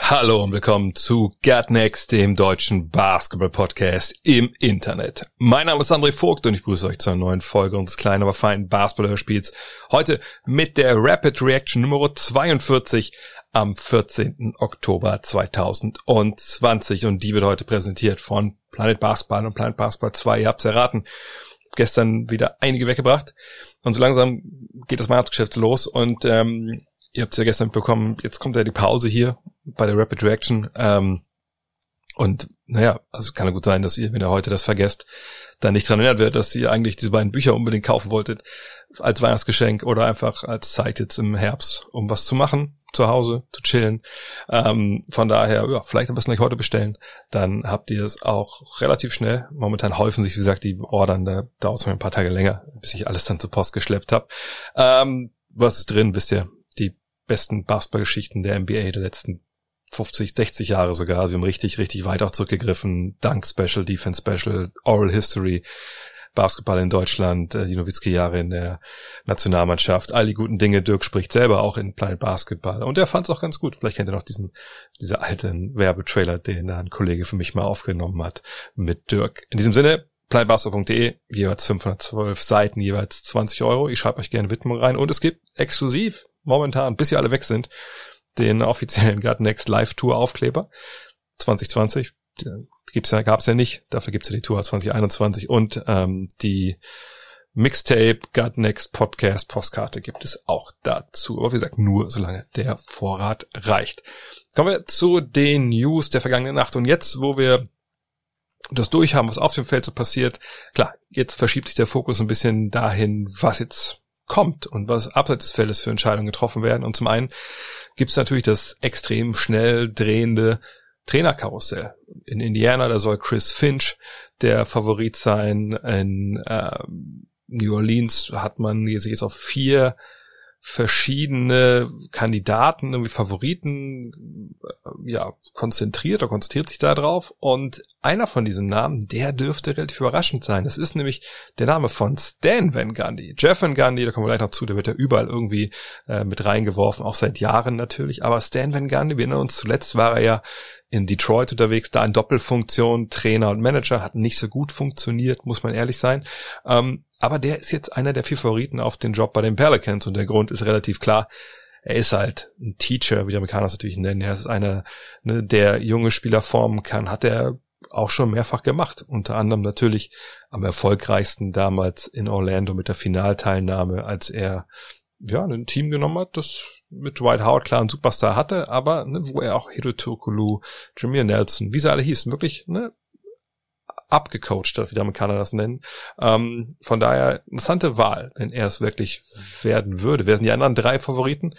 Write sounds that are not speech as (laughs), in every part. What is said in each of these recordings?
Hallo und willkommen zu Get Next, dem deutschen Basketball-Podcast im Internet. Mein Name ist André Vogt und ich begrüße euch zu einer neuen Folge unseres kleinen, aber feinen Basketball-Hörspiels. Heute mit der Rapid Reaction Nummer 42 am 14. Oktober 2020 und die wird heute präsentiert von Planet Basketball und Planet Basketball 2. Ihr habt's erraten. Gestern wieder einige weggebracht und so langsam geht das Weihnachtsgeschäft los und ähm, ihr habt es ja gestern mitbekommen, jetzt kommt ja die Pause hier bei der Rapid Reaction. Ähm, und naja, also kann ja gut sein, dass ihr, wenn ihr heute das vergesst, dann nicht dran erinnert wird, dass ihr eigentlich diese beiden Bücher unbedingt kaufen wolltet als Weihnachtsgeschenk oder einfach als Zeit jetzt im Herbst, um was zu machen, zu Hause, zu chillen. Ähm, von daher, ja, vielleicht am besten gleich heute bestellen. Dann habt ihr es auch relativ schnell. Momentan häufen sich, wie gesagt, die Ordern, da dauert es mal ein paar Tage länger, bis ich alles dann zur Post geschleppt habe. Ähm, was ist drin, wisst ihr, besten Basketball-Geschichten der NBA der letzten 50, 60 Jahre sogar. Also wir haben richtig, richtig weit auch zurückgegriffen. Dunk Special, Defense Special, Oral History, Basketball in Deutschland, äh, die Nowitzki-Jahre in der Nationalmannschaft, all die guten Dinge. Dirk spricht selber auch in Planet Basketball. Und er fand es auch ganz gut. Vielleicht kennt ihr noch diesen, dieser alten Werbetrailer, den ein Kollege für mich mal aufgenommen hat mit Dirk. In diesem Sinne, planetbasketball.de, jeweils 512 Seiten, jeweils 20 Euro. Ich schreibe euch gerne Widmung rein. Und es gibt exklusiv momentan, bis sie alle weg sind, den offiziellen God Next Live Tour Aufkleber 2020. Gibt's ja, gab's ja nicht. Dafür gibt's ja die Tour 2021 und ähm, die Mixtape God Next Podcast Postkarte gibt es auch dazu. Aber wie gesagt, nur solange der Vorrat reicht. Kommen wir zu den News der vergangenen Nacht. Und jetzt, wo wir das durchhaben, was auf dem Feld so passiert, klar, jetzt verschiebt sich der Fokus ein bisschen dahin, was jetzt kommt und was abseits des Feldes für Entscheidungen getroffen werden. Und zum einen gibt es natürlich das extrem schnell drehende Trainerkarussell. In Indiana, da soll Chris Finch der Favorit sein. In äh, New Orleans hat man sich jetzt auf vier verschiedene Kandidaten, irgendwie Favoriten, äh, ja, konzentriert oder konzentriert sich da drauf. Und einer von diesen Namen, der dürfte relativ überraschend sein. Das ist nämlich der Name von Stan Van Gundy. Jeff Van Gundy, da kommen wir gleich noch zu, der wird ja überall irgendwie äh, mit reingeworfen, auch seit Jahren natürlich. Aber Stan Van Gundy, wir erinnern uns, zuletzt war er ja in Detroit unterwegs, da in Doppelfunktion, Trainer und Manager, hat nicht so gut funktioniert, muss man ehrlich sein. Ähm, aber der ist jetzt einer der vier Favoriten auf den Job bei den Pelicans und der Grund ist relativ klar. Er ist halt ein Teacher, wie die Amerikaner es natürlich nennen. Er ist einer, ne, der junge Spieler formen kann. Hat er auch schon mehrfach gemacht. Unter anderem natürlich am erfolgreichsten damals in Orlando mit der Finalteilnahme, als er ja ein Team genommen hat, das mit Dwight Howard klar einen Superstar hatte, aber ne, wo er auch Hiro Turkoglu, Jameer Nelson, wie sie alle hießen, wirklich ne, abgecoacht hat, wie die Amerikaner das nennen. Ähm, von daher interessante Wahl, wenn er es wirklich werden würde. Wer sind die anderen drei Favoriten?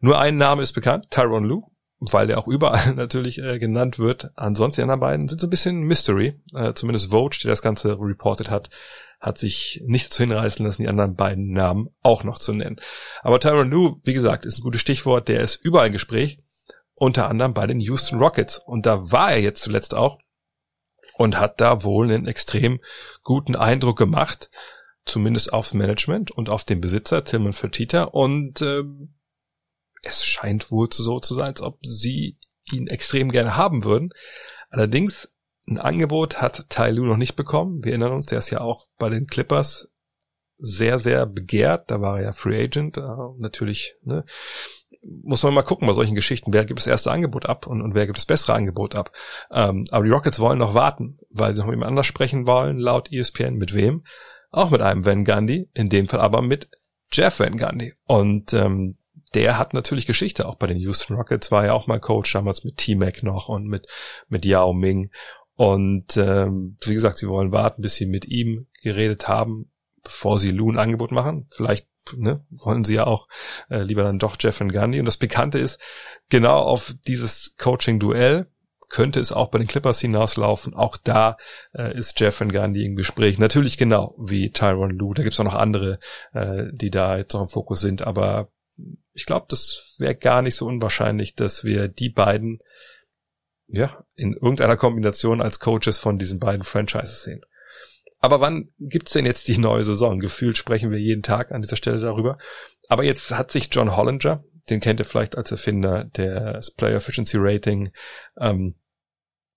Nur ein Name ist bekannt, Tyron Lue, weil der auch überall (laughs) natürlich äh, genannt wird. Ansonsten die anderen beiden sind so ein bisschen Mystery. Äh, zumindest Vogue, der das Ganze reported hat, hat sich nicht zu hinreißen lassen, die anderen beiden Namen auch noch zu nennen. Aber Tyron Lue, wie gesagt, ist ein gutes Stichwort. Der ist überall im Gespräch. Unter anderem bei den Houston Rockets. Und da war er jetzt zuletzt auch und hat da wohl einen extrem guten Eindruck gemacht, zumindest aufs Management und auf den Besitzer Tillman Fertitta und äh, es scheint wohl so zu sein, als ob sie ihn extrem gerne haben würden. Allerdings ein Angebot hat Tai Lu noch nicht bekommen. Wir erinnern uns, der ist ja auch bei den Clippers sehr, sehr begehrt. Da war er ja Free Agent. Äh, natürlich ne, muss man mal gucken bei solchen Geschichten, wer gibt das erste Angebot ab und, und wer gibt das bessere Angebot ab. Ähm, aber die Rockets wollen noch warten, weil sie noch mit jemand anders sprechen wollen, laut ESPN. Mit wem? Auch mit einem Van Gundy, in dem Fall aber mit Jeff Van Gundy. Und ähm, der hat natürlich Geschichte, auch bei den Houston Rockets, war ja auch mal Coach damals mit T-Mac noch und mit, mit Yao Ming. Und ähm, wie gesagt, sie wollen warten, bis sie mit ihm geredet haben, bevor sie Lou ein Angebot machen. Vielleicht ne, wollen sie ja auch äh, lieber dann doch Jeff Van Gundy. Und das Bekannte ist, genau auf dieses Coaching-Duell könnte es auch bei den Clippers hinauslaufen. Auch da äh, ist Jeff Van Gundy im Gespräch. Natürlich genau wie Tyron Lue. Da gibt es auch noch andere, äh, die da jetzt noch im Fokus sind. Aber ich glaube, das wäre gar nicht so unwahrscheinlich, dass wir die beiden ja in irgendeiner Kombination als Coaches von diesen beiden Franchises sehen. Aber wann gibt's denn jetzt die neue Saison? Gefühlt sprechen wir jeden Tag an dieser Stelle darüber. Aber jetzt hat sich John Hollinger, den kennt ihr vielleicht als Erfinder des Player Efficiency Rating, ähm,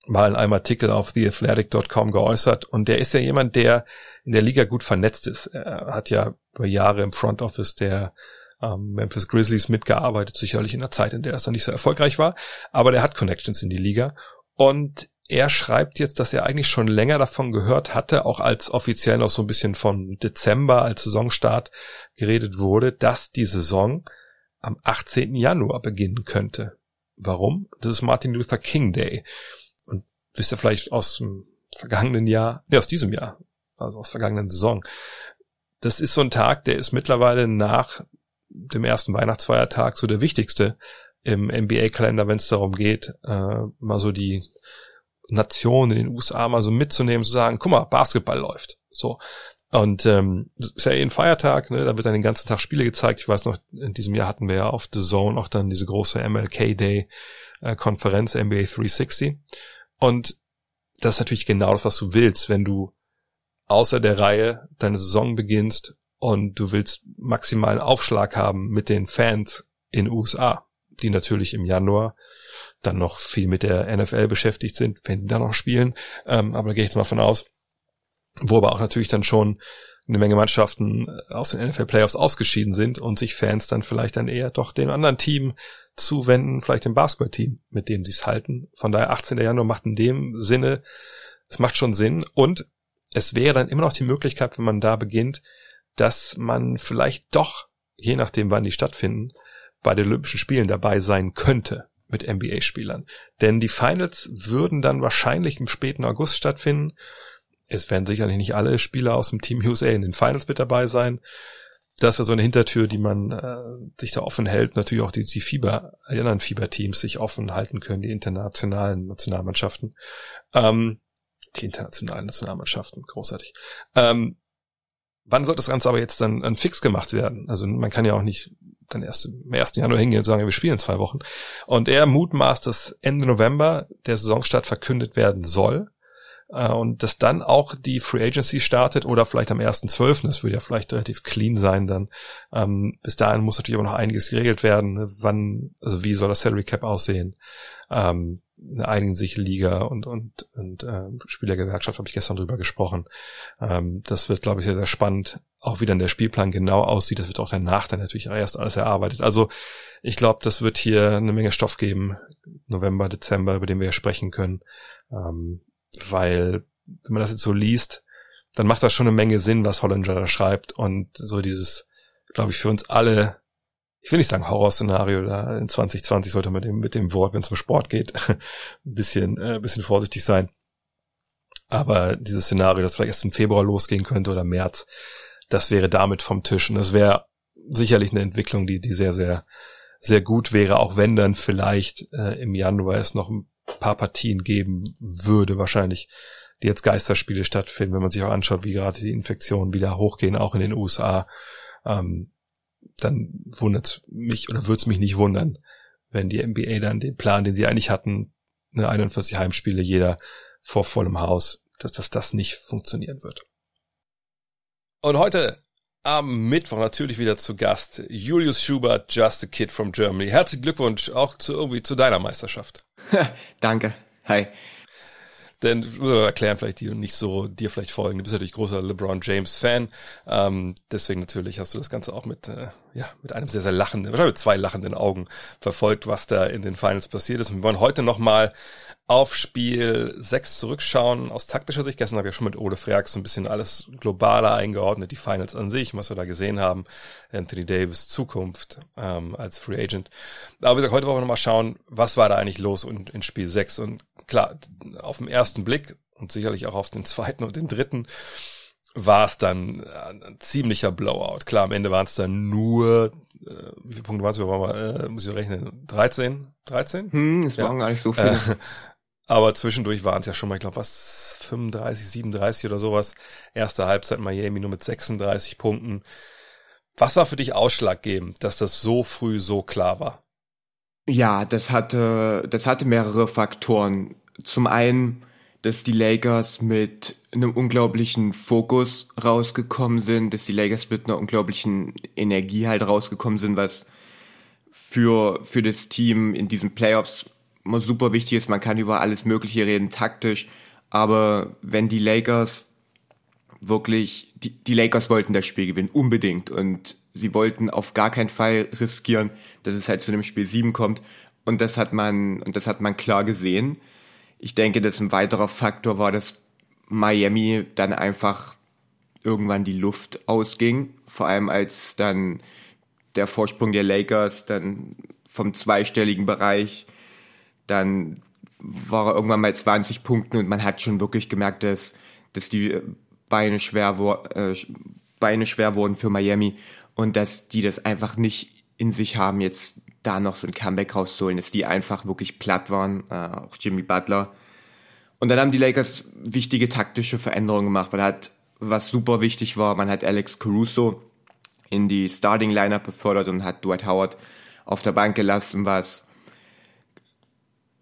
mal in einem Artikel auf theathletic.com geäußert. Und der ist ja jemand, der in der Liga gut vernetzt ist. Er hat ja über Jahre im Front Office der ähm, Memphis Grizzlies mitgearbeitet, sicherlich in der Zeit, in der es dann nicht so erfolgreich war. Aber der hat Connections in die Liga. Und er schreibt jetzt, dass er eigentlich schon länger davon gehört hatte, auch als offiziell noch so ein bisschen von Dezember als Saisonstart geredet wurde, dass die Saison am 18. Januar beginnen könnte. Warum? Das ist Martin Luther King Day. Und wisst ihr vielleicht aus dem vergangenen Jahr, ne, aus diesem Jahr, also aus vergangenen Saison. Das ist so ein Tag, der ist mittlerweile nach dem ersten Weihnachtsfeiertag so der wichtigste im NBA-Kalender, wenn es darum geht, äh, mal so die Nation in den USA mal so mitzunehmen, zu sagen, guck mal, Basketball läuft. So. Und ähm, ist ja eh ein Feiertag, ne? da wird dann den ganzen Tag Spiele gezeigt. Ich weiß noch, in diesem Jahr hatten wir ja auf The Zone auch dann diese große MLK Day äh, Konferenz NBA 360. Und das ist natürlich genau das, was du willst, wenn du außer der Reihe deine Saison beginnst und du willst maximalen Aufschlag haben mit den Fans in USA, die natürlich im Januar dann noch viel mit der NFL beschäftigt sind, wenn die da noch spielen. Ähm, aber da gehe ich jetzt mal von aus. Wo aber auch natürlich dann schon eine Menge Mannschaften aus den NFL Playoffs ausgeschieden sind und sich Fans dann vielleicht dann eher doch dem anderen Team zuwenden, vielleicht dem Basketballteam, mit dem sie es halten. Von daher 18. Januar macht in dem Sinne, es macht schon Sinn und es wäre dann immer noch die Möglichkeit, wenn man da beginnt, dass man vielleicht doch, je nachdem wann die stattfinden, bei den Olympischen Spielen dabei sein könnte mit NBA-Spielern. Denn die Finals würden dann wahrscheinlich im späten August stattfinden. Es werden sicherlich nicht alle Spieler aus dem Team USA in den Finals mit dabei sein. Das wäre so eine Hintertür, die man äh, sich da offen hält. Natürlich auch die, die Fieber, die anderen Fieberteams sich offen halten können, die internationalen Nationalmannschaften. Ähm, die internationalen Nationalmannschaften, großartig. Ähm, wann soll das Ganze aber jetzt dann, dann fix gemacht werden? Also man kann ja auch nicht dann erst im 1. Januar hingehen und sagen, wir spielen in zwei Wochen. Und er mutmaßt, dass Ende November der Saisonstart verkündet werden soll. Äh, und dass dann auch die Free Agency startet oder vielleicht am 1.12., das würde ja vielleicht relativ clean sein dann. Ähm, bis dahin muss natürlich aber noch einiges geregelt werden. Wann, also wie soll das Salary Cap aussehen? Ähm, einigen sich Liga und und und äh, Spielergewerkschaft habe ich gestern drüber gesprochen. Ähm, das wird, glaube ich, sehr sehr spannend. Auch wie dann der Spielplan genau aussieht, das wird auch danach dann natürlich erst alles erarbeitet. Also ich glaube, das wird hier eine Menge Stoff geben, November, Dezember, über den wir ja sprechen können, ähm, weil wenn man das jetzt so liest, dann macht das schon eine Menge Sinn, was Hollinger da schreibt und so dieses, glaube ich, für uns alle ich will nicht sagen Horrorszenario, da in 2020 sollte man mit dem Wort, wenn es um Sport geht, (laughs) ein bisschen, äh, ein bisschen vorsichtig sein. Aber dieses Szenario, das vielleicht erst im Februar losgehen könnte oder März, das wäre damit vom Tisch. Und das wäre sicherlich eine Entwicklung, die, die sehr, sehr, sehr gut wäre, auch wenn dann vielleicht äh, im Januar es noch ein paar Partien geben würde, wahrscheinlich, die jetzt Geisterspiele stattfinden, wenn man sich auch anschaut, wie gerade die Infektionen wieder hochgehen, auch in den USA. Ähm, dann wundert mich oder würde es mich nicht wundern, wenn die NBA dann den Plan, den sie eigentlich hatten, eine 41 Heimspiele jeder vor vollem Haus, dass, dass das nicht funktionieren wird. Und heute am Mittwoch natürlich wieder zu Gast Julius Schubert, Just a Kid from Germany. Herzlichen Glückwunsch auch zu irgendwie zu deiner Meisterschaft. (laughs) Danke. Hi. Denn erklären, vielleicht die nicht so dir vielleicht folgen. Du bist natürlich großer LeBron James Fan. Ähm, deswegen natürlich hast du das Ganze auch mit, äh, ja, mit einem sehr, sehr lachenden, wahrscheinlich mit zwei lachenden Augen verfolgt, was da in den Finals passiert ist. Und wir wollen heute nochmal auf Spiel 6 zurückschauen aus taktischer Sicht. Gestern habe ich ja schon mit Ole Freaks so ein bisschen alles globaler eingeordnet, die Finals an sich, was wir da gesehen haben. Anthony Davis Zukunft ähm, als Free Agent. Aber wie gesagt, heute wollen wir nochmal schauen, was war da eigentlich los in, in Spiel 6. Und klar, auf den ersten Blick und sicherlich auch auf den zweiten und den dritten war es dann ein ziemlicher Blowout. Klar, am Ende waren es dann nur, äh, wie viele Punkte waren es? Äh, muss ich rechnen? 13? 13? Hm, es waren ja. gar nicht so viele. Äh, (laughs) Aber zwischendurch waren es ja schon mal, ich glaube, was 35, 37 oder sowas. Erste Halbzeit Miami nur mit 36 Punkten. Was war für dich ausschlaggebend, dass das so früh so klar war? Ja, das hatte, das hatte mehrere Faktoren. Zum einen, dass die Lakers mit einem unglaublichen Fokus rausgekommen sind, dass die Lakers mit einer unglaublichen Energie halt rausgekommen sind, was für, für das Team in diesen Playoffs immer super wichtig ist. Man kann über alles Mögliche reden, taktisch. Aber wenn die Lakers wirklich, die, die Lakers wollten das Spiel gewinnen, unbedingt. Und sie wollten auf gar keinen Fall riskieren, dass es halt zu einem Spiel 7 kommt. Und das hat man, und das hat man klar gesehen. Ich denke, dass ein weiterer Faktor war, dass Miami dann einfach irgendwann die Luft ausging. Vor allem als dann der Vorsprung der Lakers dann vom zweistelligen Bereich, dann war er irgendwann mal 20 Punkten und man hat schon wirklich gemerkt, dass, dass die Beine schwer, äh, Beine schwer wurden für Miami und dass die das einfach nicht in sich haben, jetzt da noch so ein Comeback rauszuholen, dass die einfach wirklich platt waren, äh, auch Jimmy Butler. Und dann haben die Lakers wichtige taktische Veränderungen gemacht. Man hat, was super wichtig war, man hat Alex Caruso in die Starting Lineup befördert und hat Dwight Howard auf der Bank gelassen, was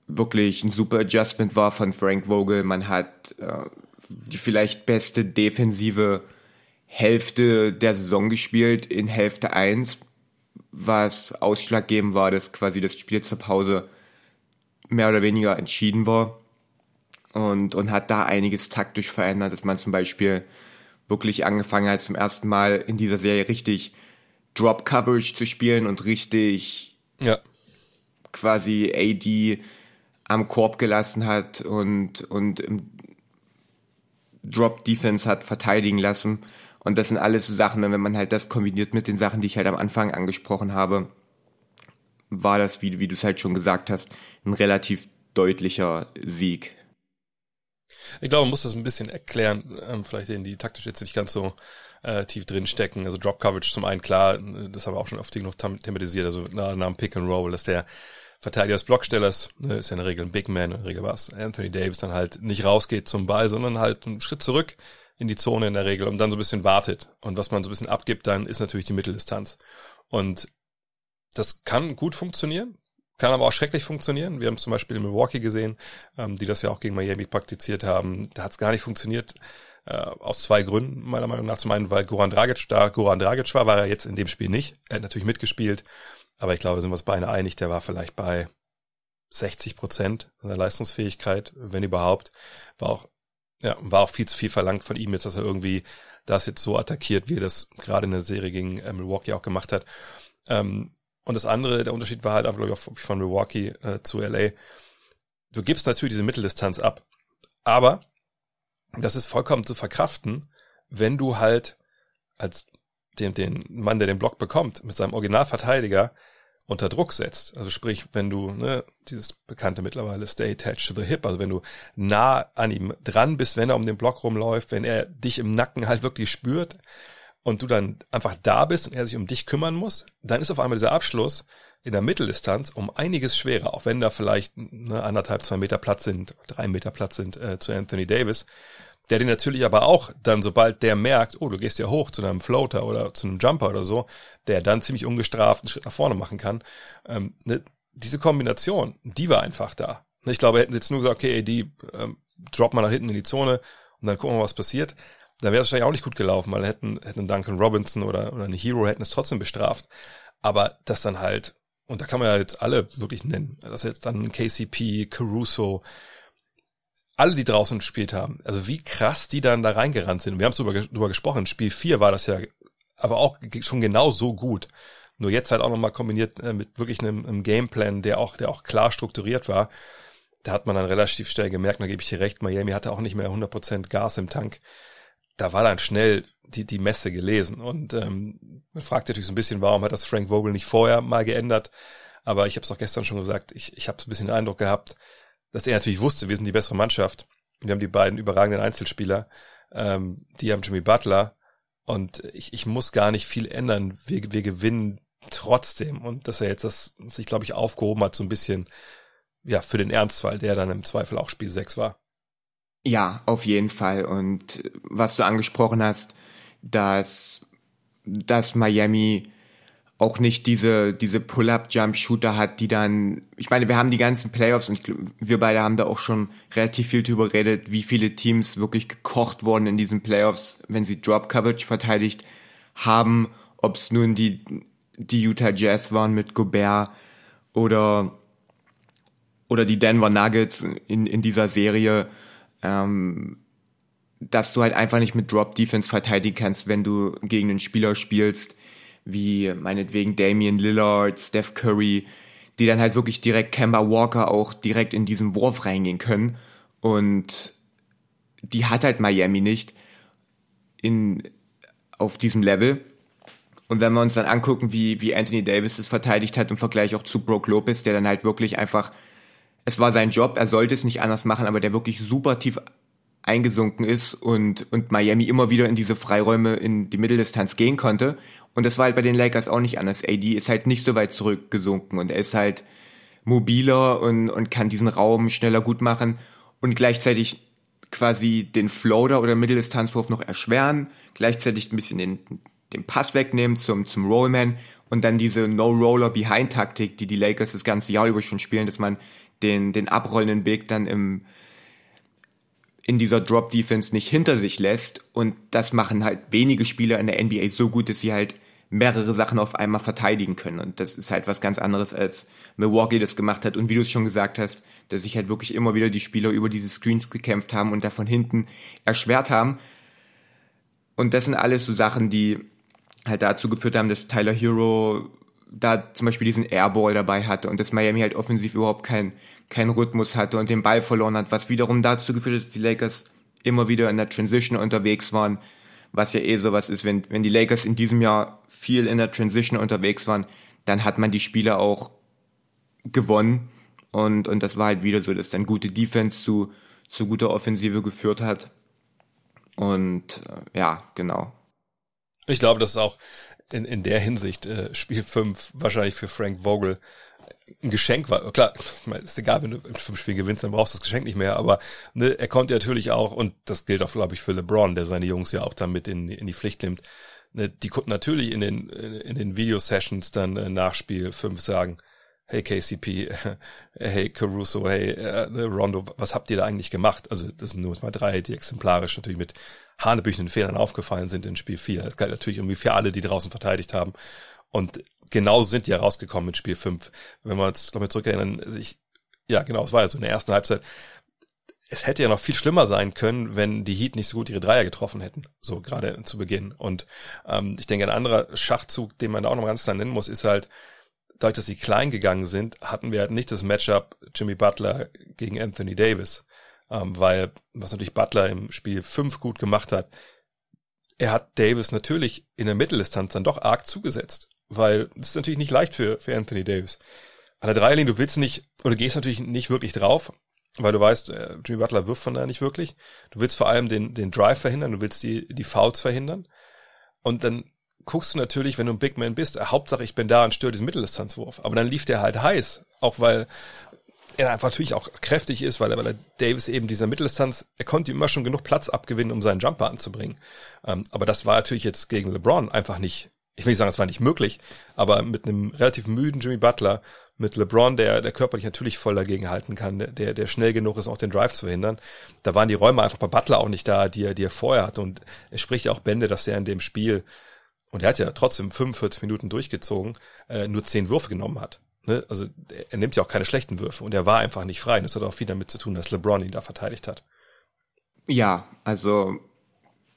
wirklich ein super Adjustment war von Frank Vogel. Man hat äh, die vielleicht beste defensive Hälfte der Saison gespielt in Hälfte 1, was ausschlaggebend war, dass quasi das Spiel zur Pause mehr oder weniger entschieden war und, und hat da einiges taktisch verändert, dass man zum Beispiel wirklich angefangen hat, zum ersten Mal in dieser Serie richtig Drop Coverage zu spielen und richtig ja. quasi AD am Korb gelassen hat und, und im Drop Defense hat verteidigen lassen und das sind alles so Sachen, wenn man halt das kombiniert mit den Sachen, die ich halt am Anfang angesprochen habe, war das, wie, wie du es halt schon gesagt hast, ein relativ deutlicher Sieg. Ich glaube, man muss das ein bisschen erklären, ähm, vielleicht in die taktisch jetzt nicht ganz so äh, tief drin stecken. Also Drop Coverage zum einen klar, das haben wir auch schon oft genug thematisiert, also nach, nach dem Pick and Roll, dass der Verteidiger des Blockstellers, ne, ist ja in der Regel ein Big Man, in der Regel war es Anthony Davis, dann halt nicht rausgeht zum Ball, sondern halt einen Schritt zurück, in die Zone in der Regel und dann so ein bisschen wartet. Und was man so ein bisschen abgibt, dann ist natürlich die Mitteldistanz. Und das kann gut funktionieren, kann aber auch schrecklich funktionieren. Wir haben zum Beispiel in Milwaukee gesehen, ähm, die das ja auch gegen Miami praktiziert haben. Da hat es gar nicht funktioniert. Äh, aus zwei Gründen, meiner Meinung nach. Zum einen, weil Goran Dragic da Goran Dragic war, war er jetzt in dem Spiel nicht. Er hat natürlich mitgespielt, aber ich glaube, sind wir uns beide einig, der war vielleicht bei 60 Prozent seiner Leistungsfähigkeit, wenn überhaupt. War auch ja, war auch viel zu viel verlangt von ihm jetzt, dass er irgendwie das jetzt so attackiert, wie er das gerade in der Serie gegen äh, Milwaukee auch gemacht hat. Ähm, und das andere, der Unterschied war halt einfach, glaube ich, von Milwaukee äh, zu LA. Du gibst natürlich diese Mitteldistanz ab. Aber das ist vollkommen zu verkraften, wenn du halt als den, den Mann, der den Block bekommt, mit seinem Originalverteidiger unter Druck setzt. Also sprich, wenn du, ne, dieses bekannte mittlerweile Stay attached to the hip, also wenn du nah an ihm dran bist, wenn er um den Block rumläuft, wenn er dich im Nacken halt wirklich spürt und du dann einfach da bist und er sich um dich kümmern muss, dann ist auf einmal dieser Abschluss in der Mitteldistanz um einiges schwerer, auch wenn da vielleicht ne, anderthalb, zwei Meter Platz sind, drei Meter Platz sind äh, zu Anthony Davis der den natürlich aber auch dann, sobald der merkt, oh, du gehst ja hoch zu einem Floater oder zu einem Jumper oder so, der dann ziemlich ungestraft einen Schritt nach vorne machen kann. Ähm, ne, diese Kombination, die war einfach da. Ich glaube, hätten sie jetzt nur gesagt, okay, die ähm, drop mal nach hinten in die Zone und dann gucken wir, was passiert. Dann wäre es wahrscheinlich auch nicht gut gelaufen, weil hätten, hätten Duncan Robinson oder, oder eine Hero hätten es trotzdem bestraft. Aber das dann halt, und da kann man ja jetzt alle wirklich nennen, dass jetzt dann KCP, Caruso, alle, die draußen gespielt haben, also wie krass die dann da reingerannt sind. Wir haben es drüber, drüber gesprochen. Spiel 4 war das ja aber auch schon genau so gut. Nur jetzt halt auch nochmal kombiniert äh, mit wirklich einem, einem Gameplan, der auch, der auch klar strukturiert war. Da hat man dann relativ schnell gemerkt, da gebe ich dir recht, Miami hatte auch nicht mehr 100% Gas im Tank. Da war dann schnell die, die Messe gelesen. Und ähm, man fragt natürlich so ein bisschen, warum hat das Frank Vogel nicht vorher mal geändert? Aber ich habe es auch gestern schon gesagt, ich, ich habe so ein bisschen den Eindruck gehabt, dass er natürlich wusste, wir sind die bessere Mannschaft. Wir haben die beiden überragenden Einzelspieler. Ähm, die haben Jimmy Butler. Und ich, ich muss gar nicht viel ändern. Wir, wir gewinnen trotzdem. Und dass er jetzt das sich, glaube ich, aufgehoben hat, so ein bisschen ja, für den Ernstfall, der dann im Zweifel auch Spiel 6 war. Ja, auf jeden Fall. Und was du angesprochen hast, dass, dass Miami auch nicht diese, diese Pull-Up-Jump-Shooter hat, die dann, ich meine, wir haben die ganzen Playoffs und wir beide haben da auch schon relativ viel drüber geredet, wie viele Teams wirklich gekocht wurden in diesen Playoffs, wenn sie Drop-Coverage verteidigt haben, ob es nun die, die Utah Jazz waren mit Gobert oder, oder die Denver Nuggets in, in dieser Serie, ähm, dass du halt einfach nicht mit Drop-Defense verteidigen kannst, wenn du gegen einen Spieler spielst, wie meinetwegen Damian Lillard, Steph Curry, die dann halt wirklich direkt Kemba Walker auch direkt in diesen Wurf reingehen können. Und die hat halt Miami nicht in, auf diesem Level. Und wenn wir uns dann angucken, wie, wie Anthony Davis es verteidigt hat im Vergleich auch zu Brook Lopez, der dann halt wirklich einfach, es war sein Job, er sollte es nicht anders machen, aber der wirklich super tief eingesunken ist und, und Miami immer wieder in diese Freiräume in die Mitteldistanz gehen konnte. Und das war halt bei den Lakers auch nicht anders. AD ist halt nicht so weit zurückgesunken und er ist halt mobiler und, und kann diesen Raum schneller gut machen und gleichzeitig quasi den Floater oder Mitteldistanzwurf noch erschweren, gleichzeitig ein bisschen den, den Pass wegnehmen zum, zum Rollman und dann diese No-Roller-Behind-Taktik, die die Lakers das ganze Jahr über schon spielen, dass man den, den abrollenden Weg dann im, in dieser Drop-Defense nicht hinter sich lässt. Und das machen halt wenige Spieler in der NBA so gut, dass sie halt mehrere Sachen auf einmal verteidigen können. Und das ist halt was ganz anderes, als Milwaukee das gemacht hat. Und wie du es schon gesagt hast, dass sich halt wirklich immer wieder die Spieler über diese Screens gekämpft haben und da von hinten erschwert haben. Und das sind alles so Sachen, die halt dazu geführt haben, dass Tyler Hero da zum Beispiel diesen Airball dabei hatte und dass Miami halt offensiv überhaupt kein, keinen Rhythmus hatte und den Ball verloren hat, was wiederum dazu geführt hat, dass die Lakers immer wieder in der Transition unterwegs waren, was ja eh sowas ist, wenn, wenn die Lakers in diesem Jahr viel in der Transition unterwegs waren, dann hat man die Spiele auch gewonnen und, und das war halt wieder so, dass dann gute Defense zu, zu guter Offensive geführt hat und äh, ja, genau. Ich glaube, das ist auch in, in der Hinsicht äh, Spiel 5 wahrscheinlich für Frank Vogel ein Geschenk war. Klar, ist egal, wenn du in fünf Spielen gewinnst, dann brauchst du das Geschenk nicht mehr. Aber ne, er konnte natürlich auch, und das gilt auch, glaube ich, für LeBron, der seine Jungs ja auch damit in, in die Pflicht nimmt, ne, die konnten natürlich in den, in den Video-Sessions dann äh, nach Spiel 5 sagen, hey KCP, (laughs) hey Caruso, hey äh, ne, Rondo, was habt ihr da eigentlich gemacht? Also das sind nur mal drei, die exemplarisch natürlich mit hanebüchenden Fehlern aufgefallen sind in Spiel 4. Das galt natürlich irgendwie für alle, die draußen verteidigt haben. Und genauso sind die ja rausgekommen in Spiel 5. Wenn wir uns nochmal zurückerinnern, ich, ja genau, es war ja so in der ersten Halbzeit. Es hätte ja noch viel schlimmer sein können, wenn die Heat nicht so gut ihre Dreier getroffen hätten, so gerade zu Beginn. Und ähm, ich denke, ein anderer Schachzug, den man da auch noch ganz klar nennen muss, ist halt, dadurch, dass sie klein gegangen sind, hatten wir halt nicht das Matchup Jimmy Butler gegen Anthony Davis. Ähm, weil, was natürlich Butler im Spiel 5 gut gemacht hat, er hat Davis natürlich in der Mitteldistanz dann doch arg zugesetzt weil das ist natürlich nicht leicht für, für Anthony Davis. An der Dreierlinie, du willst nicht, oder gehst natürlich nicht wirklich drauf, weil du weißt, äh, Jimmy Butler wirft von da nicht wirklich. Du willst vor allem den, den Drive verhindern, du willst die, die Fouls verhindern. Und dann guckst du natürlich, wenn du ein Big Man bist, äh, Hauptsache ich bin da und störe diesen Mitteldistanzwurf. Aber dann lief der halt heiß, auch weil er einfach natürlich auch kräftig ist, weil er, weil er Davis eben dieser Mitteldistanz, er konnte immer schon genug Platz abgewinnen, um seinen Jumper anzubringen. Ähm, aber das war natürlich jetzt gegen LeBron einfach nicht ich will nicht sagen, es war nicht möglich, aber mit einem relativ müden Jimmy Butler, mit LeBron, der, der körperlich natürlich voll dagegen halten kann, der, der schnell genug ist, auch den Drive zu verhindern. Da waren die Räume einfach bei Butler auch nicht da, die er, die er vorher hatte. Und es spricht ja auch Bände, dass er in dem Spiel, und er hat ja trotzdem 45 Minuten durchgezogen, äh, nur 10 Würfe genommen hat. Ne? Also er nimmt ja auch keine schlechten Würfe und er war einfach nicht frei. Und das hat auch viel damit zu tun, dass LeBron ihn da verteidigt hat. Ja, also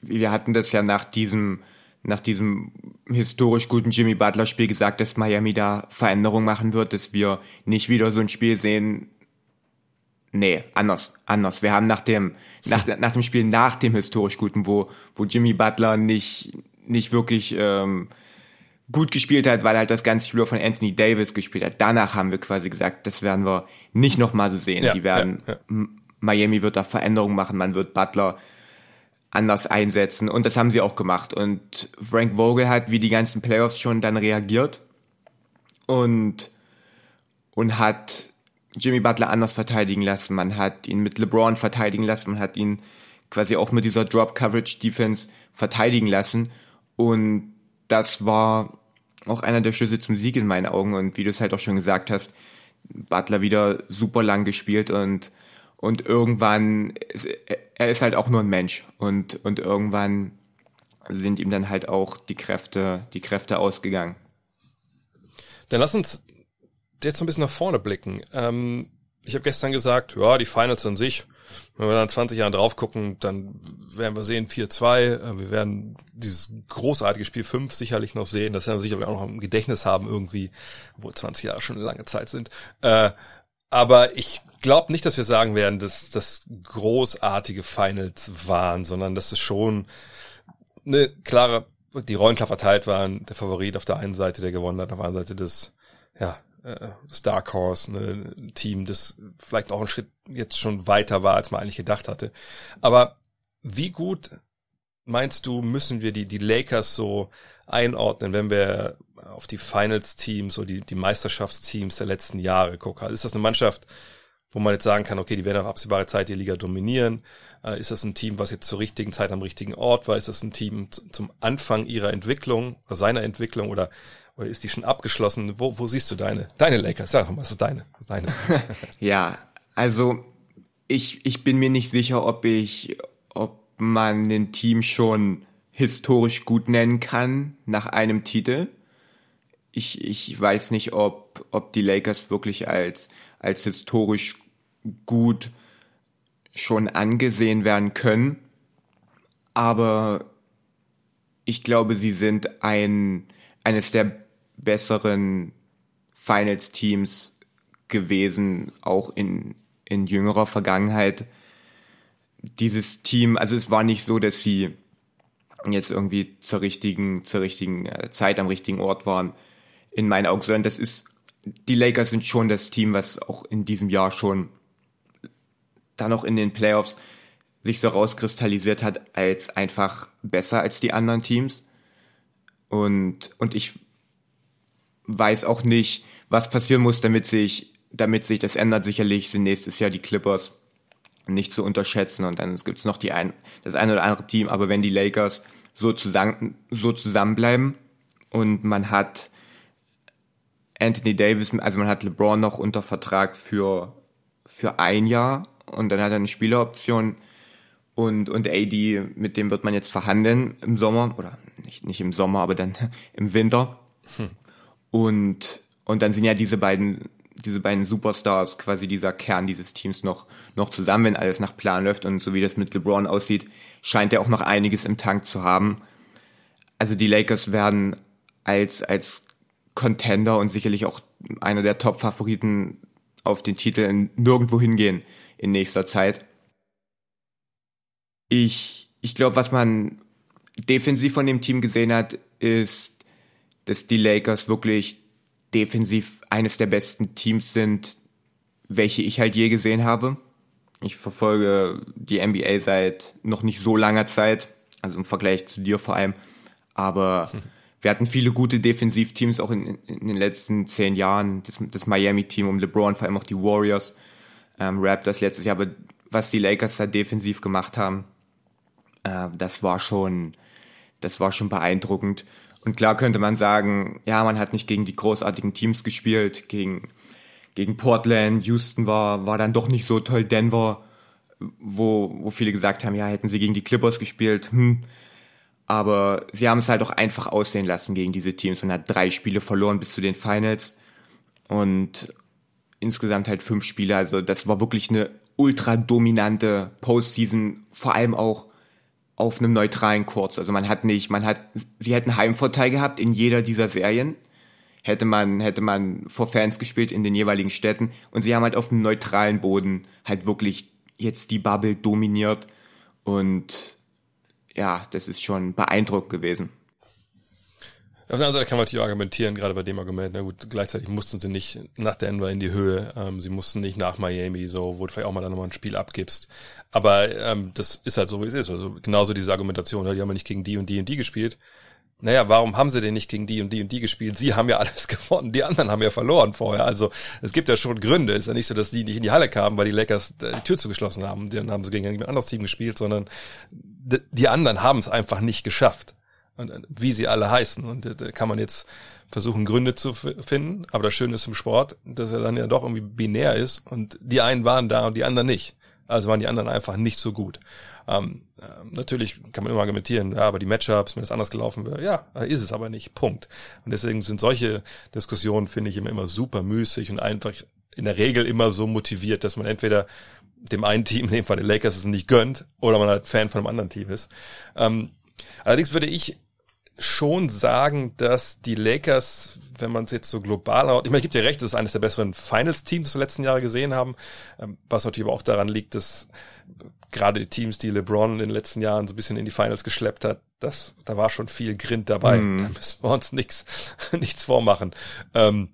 wir hatten das ja nach diesem nach diesem historisch guten Jimmy Butler Spiel gesagt, dass Miami da Veränderungen machen wird, dass wir nicht wieder so ein Spiel sehen. Nee, anders, anders. Wir haben nach dem, nach, (laughs) nach dem Spiel nach dem historisch guten, wo, wo Jimmy Butler nicht, nicht wirklich ähm, gut gespielt hat, weil halt das ganze Spiel von Anthony Davis gespielt hat. Danach haben wir quasi gesagt, das werden wir nicht nochmal so sehen. Ja, Die werden, ja, ja. Miami wird da Veränderungen machen, man wird Butler anders einsetzen. Und das haben sie auch gemacht. Und Frank Vogel hat wie die ganzen Playoffs schon dann reagiert und, und hat Jimmy Butler anders verteidigen lassen, man hat ihn mit LeBron verteidigen lassen, man hat ihn quasi auch mit dieser Drop Coverage Defense verteidigen lassen und das war auch einer der Schlüssel zum Sieg in meinen Augen und wie du es halt auch schon gesagt hast, Butler wieder super lang gespielt und und irgendwann er ist halt auch nur ein Mensch und und irgendwann sind ihm dann halt auch die Kräfte die Kräfte ausgegangen. Dann lass uns jetzt ein bisschen nach vorne blicken. Ähm, ich habe gestern gesagt, ja, die Finals an sich, wenn wir dann 20 Jahre drauf gucken, dann werden wir sehen 4-2. Äh, wir werden dieses großartige Spiel 5 sicherlich noch sehen. Das werden wir sicherlich auch noch im Gedächtnis haben irgendwie, wo 20 Jahre schon eine lange Zeit sind. Äh, aber ich glaube nicht, dass wir sagen werden, dass das großartige Finals waren, sondern dass es schon eine klare, die Rollen klar verteilt waren. Der Favorit auf der einen Seite, der gewonnen hat, auf der anderen Seite des, ja, äh, das Dark Horse, ne, ein Team, das vielleicht auch einen Schritt jetzt schon weiter war, als man eigentlich gedacht hatte. Aber wie gut meinst du, müssen wir die, die Lakers so einordnen, wenn wir auf die Finals-Teams oder die, die Meisterschaftsteams der letzten Jahre gucken? Also ist das eine Mannschaft, wo man jetzt sagen kann, okay, die werden auf absehbare Zeit die Liga dominieren? Äh, ist das ein Team, was jetzt zur richtigen Zeit am richtigen Ort war? Ist das ein Team zum Anfang ihrer Entwicklung, seiner Entwicklung oder oder ist die schon abgeschlossen? Wo, wo siehst du deine, deine Lakers? Sag mal, was ist deine? Was ist deine? (laughs) ja, also ich, ich bin mir nicht sicher, ob ich, ob man ein Team schon historisch gut nennen kann nach einem Titel. Ich, ich weiß nicht, ob, ob die Lakers wirklich als, als historisch gut schon angesehen werden können. Aber ich glaube, sie sind ein, eines der besseren Finals-Teams gewesen, auch in, in jüngerer Vergangenheit. Dieses Team, also es war nicht so, dass sie jetzt irgendwie zur richtigen, zur richtigen äh, Zeit am richtigen Ort waren, in meinen Augen, sondern das ist, die Lakers sind schon das Team, was auch in diesem Jahr schon dann noch in den Playoffs sich so rauskristallisiert hat als einfach besser als die anderen Teams. Und, und ich weiß auch nicht, was passieren muss, damit sich, damit sich das ändert. Sicherlich sind nächstes Jahr die Clippers nicht zu unterschätzen und dann gibt es noch die ein, das eine oder andere Team, aber wenn die Lakers so zusammen, so zusammenbleiben und man hat Anthony Davis, also man hat LeBron noch unter Vertrag für, für ein Jahr und dann hat er eine Spieleroption und, und AD, mit dem wird man jetzt verhandeln im Sommer, oder nicht, nicht im Sommer, aber dann (laughs) im Winter. Hm. Und, und dann sind ja diese beiden, diese beiden Superstars, quasi dieser Kern dieses Teams noch, noch zusammen, wenn alles nach Plan läuft. Und so wie das mit LeBron aussieht, scheint er auch noch einiges im Tank zu haben. Also die Lakers werden als, als Contender und sicherlich auch einer der Top-Favoriten auf den Titel nirgendwo hingehen in nächster Zeit. Ich, ich glaube, was man defensiv von dem Team gesehen hat, ist dass die Lakers wirklich defensiv eines der besten Teams sind, welche ich halt je gesehen habe. Ich verfolge die NBA seit noch nicht so langer Zeit, also im Vergleich zu dir vor allem. Aber hm. wir hatten viele gute Defensivteams auch in, in den letzten zehn Jahren. Das, das Miami-Team um LeBron, vor allem auch die Warriors, ähm, Raptors letztes Jahr. Aber was die Lakers da defensiv gemacht haben, äh, das war schon, das war schon beeindruckend. Und klar könnte man sagen, ja, man hat nicht gegen die großartigen Teams gespielt, gegen, gegen Portland, Houston war, war dann doch nicht so toll, Denver, wo, wo viele gesagt haben, ja, hätten sie gegen die Clippers gespielt, hm. Aber sie haben es halt auch einfach aussehen lassen gegen diese Teams. Man hat drei Spiele verloren bis zu den Finals und insgesamt halt fünf Spiele. Also das war wirklich eine ultra dominante Postseason, vor allem auch auf einem neutralen Kurz. Also man hat nicht, man hat, sie hätten Heimvorteil gehabt in jeder dieser Serien. Hätte man, hätte man vor Fans gespielt in den jeweiligen Städten. Und sie haben halt auf einem neutralen Boden halt wirklich jetzt die Bubble dominiert. Und ja, das ist schon beeindruckend gewesen. Auf der anderen Seite kann man natürlich argumentieren, gerade bei dem Argument, na gut, gleichzeitig mussten sie nicht nach Denver in die Höhe, ähm, sie mussten nicht nach Miami, so, wo du vielleicht auch mal dann nochmal ein Spiel abgibst. Aber ähm, das ist halt so, wie es ist. Also genauso diese Argumentation, die haben ja nicht gegen die und die und die gespielt. naja, warum haben sie denn nicht gegen die und die und die gespielt? Sie haben ja alles (laughs) gewonnen, die anderen haben ja verloren vorher. Also es gibt ja schon Gründe. Es ist ja nicht so, dass die nicht in die Halle kamen, weil die Lakers die Tür zugeschlossen haben. Dann haben sie gegen ein anderes Team gespielt, sondern die anderen haben es einfach nicht geschafft. Und äh, wie sie alle heißen. Und da kann man jetzt versuchen, Gründe zu finden. Aber das Schöne ist im Sport, dass er dann ja doch irgendwie binär ist. Und die einen waren da und die anderen nicht. Also waren die anderen einfach nicht so gut. Ähm, äh, natürlich kann man immer argumentieren, ja, aber die Matchups, wenn es anders gelaufen wäre, ja, ist es aber nicht. Punkt. Und deswegen sind solche Diskussionen, finde ich, immer, immer super müßig und einfach in der Regel immer so motiviert, dass man entweder dem einen Team, in dem Fall den Lakers, es nicht gönnt, oder man halt Fan von einem anderen Team ist. Ähm, allerdings würde ich schon sagen, dass die Lakers, wenn man es jetzt so global haut, ich meine, ich gebe dir recht, das ist eines der besseren Finals-Teams, die wir letzten Jahre gesehen haben, ähm, was natürlich aber auch daran liegt, dass gerade die Teams, die LeBron in den letzten Jahren so ein bisschen in die Finals geschleppt hat, das, da war schon viel Grind dabei. Mm. Da müssen wir uns nichts, (laughs) nichts vormachen. Ähm,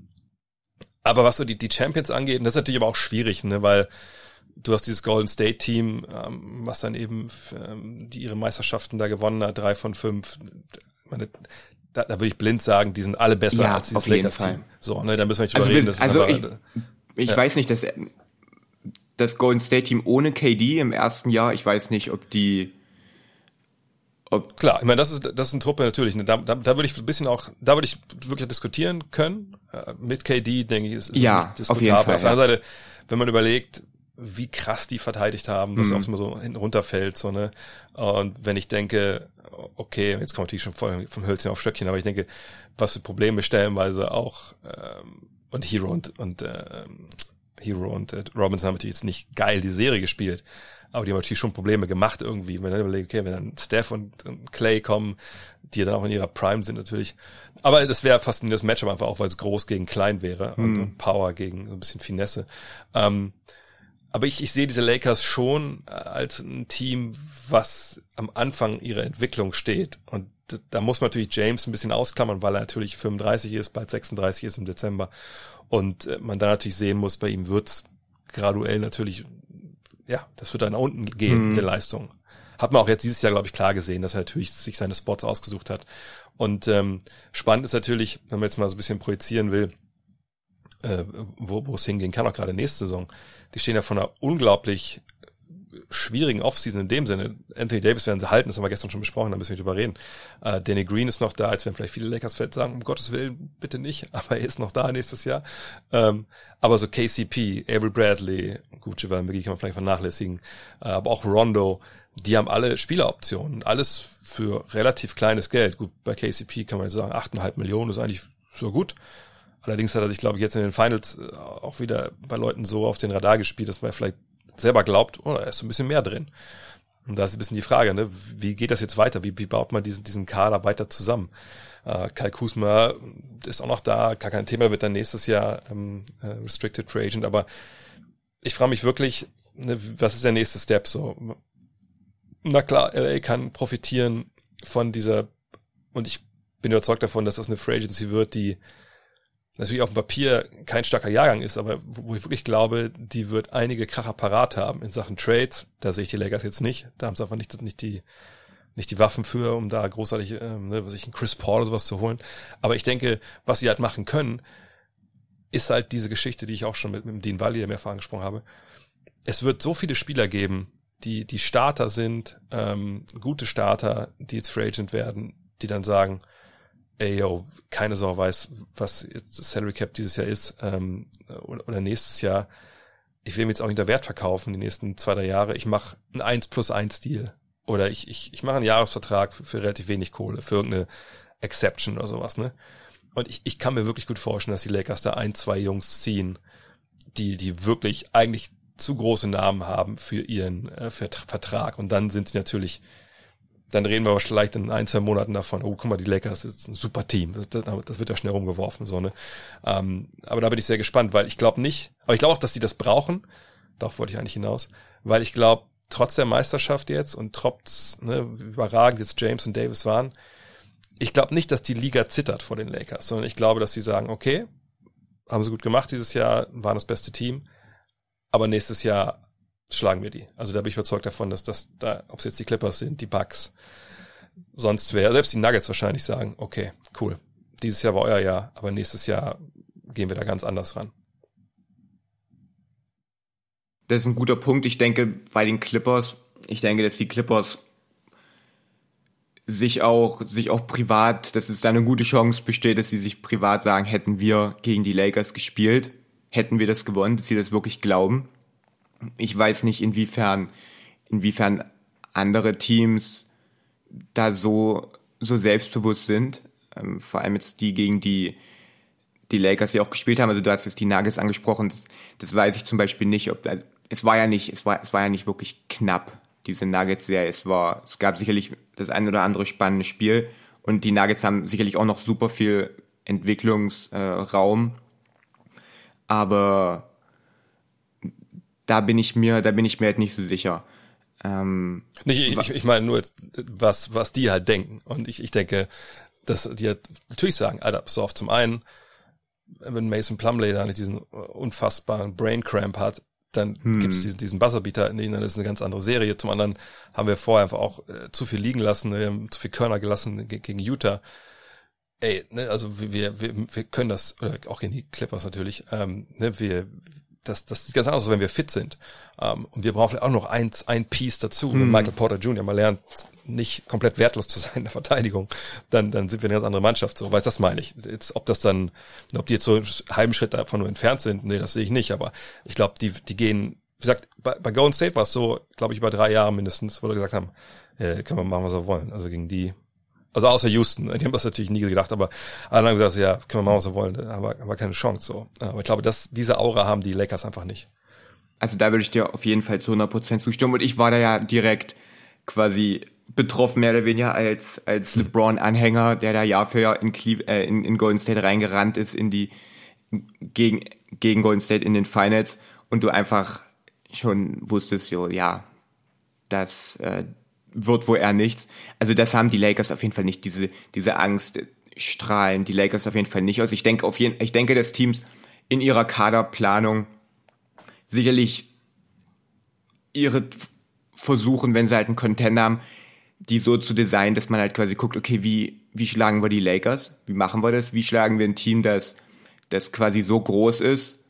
aber was so die, die Champions angeht, das ist natürlich aber auch schwierig, ne, weil du hast dieses Golden State Team, ähm, was dann eben ähm, die ihre Meisterschaften da gewonnen hat, drei von fünf. Meine, da, da würde ich blind sagen, die sind alle besser ja, als dieses Lakers Team. So, ne, da müssen wir nicht also, reden. Also aber, ich, ich ja. weiß nicht, dass das Golden State Team ohne KD im ersten Jahr, ich weiß nicht, ob die ob Klar, ich meine, das ist das ist eine Truppe natürlich. Ne, da, da, da würde ich ein bisschen auch, da würde ich wirklich diskutieren können. Äh, mit KD denke ich, ist, ist ja auf jeden Fall. Auf der anderen Seite, wenn man überlegt, wie krass die verteidigt haben, dass mhm. er oft mal so hinten runterfällt, so ne. Und wenn ich denke, okay, jetzt kommt natürlich schon voll vom Hölzchen auf Stöckchen, aber ich denke, was für Probleme stellenweise auch ähm, und Hero und und ähm, Hero und äh, Robinson haben natürlich jetzt nicht geil die Serie gespielt, aber die haben natürlich schon Probleme gemacht irgendwie. Wenn dann überlegt, okay, wenn dann Steph und, und Clay kommen, die ja dann auch in ihrer Prime sind natürlich. Aber das wäre fast das Matchup einfach auch, weil es groß gegen klein wäre und, mhm. und Power gegen so ein bisschen Finesse. Ähm, aber ich, ich sehe diese Lakers schon äh, als ein Team, was am Anfang ihrer Entwicklung steht. Und da muss man natürlich James ein bisschen ausklammern, weil er natürlich 35 ist, bald 36 ist im Dezember. Und äh, man da natürlich sehen muss, bei ihm wird's graduell natürlich, ja, das wird dann unten gehen, mhm. der Leistung. Hat man auch jetzt dieses Jahr, glaube ich, klar gesehen, dass er natürlich sich seine Spots ausgesucht hat. Und ähm, spannend ist natürlich, wenn man jetzt mal so ein bisschen projizieren will, äh, wo, wo es hingehen kann, auch gerade nächste Saison. Die stehen ja von einer unglaublich schwierigen Offseason in dem Sinne. Anthony Davis werden sie halten, das haben wir gestern schon besprochen, da müssen wir nicht drüber reden. Äh, Danny Green ist noch da, als werden vielleicht viele Lakers-Fans sagen, um Gottes Willen, bitte nicht, (laughs) aber er ist noch da nächstes Jahr. Ähm, aber so KCP, Avery Bradley, gut, Javal McGee kann man vielleicht vernachlässigen, äh, aber auch Rondo, die haben alle Spieleroptionen, alles für relativ kleines Geld. Gut, bei KCP kann man sagen, 8,5 Millionen ist eigentlich so gut. Allerdings hat er sich, glaube ich, jetzt in den Finals äh, auch wieder bei Leuten so auf den Radar gespielt, dass man vielleicht selber glaubt, oh, da ist so ein bisschen mehr drin. Und da ist ein bisschen die Frage, ne, wie geht das jetzt weiter? Wie, wie baut man diesen, diesen Kader weiter zusammen? Äh, Kai Kusma ist auch noch da, gar kein Thema, wird dann nächstes Jahr ähm, äh, Restricted Free Agent, aber ich frage mich wirklich, ne, was ist der nächste Step? So, na klar, LA kann profitieren von dieser, und ich bin überzeugt davon, dass das eine Free Agency wird, die natürlich auf dem Papier kein starker Jahrgang ist, aber wo ich wirklich glaube, die wird einige Kracher parat haben in Sachen Trades. Da sehe ich die Lakers jetzt nicht. Da haben sie einfach nicht, nicht die nicht die Waffen für, um da großartig, ähm, ne, was ich, einen Chris Paul oder sowas zu holen. Aber ich denke, was sie halt machen können, ist halt diese Geschichte, die ich auch schon mit, mit Dean Valley mehrfach angesprochen habe. Es wird so viele Spieler geben, die die Starter sind, ähm, gute Starter, die jetzt Free Agent werden, die dann sagen, ey, yo, keine Sau weiß, was jetzt Salary Cap dieses Jahr ist ähm, oder, oder nächstes Jahr. Ich will mir jetzt auch nicht der Wert verkaufen die nächsten zwei, drei Jahre. Ich mache einen 1 plus 1 Deal. Oder ich, ich, ich mache einen Jahresvertrag für, für relativ wenig Kohle, für irgendeine Exception oder sowas, ne? Und ich, ich kann mir wirklich gut vorstellen, dass die Lakers da ein, zwei Jungs ziehen, die, die wirklich eigentlich zu große Namen haben für ihren äh, Vertrag. Und dann sind sie natürlich dann reden wir vielleicht in ein, zwei Monaten davon, oh, guck mal, die Lakers ist ein super Team. Das, das, das wird ja schnell rumgeworfen, so, ne? Ähm, aber da bin ich sehr gespannt, weil ich glaube nicht, aber ich glaube auch, dass die das brauchen. Darauf wollte ich eigentlich hinaus. Weil ich glaube, trotz der Meisterschaft jetzt und trotz, ne, überragend jetzt James und Davis waren, ich glaube nicht, dass die Liga zittert vor den Lakers, sondern ich glaube, dass sie sagen, okay, haben sie gut gemacht dieses Jahr, waren das beste Team, aber nächstes Jahr schlagen wir die. Also da bin ich überzeugt davon, dass das da, ob es jetzt die Clippers sind, die Bucks, sonst wäre selbst die Nuggets wahrscheinlich sagen, okay, cool, dieses Jahr war euer Jahr, aber nächstes Jahr gehen wir da ganz anders ran. Das ist ein guter Punkt. Ich denke, bei den Clippers, ich denke, dass die Clippers sich auch, sich auch privat, dass es da eine gute Chance besteht, dass sie sich privat sagen, hätten wir gegen die Lakers gespielt, hätten wir das gewonnen, dass sie das wirklich glauben. Ich weiß nicht, inwiefern, inwiefern andere Teams da so, so selbstbewusst sind. Ähm, vor allem jetzt die gegen die, die Lakers, die auch gespielt haben. Also du hast jetzt die Nuggets angesprochen. Das, das weiß ich zum Beispiel nicht, ob, also es war ja nicht, es war, es war ja nicht wirklich knapp, diese Nuggets-Serie. Es war, es gab sicherlich das ein oder andere spannende Spiel und die Nuggets haben sicherlich auch noch super viel Entwicklungsraum. Äh, aber da bin ich mir, da bin ich mir halt nicht so sicher. Ähm, nicht, ich, ich meine nur, was, was die halt denken. Und ich, ich denke, dass die halt natürlich sagen, Alter, so oft zum einen, wenn Mason Plumley da nicht diesen unfassbaren Brain Cramp hat, dann hm. gibt es diesen, diesen Buzzerbeater in ihnen, das ist eine ganz andere Serie. Zum anderen haben wir vorher einfach auch äh, zu viel liegen lassen, wir haben zu viel Körner gelassen gegen Utah. Ey, ne, also wir, wir, wir können das, oder auch gegen die Clippers natürlich, ähm, ne, wir, das, das sieht ganz anders aus, wenn wir fit sind. Ähm, und wir brauchen auch noch ein, ein Piece dazu. Hm. Wenn Michael Porter Jr. mal lernt, nicht komplett wertlos zu sein in der Verteidigung, dann, dann sind wir eine ganz andere Mannschaft. So, weißt das meine ich. Jetzt, ob das dann, ob die jetzt so einen halben Schritt davon nur entfernt sind, nee, das sehe ich nicht. Aber ich glaube, die, die gehen, wie gesagt, bei, bei Golden State war es so, glaube ich, über drei Jahre mindestens, wo wir gesagt haben, äh, können wir machen, was wir wollen. Also gegen die, also außer Houston, die haben das natürlich nie gedacht, aber alle haben gesagt, ja, können wir machen, was wir wollen, da haben wir, haben wir keine Chance. So. Aber ich glaube, dass diese Aura haben die Lakers einfach nicht. Also da würde ich dir auf jeden Fall zu 100% zustimmen. Und ich war da ja direkt quasi betroffen, mehr oder weniger als, als hm. LeBron-Anhänger, der da Jahr für Jahr in, Cleve, äh, in, in Golden State reingerannt ist, in die, gegen, gegen Golden State in den Finals und du einfach schon wusstest, so, ja, das äh, wird wohl eher nichts. Also das haben die Lakers auf jeden Fall nicht, diese, diese Angst strahlen die Lakers auf jeden Fall nicht aus. Ich denke auf jeden, ich denke, dass Teams in ihrer Kaderplanung sicherlich ihre versuchen, wenn sie halt einen Contender haben, die so zu designen, dass man halt quasi guckt, okay, wie, wie schlagen wir die Lakers? Wie machen wir das? Wie schlagen wir ein Team, das, das quasi so groß ist,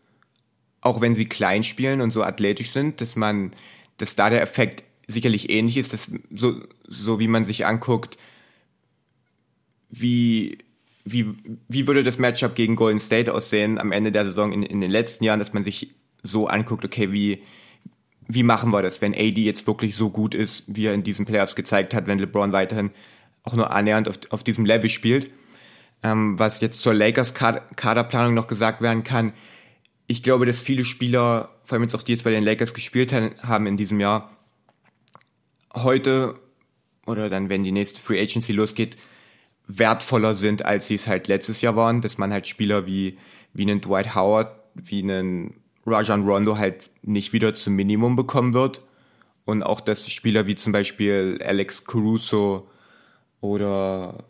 auch wenn sie klein spielen und so athletisch sind, dass man, dass da der Effekt sicherlich ähnlich ist, dass so, so wie man sich anguckt, wie, wie, wie würde das Matchup gegen Golden State aussehen am Ende der Saison in, in den letzten Jahren, dass man sich so anguckt, okay, wie, wie machen wir das, wenn AD jetzt wirklich so gut ist, wie er in diesen Playoffs gezeigt hat, wenn LeBron weiterhin auch nur annähernd auf, auf diesem Level spielt. Ähm, was jetzt zur Lakers Kaderplanung noch gesagt werden kann, ich glaube, dass viele Spieler, vor allem jetzt auch die jetzt bei den Lakers gespielt haben in diesem Jahr, heute oder dann, wenn die nächste Free Agency losgeht, wertvoller sind, als sie es halt letztes Jahr waren, dass man halt Spieler wie, wie einen Dwight Howard, wie einen Rajan Rondo halt nicht wieder zum Minimum bekommen wird. Und auch, dass Spieler wie zum Beispiel Alex Caruso oder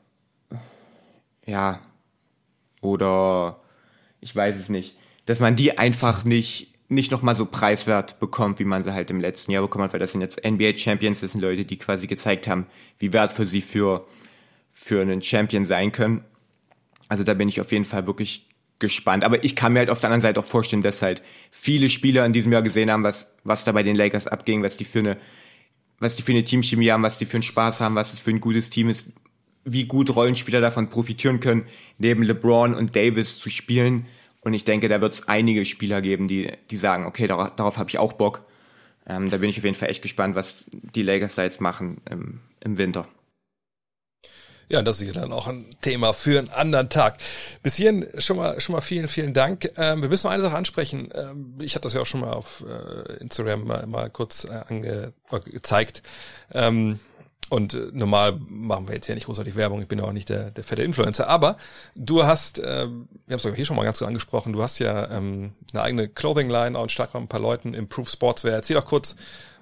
ja, oder ich weiß es nicht, dass man die einfach nicht nicht nochmal so preiswert bekommt, wie man sie halt im letzten Jahr bekommen hat, weil das sind jetzt NBA Champions, das sind Leute, die quasi gezeigt haben, wie wertvoll sie für, für einen Champion sein können. Also da bin ich auf jeden Fall wirklich gespannt. Aber ich kann mir halt auf der anderen Seite auch vorstellen, dass halt viele Spieler in diesem Jahr gesehen haben, was, was da bei den Lakers abging, was die für eine, was die für eine Teamchemie haben, was die für einen Spaß haben, was es für ein gutes Team ist, wie gut Rollenspieler davon profitieren können, neben LeBron und Davis zu spielen. Und ich denke, da wird es einige Spieler geben, die, die sagen, okay, darauf, darauf habe ich auch Bock. Ähm, da bin ich auf jeden Fall echt gespannt, was die Lakers da jetzt machen im, im Winter. Ja, das ist ja dann auch ein Thema für einen anderen Tag. Bis hierhin schon mal, schon mal vielen, vielen Dank. Ähm, wir müssen noch eine Sache ansprechen. Ähm, ich hatte das ja auch schon mal auf äh, Instagram mal, mal kurz äh, ange, äh, gezeigt. Ähm, und äh, normal machen wir jetzt ja nicht großartig Werbung, ich bin auch nicht der, der fette Influencer, aber du hast, äh, wir haben es hier schon mal ganz so angesprochen, du hast ja ähm, eine eigene Clothing-Line auch in Starkram ein paar Leuten, Improve Sportswear. Erzähl doch kurz,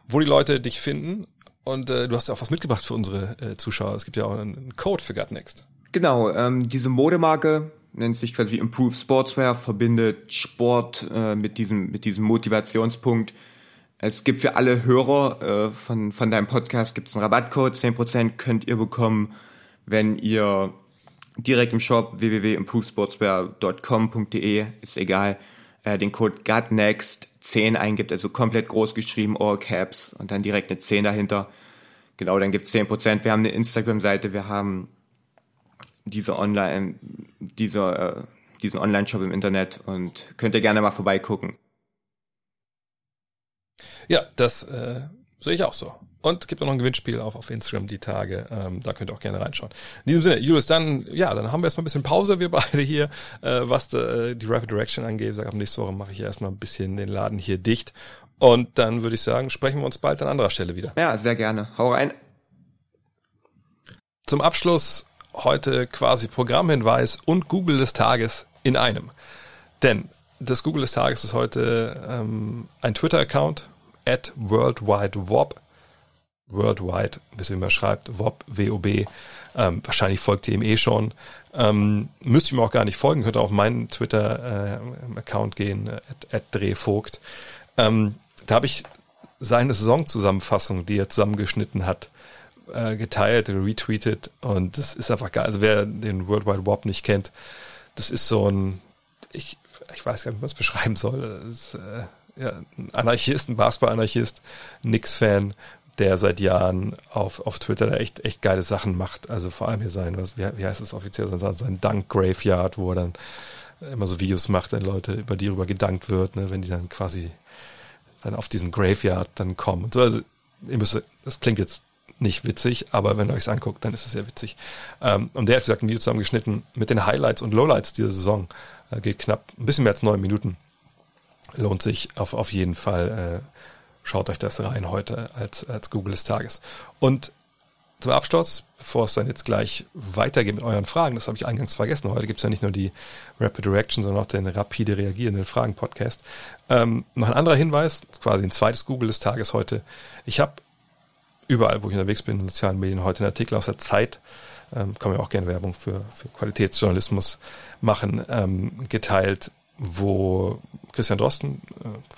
wo die Leute dich finden und äh, du hast ja auch was mitgebracht für unsere äh, Zuschauer. Es gibt ja auch einen Code für Gut Next. Genau, ähm, diese Modemarke nennt sich quasi Improve Sportswear, verbindet Sport äh, mit diesem mit diesem Motivationspunkt Es gibt für alle Hörer äh, von, von deinem Podcast gibt's einen Rabattcode, 10% könnt ihr bekommen, wenn ihr direkt im Shop www.improvesportswear.com.de, ist egal, äh, den Code GUTNEXT10 eingibt, also komplett groß geschrieben, all caps und dann direkt eine 10 dahinter. Genau, dann gibt's 10%. Wir haben eine Instagram-Seite, wir haben diese Online, dieser, äh, diesen Online-Shop im Internet und könnt ihr gerne mal vorbeigucken. Ja, das äh, sehe ich auch so. Und gibt auch noch ein Gewinnspiel auf, auf Instagram die Tage. Ähm, da könnt ihr auch gerne reinschauen. In diesem Sinne, Julius, dann, ja, dann haben wir erstmal ein bisschen Pause, wir (laughs) beide hier, äh, was äh, die Rapid Direction angeht. Sag, ab nächste Woche mache ich erstmal ein bisschen den Laden hier dicht. Und dann würde ich sagen, sprechen wir uns bald an anderer Stelle wieder. Ja, sehr gerne. Hau rein. Zum Abschluss heute quasi Programmhinweis und Google des Tages in einem. Denn das Google des Tages ist heute ähm, ein Twitter-Account at worldwidewop. Worldwide, wie man schreibt, WOB, W-O-B. Ähm, wahrscheinlich folgt ihr ihm eh schon. Ähm, müsst ihr mir auch gar nicht folgen, könnt ihr auf meinen Twitter-Account äh, gehen, at, at Drehvogt. Ähm, da habe ich seine Saisonzusammenfassung, die er zusammengeschnitten hat, äh, geteilt, retweetet und das ist einfach geil. Also wer den World Wide Wop nicht kennt, das ist so ein, ich, ich weiß gar nicht, wie man es beschreiben soll. Das äh, ja, ein Anarchist, ein Basketball-Anarchist, Nix-Fan, der seit Jahren auf, auf Twitter da echt, echt geile Sachen macht. Also vor allem hier sein, was, wie, wie heißt das offiziell, sein Dunk Graveyard, wo er dann immer so Videos macht, wenn Leute über die rüber gedankt wird, ne, wenn die dann quasi dann auf diesen Graveyard dann kommen. Und so, also, ihr müsst, das klingt jetzt nicht witzig, aber wenn ihr euch anguckt, dann ist es sehr witzig. Ähm, und der hat, wie gesagt, ein Video zusammengeschnitten mit den Highlights und Lowlights dieser Saison. Äh, geht knapp ein bisschen mehr als neun Minuten. Lohnt sich auf, auf jeden Fall. Äh, schaut euch das rein heute als, als Google des Tages. Und zum Abschluss, bevor es dann jetzt gleich weitergeht mit euren Fragen, das habe ich eingangs vergessen. Heute gibt es ja nicht nur die Rapid Reaction, sondern auch den rapide reagierenden Fragen-Podcast. Ähm, noch ein anderer Hinweis, quasi ein zweites Google des Tages heute. Ich habe überall, wo ich unterwegs bin, in sozialen Medien, heute einen Artikel aus der Zeit, ähm, kann man auch gerne Werbung für, für Qualitätsjournalismus machen, ähm, geteilt, wo Christian Drosten,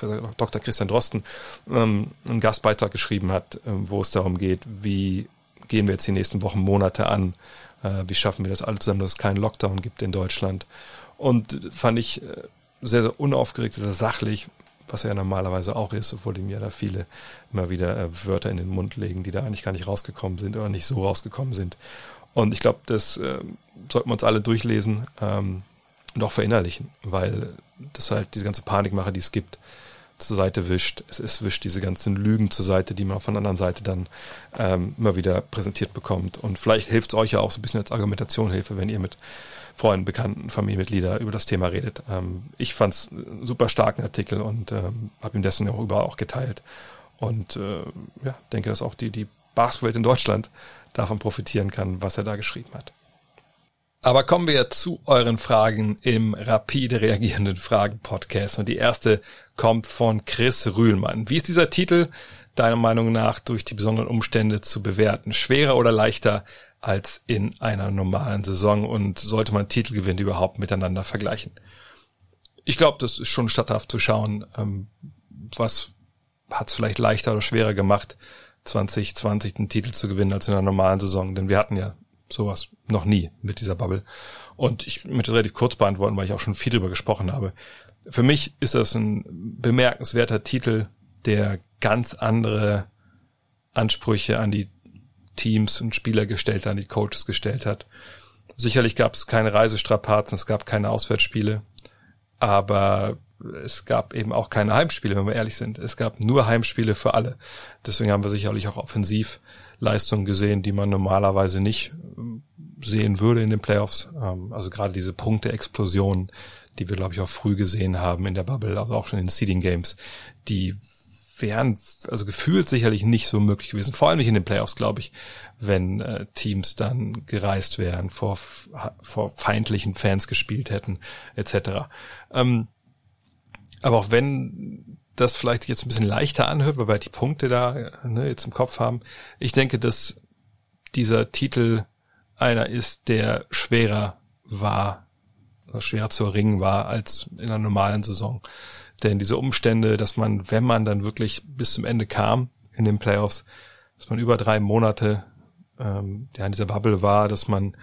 äh, Dr. Christian Drosten, ähm, einen Gastbeitrag geschrieben hat, äh, wo es darum geht, wie gehen wir jetzt die nächsten Wochen, Monate an, äh, wie schaffen wir das alles zusammen, dass es keinen Lockdown gibt in Deutschland. Und fand ich äh, sehr, sehr unaufgeregt, sehr sachlich, was er ja normalerweise auch ist, obwohl ihm ja da viele immer wieder äh, Wörter in den Mund legen, die da eigentlich gar nicht rausgekommen sind oder nicht so rausgekommen sind. Und ich glaube, das äh, sollten wir uns alle durchlesen ähm, und auch verinnerlichen, weil das halt diese ganze Panikmache, die es gibt, zur Seite wischt. Es, es wischt diese ganzen Lügen zur Seite, die man von der anderen Seite dann ähm, immer wieder präsentiert bekommt. Und vielleicht hilft es euch ja auch so ein bisschen als Argumentationhilfe, wenn ihr mit Freunden, Bekannten, Familienmitglieder über das Thema redet. Ähm, ich fand es einen super starken Artikel und ähm, habe ihn dessen auch überall auch geteilt. Und äh, ja, denke, dass auch die, die Basketballwelt in Deutschland davon profitieren kann, was er da geschrieben hat. Aber kommen wir zu euren Fragen im rapide reagierenden Fragen-Podcast. Und die erste kommt von Chris Rühlmann. Wie ist dieser Titel deiner Meinung nach durch die besonderen Umstände zu bewerten? Schwerer oder leichter als in einer normalen Saison und sollte man Titelgewinn überhaupt miteinander vergleichen. Ich glaube, das ist schon statthaft zu schauen, ähm, was hat es vielleicht leichter oder schwerer gemacht, 2020 den Titel zu gewinnen als in einer normalen Saison, denn wir hatten ja sowas noch nie mit dieser Bubble. Und ich möchte das relativ kurz beantworten, weil ich auch schon viel darüber gesprochen habe. Für mich ist das ein bemerkenswerter Titel, der ganz andere Ansprüche an die Teams und Spieler gestellt hat, die Coaches gestellt hat. Sicherlich gab es keine Reisestrapazen, es gab keine Auswärtsspiele, aber es gab eben auch keine Heimspiele, wenn wir ehrlich sind. Es gab nur Heimspiele für alle. Deswegen haben wir sicherlich auch Offensivleistungen gesehen, die man normalerweise nicht ähm, sehen würde in den Playoffs. Ähm, also gerade diese Punkte-Explosion, die wir, glaube ich, auch früh gesehen haben in der Bubble, also auch schon in den Seeding Games, die wären also gefühlt sicherlich nicht so möglich gewesen. Vor allem nicht in den Playoffs, glaube ich, wenn äh, Teams dann gereist wären, vor, vor feindlichen Fans gespielt hätten, etc. Ähm, aber auch wenn das vielleicht jetzt ein bisschen leichter anhört, weil wir die Punkte da ne, jetzt im Kopf haben, ich denke, dass dieser Titel einer ist, der schwerer war, schwerer zu erringen war als in einer normalen Saison. Denn diese Umstände, dass man, wenn man dann wirklich bis zum Ende kam in den Playoffs, dass man über drei Monate ähm, ja, in dieser Bubble war, dass man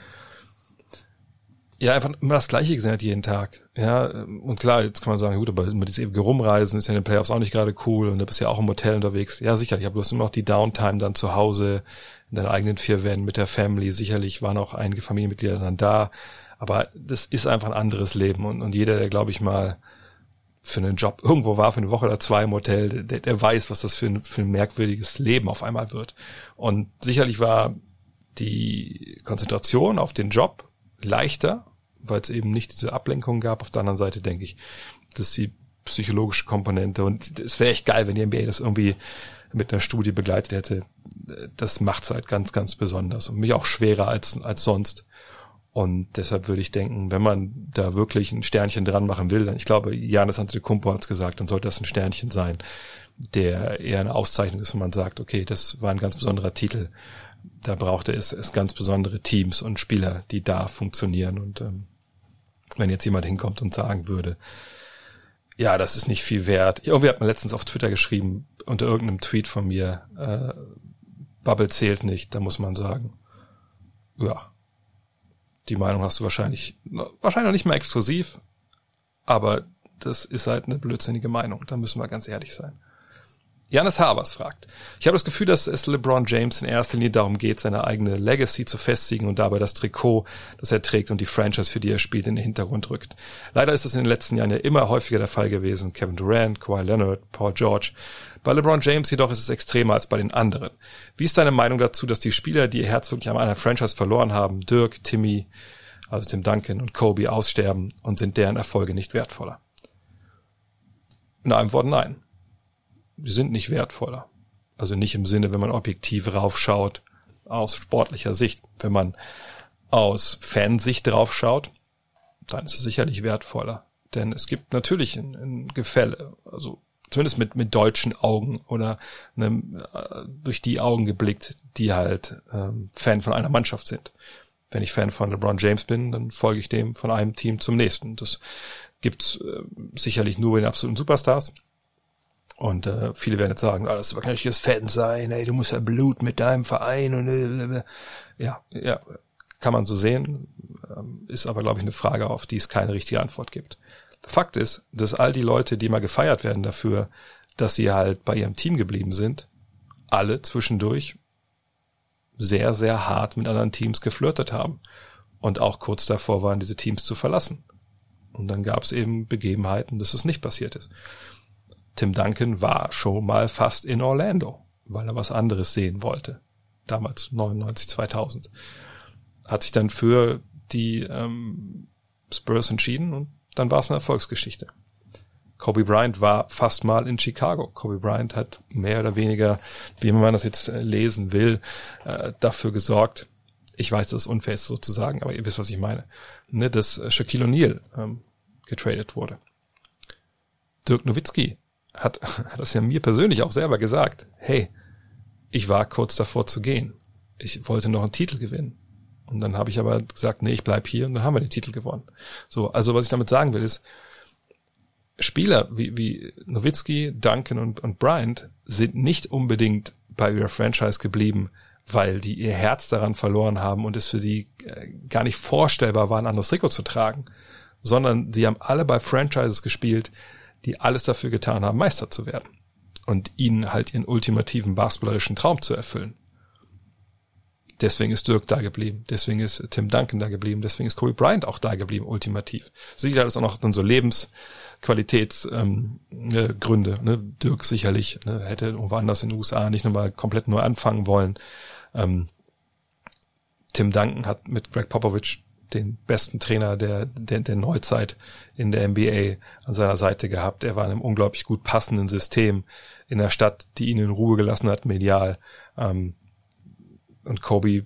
ja einfach immer das Gleiche gesehen hat jeden Tag. Ja, und klar, jetzt kann man sagen, gut, aber mit diesem ewige Rumreisen ist ja in den Playoffs auch nicht gerade cool und du bist ja auch im Hotel unterwegs. Ja, sicherlich, aber du hast immer noch die Downtime dann zu Hause, in deinen eigenen vier Wänden mit der Family. Sicherlich waren auch einige Familienmitglieder dann da. Aber das ist einfach ein anderes Leben und, und jeder, der, glaube ich, mal für einen Job irgendwo war, für eine Woche oder zwei im Hotel, der, der weiß, was das für ein, für ein merkwürdiges Leben auf einmal wird. Und sicherlich war die Konzentration auf den Job leichter, weil es eben nicht diese Ablenkung gab. Auf der anderen Seite denke ich, dass die psychologische Komponente und es wäre echt geil, wenn die NBA das irgendwie mit einer Studie begleitet hätte. Das macht es halt ganz, ganz besonders und mich auch schwerer als, als sonst. Und deshalb würde ich denken, wenn man da wirklich ein Sternchen dran machen will, dann, ich glaube, Janis Antetokounmpo hat es gesagt, dann sollte das ein Sternchen sein, der eher eine Auszeichnung ist, wenn man sagt, okay, das war ein ganz besonderer Titel. Da brauchte es, es ganz besondere Teams und Spieler, die da funktionieren. Und ähm, wenn jetzt jemand hinkommt und sagen würde, ja, das ist nicht viel wert. Irgendwie hat man letztens auf Twitter geschrieben, unter irgendeinem Tweet von mir, äh, Bubble zählt nicht, da muss man sagen, ja, die Meinung hast du wahrscheinlich, wahrscheinlich noch nicht mal exklusiv, aber das ist halt eine blödsinnige Meinung. Da müssen wir ganz ehrlich sein. Janis Habers fragt. Ich habe das Gefühl, dass es LeBron James in erster Linie darum geht, seine eigene Legacy zu festigen und dabei das Trikot, das er trägt und die Franchise, für die er spielt, in den Hintergrund rückt. Leider ist es in den letzten Jahren ja immer häufiger der Fall gewesen. Kevin Durant, Kawhi Leonard, Paul George. Bei LeBron James jedoch ist es extremer als bei den anderen. Wie ist deine Meinung dazu, dass die Spieler, die ihr Herz wirklich an einer Franchise verloren haben, Dirk, Timmy, also Tim Duncan und Kobe aussterben und sind deren Erfolge nicht wertvoller? In einem Wort nein sind nicht wertvoller. Also nicht im Sinne, wenn man objektiv raufschaut, aus sportlicher Sicht. Wenn man aus Fansicht draufschaut, dann ist es sicherlich wertvoller. Denn es gibt natürlich ein, ein Gefälle, also zumindest mit, mit deutschen Augen oder einem, äh, durch die Augen geblickt, die halt ähm, Fan von einer Mannschaft sind. Wenn ich Fan von LeBron James bin, dann folge ich dem von einem Team zum nächsten. Das gibt's äh, sicherlich nur bei den absoluten Superstars. Und äh, viele werden jetzt sagen, ah, das kann nicht das Fan sein, ey, du musst ja Blut mit deinem Verein und äh, ja, ja, kann man so sehen, ähm, ist aber glaube ich eine Frage, auf die es keine richtige Antwort gibt. Fakt ist, dass all die Leute, die mal gefeiert werden dafür, dass sie halt bei ihrem Team geblieben sind, alle zwischendurch sehr, sehr hart mit anderen Teams geflirtet haben und auch kurz davor waren, diese Teams zu verlassen. Und dann gab es eben Begebenheiten, dass es nicht passiert ist. Tim Duncan war schon mal fast in Orlando, weil er was anderes sehen wollte. Damals 99, 2000. Hat sich dann für die ähm, Spurs entschieden und dann war es eine Erfolgsgeschichte. Kobe Bryant war fast mal in Chicago. Kobe Bryant hat mehr oder weniger, wie man das jetzt äh, lesen will, äh, dafür gesorgt, ich weiß, dass es unfair ist sozusagen, aber ihr wisst, was ich meine, ne, dass Shaquille O'Neal ähm, getradet wurde. Dirk Nowitzki hat, (laughs) hat das ja mir persönlich auch selber gesagt. Hey, ich war kurz davor zu gehen. Ich wollte noch einen Titel gewinnen. Und dann habe ich aber gesagt, nee, ich bleib hier und dann haben wir den Titel gewonnen. So, also was ich damit sagen will ist, Spieler wie, wie Nowitzki, Duncan und, und Bryant sind nicht unbedingt bei ihrer Franchise geblieben, weil die ihr Herz daran verloren haben und es für sie äh, gar nicht vorstellbar war, ein anderes Trikot zu tragen, sondern sie haben alle bei Franchises gespielt, die alles dafür getan haben, Meister zu werden und ihnen halt ihren ultimativen basketballerischen Traum zu erfüllen. Deswegen ist Dirk da geblieben, deswegen ist Tim Duncan da geblieben, deswegen ist Kobe Bryant auch da geblieben, ultimativ. Sicher hat es auch noch so Lebensqualitätsgründe. Ähm, äh, ne? Dirk sicherlich ne? hätte irgendwo anders in den USA nicht nochmal komplett neu anfangen wollen. Ähm, Tim Duncan hat mit Greg Popovich den besten Trainer der, der, der Neuzeit in der NBA an seiner Seite gehabt. Er war in einem unglaublich gut passenden System in der Stadt, die ihn in Ruhe gelassen hat, medial. Ähm, und Kobe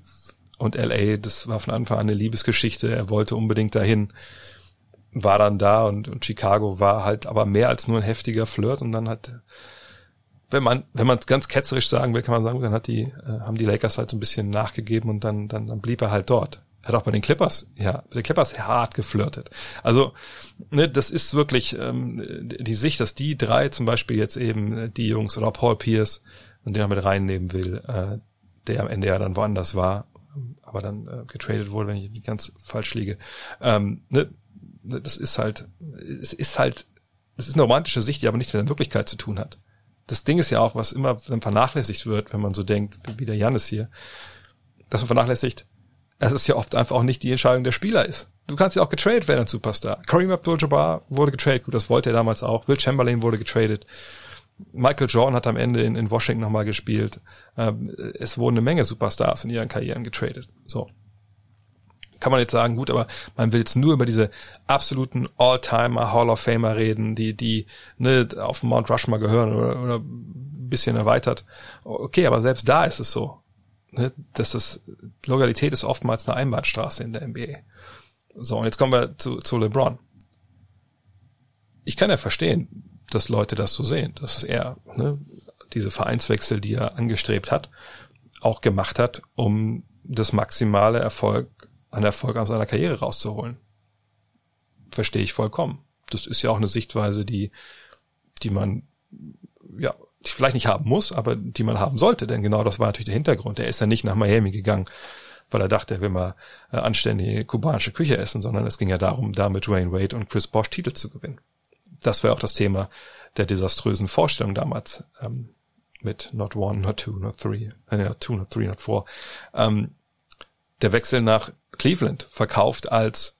und LA, das war von Anfang an eine Liebesgeschichte. Er wollte unbedingt dahin, war dann da und, und Chicago war halt aber mehr als nur ein heftiger Flirt und dann hat wenn man wenn man es ganz ketzerisch sagen will, kann man sagen, dann hat die äh, haben die Lakers halt so ein bisschen nachgegeben und dann dann dann blieb er halt dort hat auch bei den Clippers, ja, bei den Clippers hart geflirtet. Also, ne, das ist wirklich ähm, die Sicht, dass die drei zum Beispiel jetzt eben äh, die Jungs oder Paul Pierce, und den er mit reinnehmen will, äh, der am Ende ja dann woanders war, aber dann äh, getradet wurde, wenn ich nicht ganz falsch liege. Ähm, ne, das ist halt, es ist halt, es ist eine romantische Sicht, die aber nichts mit der Wirklichkeit zu tun hat. Das Ding ist ja auch, was immer vernachlässigt wird, wenn man so denkt, wie der Janis hier, dass man vernachlässigt, es ja oft einfach auch nicht die Entscheidung der Spieler ist. Du kannst ja auch getradet werden als Superstar. Kareem Abdul-Jabbar wurde getradet, gut, das wollte er damals auch. Will Chamberlain wurde getradet. Michael Jordan hat am Ende in, in Washington nochmal gespielt. Ähm, es wurden eine Menge Superstars in ihren Karrieren getradet. So. Kann man jetzt sagen, gut, aber man will jetzt nur über diese absoluten All-Timer Hall of Famer reden, die, die ne, auf Mount Rushmore gehören oder, oder bisschen erweitert. Okay, aber selbst da ist es so, ne, das Loyalität ist oftmals eine Einbahnstraße in der NBA. So, und jetzt kommen wir zu, zu LeBron. Ich kann ja verstehen, dass Leute das so sehen, dass er ne, diese Vereinswechsel, die er angestrebt hat, auch gemacht hat, um das maximale Erfolg an Erfolg aus seiner Karriere rauszuholen. Verstehe ich vollkommen. Das ist ja auch eine Sichtweise, die, die man, ja, vielleicht nicht haben muss, aber die man haben sollte, denn genau das war natürlich der Hintergrund. Er ist ja nicht nach Miami gegangen, weil er dachte, er will mal äh, anständige kubanische Küche essen, sondern es ging ja darum, da mit Wayne Wade und Chris Bosch Titel zu gewinnen das wäre auch das Thema der desaströsen Vorstellung damals ähm, mit Not One, Not Two, Not Three, äh, Not Two, Not Three, Not Four. Ähm, der Wechsel nach Cleveland verkauft als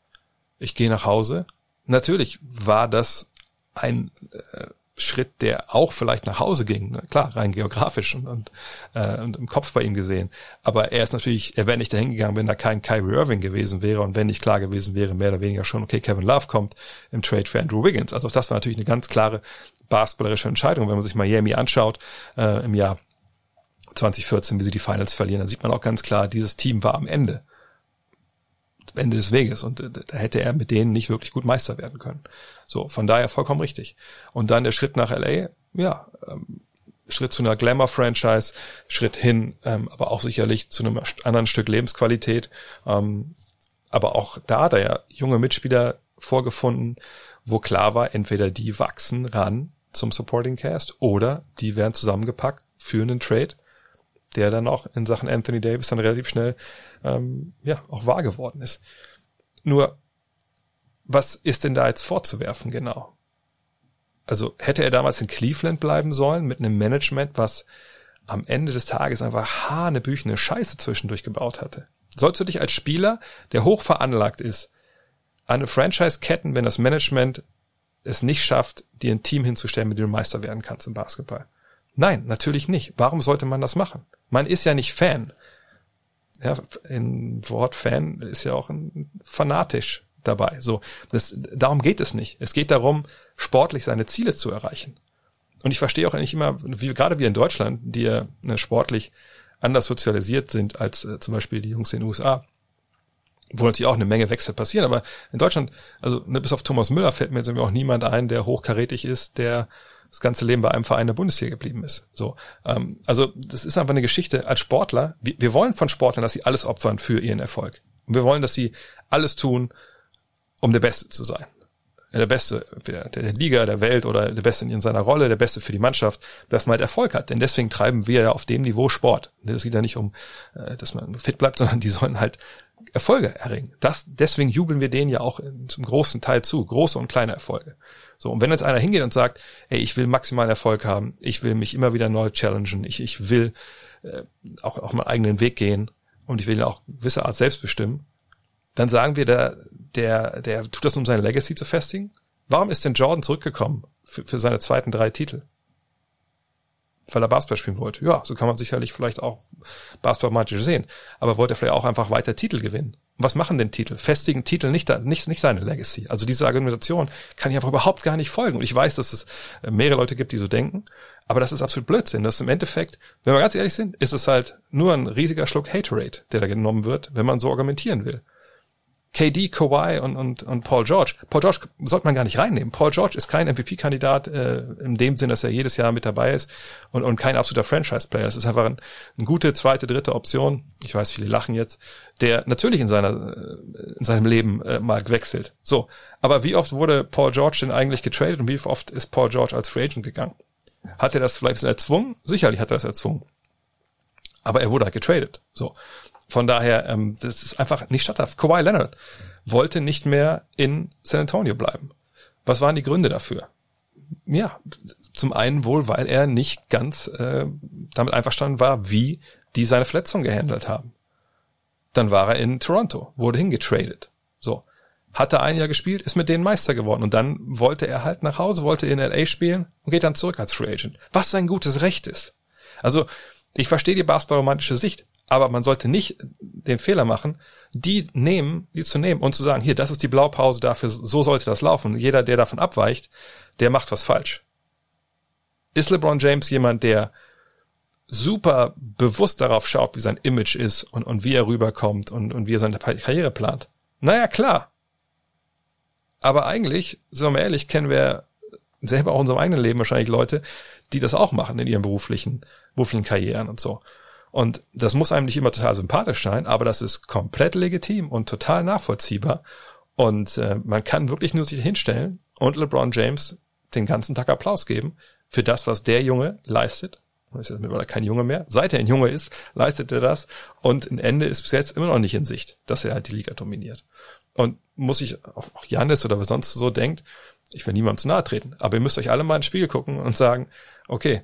ich gehe nach Hause. Natürlich war das ein äh, Schritt, der auch vielleicht nach Hause ging. Ne? Klar, rein geografisch und, und, äh, und im Kopf bei ihm gesehen. Aber er ist natürlich, er wäre nicht dahin gegangen, wenn da kein Kyrie Irving gewesen wäre und wenn nicht klar gewesen wäre, mehr oder weniger schon, okay, Kevin Love kommt im Trade für Andrew Wiggins. Also das war natürlich eine ganz klare basketballerische Entscheidung. Wenn man sich Miami anschaut, äh, im Jahr 2014, wie sie die Finals verlieren, dann sieht man auch ganz klar, dieses Team war am Ende. Ende des Weges und äh, da hätte er mit denen nicht wirklich gut Meister werden können. So, von daher vollkommen richtig. Und dann der Schritt nach LA, ja, ähm, Schritt zu einer Glamour-Franchise, Schritt hin, ähm, aber auch sicherlich zu einem anderen Stück Lebensqualität. Ähm, aber auch da hat er ja junge Mitspieler vorgefunden, wo klar war, entweder die wachsen ran zum Supporting Cast oder die werden zusammengepackt für einen Trade, der dann auch in Sachen Anthony Davis dann relativ schnell ähm, ja auch wahr geworden ist. Nur, was ist denn da jetzt vorzuwerfen genau? Also hätte er damals in Cleveland bleiben sollen mit einem Management, was am Ende des Tages einfach hanebüchene Scheiße zwischendurch gebaut hatte. Sollst du dich als Spieler, der hoch veranlagt ist, an eine Franchise ketten, wenn das Management es nicht schafft, dir ein Team hinzustellen, mit dem du Meister werden kannst im Basketball? Nein, natürlich nicht. Warum sollte man das machen? Man ist ja nicht Fan ja, im Wort Fan ist ja auch ein fanatisch dabei. So, das, darum geht es nicht. Es geht darum, sportlich seine Ziele zu erreichen. Und ich verstehe auch nicht immer, wie gerade wir in Deutschland, die ja ne, sportlich anders sozialisiert sind als äh, zum Beispiel die Jungs in den USA, wo natürlich auch eine Menge Wechsel passieren. Aber in Deutschland, also ne, bis auf Thomas Müller fällt mir jetzt auch niemand ein, der hochkarätig ist, der das ganze Leben bei einem Verein der Bundesliga geblieben ist. So, ähm, also das ist einfach eine Geschichte als Sportler. Wir, wir wollen von Sportlern, dass sie alles opfern für ihren Erfolg. Und wir wollen, dass sie alles tun, um der Beste zu sein. Der Beste der, der Liga, der Welt oder der Beste in seiner Rolle, der Beste für die Mannschaft, dass man halt Erfolg hat. Denn deswegen treiben wir ja auf dem Niveau Sport. Es geht ja nicht um, äh, dass man fit bleibt, (laughs) sondern die sollen halt Erfolge erringen. Das, deswegen jubeln wir denen ja auch zum großen Teil zu. Große und kleine Erfolge. So, und wenn jetzt einer hingeht und sagt, ey, ich will maximalen Erfolg haben, ich will mich immer wieder neu challengen, ich, ich will äh, auch, auch meinen eigenen Weg gehen und ich will auch gewisse Art selbst bestimmen, dann sagen wir, der, der, der tut das, um seine Legacy zu festigen. Warum ist denn Jordan zurückgekommen für, für seine zweiten drei Titel? Weil er Basketball spielen wollte. Ja, so kann man sicherlich vielleicht auch basketballmatisch sehen. Aber wollte er vielleicht auch einfach weiter Titel gewinnen was machen denn Titel? Festigen Titel nicht, nicht, nicht seine Legacy. Also diese Argumentation kann ich einfach überhaupt gar nicht folgen. Und ich weiß, dass es äh, mehrere Leute gibt, die so denken. Aber das ist absolut Blödsinn. Das ist im Endeffekt, wenn wir ganz ehrlich sind, ist es halt nur ein riesiger Schluck Haterade, der da genommen wird, wenn man so argumentieren will. KD, Kawhi und, und, und Paul George. Paul George sollte man gar nicht reinnehmen. Paul George ist kein MVP-Kandidat äh, in dem Sinn, dass er jedes Jahr mit dabei ist und, und kein absoluter Franchise-Player. Es ist einfach ein, eine gute zweite, dritte Option. Ich weiß, viele lachen jetzt, der natürlich in seiner äh, in seinem Leben äh, mal wechselt. So, aber wie oft wurde Paul George denn eigentlich getradet und wie oft ist Paul George als Free Agent gegangen? Hat er das vielleicht erzwungen? Sicherlich hat er das erzwungen. Aber er wurde halt getradet. So. Von daher, ähm, das ist einfach nicht statthaft. Kawhi Leonard wollte nicht mehr in San Antonio bleiben. Was waren die Gründe dafür? Ja, zum einen wohl, weil er nicht ganz äh, damit einverstanden war, wie die seine Verletzung gehandelt haben. Dann war er in Toronto, wurde hingetradet. So. Hatte ein Jahr gespielt, ist mit denen Meister geworden und dann wollte er halt nach Hause, wollte in LA spielen und geht dann zurück als Free Agent. Was sein gutes Recht ist. Also, ich verstehe die basketballromantische Sicht, aber man sollte nicht den Fehler machen, die nehmen, die zu nehmen und zu sagen, hier, das ist die Blaupause dafür, so sollte das laufen. Jeder, der davon abweicht, der macht was falsch. Ist LeBron James jemand, der super bewusst darauf schaut, wie sein Image ist und, und wie er rüberkommt und, und wie er seine Karriere plant? Naja, klar. Aber eigentlich, sagen wir ehrlich, kennen wir selber auch in unserem eigenen Leben wahrscheinlich Leute, die das auch machen in ihren beruflichen, beruflichen Karrieren und so. Und das muss einem nicht immer total sympathisch sein, aber das ist komplett legitim und total nachvollziehbar. Und äh, man kann wirklich nur sich hinstellen und LeBron James den ganzen Tag Applaus geben für das, was der Junge leistet. Ist jetzt mittlerweile kein Junge mehr. Seit er ein Junge ist, leistet er das. Und ein Ende ist bis jetzt immer noch nicht in Sicht, dass er halt die Liga dominiert. Und muss ich, auch Janis oder wer sonst so denkt, ich will niemandem zu nahe treten, aber ihr müsst euch alle mal ins Spiegel gucken und sagen, okay,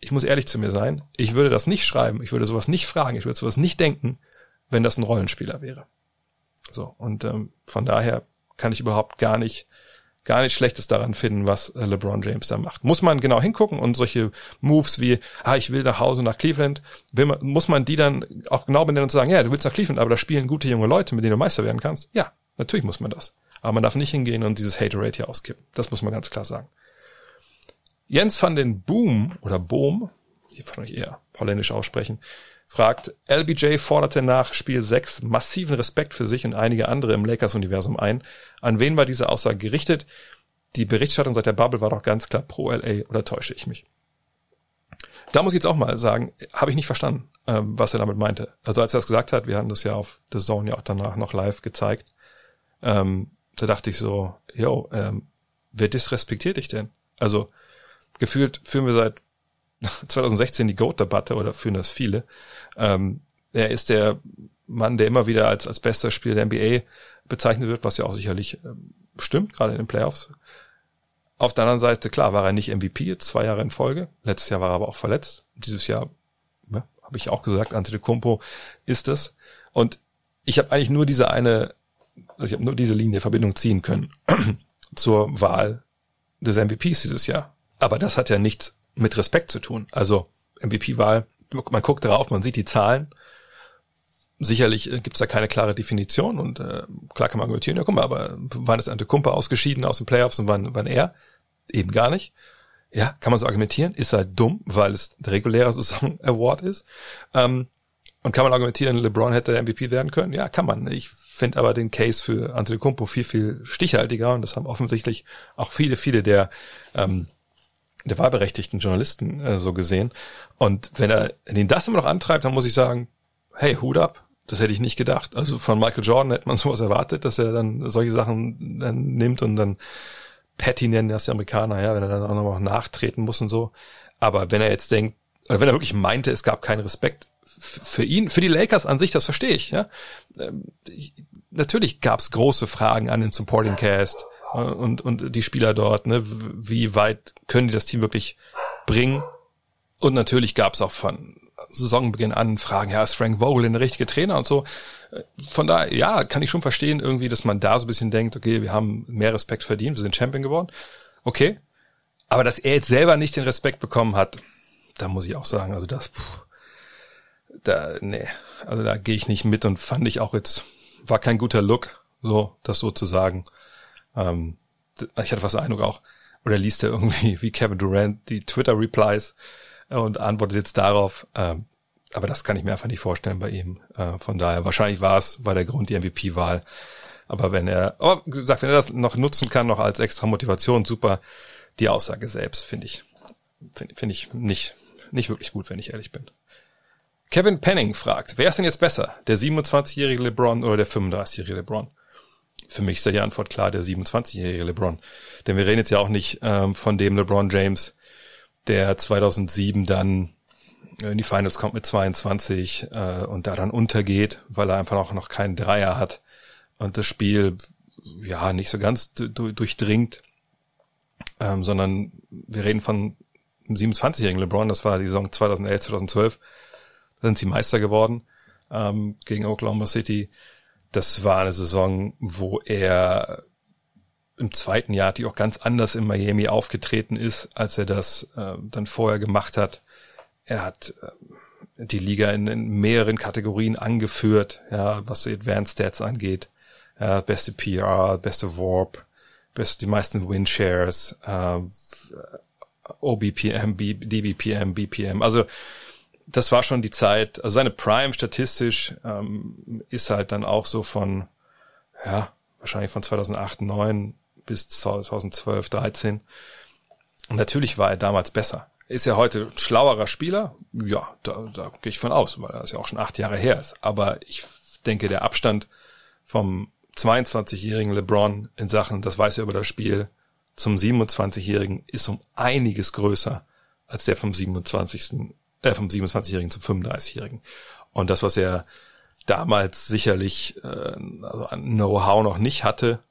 ich muss ehrlich zu mir sein, ich würde das nicht schreiben, ich würde sowas nicht fragen, ich würde sowas nicht denken, wenn das ein Rollenspieler wäre. So, und ähm, von daher kann ich überhaupt gar nicht, gar nichts Schlechtes daran finden, was äh, LeBron James da macht. Muss man genau hingucken und solche Moves wie, ah, ich will nach Hause nach Cleveland, man, muss man die dann auch genau benennen und sagen, ja, du willst nach Cleveland, aber da spielen gute junge Leute, mit denen du Meister werden kannst. Ja, natürlich muss man das. Aber man darf nicht hingehen und dieses Hate-Rate hier auskippen. Das muss man ganz klar sagen. Jens van den Boom oder Boom, hier kann ich eher holländisch aussprechen, fragt, LBJ forderte nach Spiel 6 massiven Respekt für sich und einige andere im Lakers-Universum ein. An wen war diese Aussage gerichtet? Die Berichterstattung seit der Bubble war doch ganz klar pro LA oder täusche ich mich? Da muss ich jetzt auch mal sagen, habe ich nicht verstanden, ähm, was er damit meinte. Also als er das gesagt hat, wir hatten das ja auf The Zone ja auch danach noch live gezeigt, ähm, da dachte ich so, yo, ähm, wer disrespektiert dich denn? Also gefühlt führen wir seit (laughs) 2016 die Goat-Debatte oder führen das viele. Ähm, er ist der Mann, der immer wieder als, als bester Spieler der NBA bezeichnet wird, was ja auch sicherlich ähm, stimmt, gerade in den Playoffs. Auf der anderen Seite, klar, war er nicht MVP, zwei Jahre in Folge. Letztes Jahr war er aber auch verletzt. Dieses Jahr, ja, habe ich auch gesagt, Antetokounmpo ist es. Und ich habe eigentlich nur diese eine, also ich habe nur diese Linie Verbindung ziehen können (clears throat) zur Wahl des MVPs dieses Jahr. Aber das hat ja nichts mit Respekt zu tun. Also MVP-Wahl, man guckt darauf, man sieht die Zahlen. Sicherlich äh, gibt's da keine klare Definition und äh, klar kann man argumentieren, ja guck mal, aber wann ist Kumper ausgeschieden aus den Playoffs und wann, wann er? Eben gar nicht. Ja, kann man so argumentieren, ist halt dumm, weil es der reguläre Saison-Award ist. Ähm, und kann man argumentieren, LeBron hätte MVP werden können? Ja, kann man. Ich finde aber den Case für Antetokounmpo viel, viel stichhaltiger und das haben offensichtlich auch viele, viele der ähm, der wahlberechtigten Journalisten äh, so gesehen. Und wenn er ihn das immer noch antreibt, dann muss ich sagen, hey, Hut ab. Das hätte ich nicht gedacht. Also von Michael Jordan hätte man (laughs) sowas erwartet, dass er dann solche Sachen dann nimmt und dann Patty nennen das die Amerikaner, ja, wenn er dann auch noch nachtreten muss und so. Aber wenn er jetzt denkt, wenn er wirklich meinte, es gab keinen Respekt für ihn, für die Lakers an sich, das verstehe ich, ja. Ähm, natürlich gab es große Fragen an den Supporting Cast und, und die Spieler dort, ne, wie weit können die das Team wirklich bringen? Und natürlich gab es auch von Saisonbeginn an Fragen, ja, ist Frank Vogel der richtige Trainer und so. Von daher, ja, kann ich schon verstehen irgendwie, dass man da so ein bisschen denkt, okay, wir haben mehr Respekt verdient, wir sind Champion geworden. Okay. Aber dass er jetzt selber nicht den Respekt bekommen hat, da muss ich auch sagen, also das, puh, da, nee, also da gehe ich nicht mit und fand ich auch jetzt, war kein guter Look, so, das so zu sagen. Ähm, ich hatte fast den Eindruck auch, oder liest er irgendwie wie Kevin Durant die Twitter-Replies und antwortet jetzt darauf. Ähm, aber das kann ich mir einfach nicht vorstellen bei ihm. Äh, von daher, wahrscheinlich war es, war der Grund die MVP-Wahl. Aber wenn er, aber gesagt, wenn er das noch nutzen kann, noch als extra Motivation, super. Die Aussage selbst finde ich, finde find ich nicht, nicht wirklich gut, wenn ich ehrlich bin. Kevin Penning fragt, wer ist denn jetzt besser? Der 27-jährige LeBron oder der 35-jährige LeBron? Für mich ist ja die Antwort klar, der 27-jährige LeBron. Denn wir reden jetzt ja auch nicht ähm, von dem LeBron James, der 2007 dann in die Finals kommt mit 22 äh, und da dann untergeht, weil er einfach noch, noch keinen Dreier hat und das Spiel ja nicht so ganz durchdringt, ähm, sondern wir reden von einem 27-jährigen LeBron, das war die Saison 2011, 2012, da sind sie Meister geworden ähm, gegen Oklahoma City. Das war eine Saison, wo er im zweiten Jahr die auch ganz anders in Miami aufgetreten ist, als er das äh, dann vorher gemacht hat. Er hat äh, die Liga in, in mehreren Kategorien angeführt, ja, was die Advanced Stats angeht äh, beste PR, beste Warp, best, die meisten Winshares, äh, OBPM, B, DBPM, BPM. Also das war schon die Zeit. Also seine Prime statistisch ähm, ist halt dann auch so von, ja, wahrscheinlich von 2008, 9 bis 2012, 13. Und natürlich war er damals besser. Ist er heute ein schlauerer Spieler? Ja, da, da gehe ich von aus, weil er ja auch schon acht Jahre her ist. Aber ich denke, der Abstand vom 22-jährigen LeBron in Sachen, das weiß er über das Spiel, zum 27-jährigen ist um einiges größer als der vom 27. Äh, vom 27-jährigen zum 35-jährigen. Und das, was er damals sicherlich äh, also an Know-how noch nicht hatte,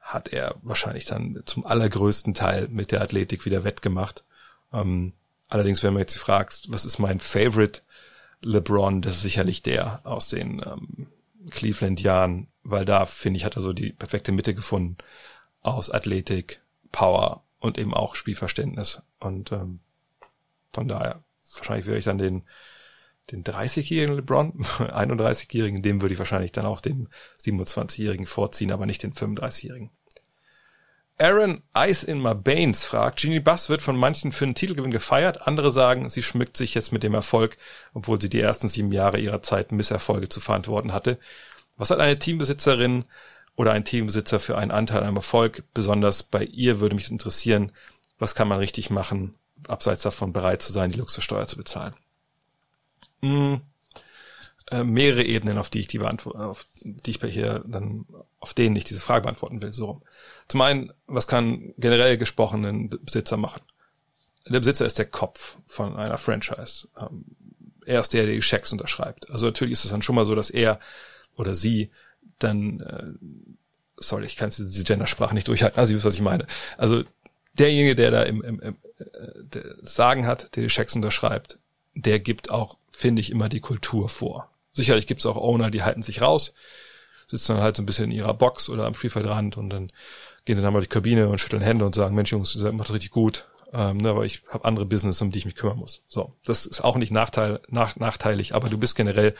hat er wahrscheinlich dann zum allergrößten Teil mit der Athletik wieder wettgemacht. Ähm, allerdings, wenn man jetzt fragst, was ist mein Favorite LeBron, das ist sicherlich der aus den ähm, Cleveland-Jahren, weil da, finde ich, hat er so die perfekte Mitte gefunden aus Athletik, Power und eben auch Spielverständnis. Und ähm, von daher, wahrscheinlich würde ich dann den, den 30-jährigen LeBron, (laughs) 31-jährigen, dem würde ich wahrscheinlich dann auch den 27-jährigen vorziehen, aber nicht den 35-jährigen. Aaron Ice in My Baines fragt, Jeannie Buss wird von manchen für einen Titelgewinn gefeiert, andere sagen, sie schmückt sich jetzt mit dem Erfolg, obwohl sie die ersten sieben Jahre ihrer Zeit Misserfolge zu verantworten hatte. Was hat eine Teambesitzerin oder ein Teambesitzer für einen Anteil am Erfolg? Besonders bei ihr würde mich interessieren, was kann man richtig machen, abseits davon bereit zu sein, die Luxussteuer zu bezahlen? Hm, äh, mehrere Ebenen, auf die ich die beantworte, auf die ich hier dann, auf denen ich diese Frage beantworten will, so rum. Zum einen, was kann generell gesprochen ein Besitzer machen? Der Besitzer ist der Kopf von einer Franchise. Ähm, er ist der, der die Schecks unterschreibt. Also natürlich ist es dann schon mal so, dass er oder sie dann, äh, sorry, ich kann diese Gendersprache nicht durchhalten, also ihr wisst, was ich meine. Also derjenige, der da im, im, im äh, der Sagen hat, der die Schecks unterschreibt, der gibt auch, finde ich, immer die Kultur vor. Sicherlich gibt es auch Owner, die halten sich raus, sitzen dann halt so ein bisschen in ihrer Box oder am Spielfeldrand und dann gehen sie dann mal die Kabine und schütteln Hände und sagen, Mensch Jungs, ihr macht richtig gut, ähm, ne, aber ich habe andere Business, um die ich mich kümmern muss. So, das ist auch nicht Nachteil, nach, nachteilig, aber du bist generell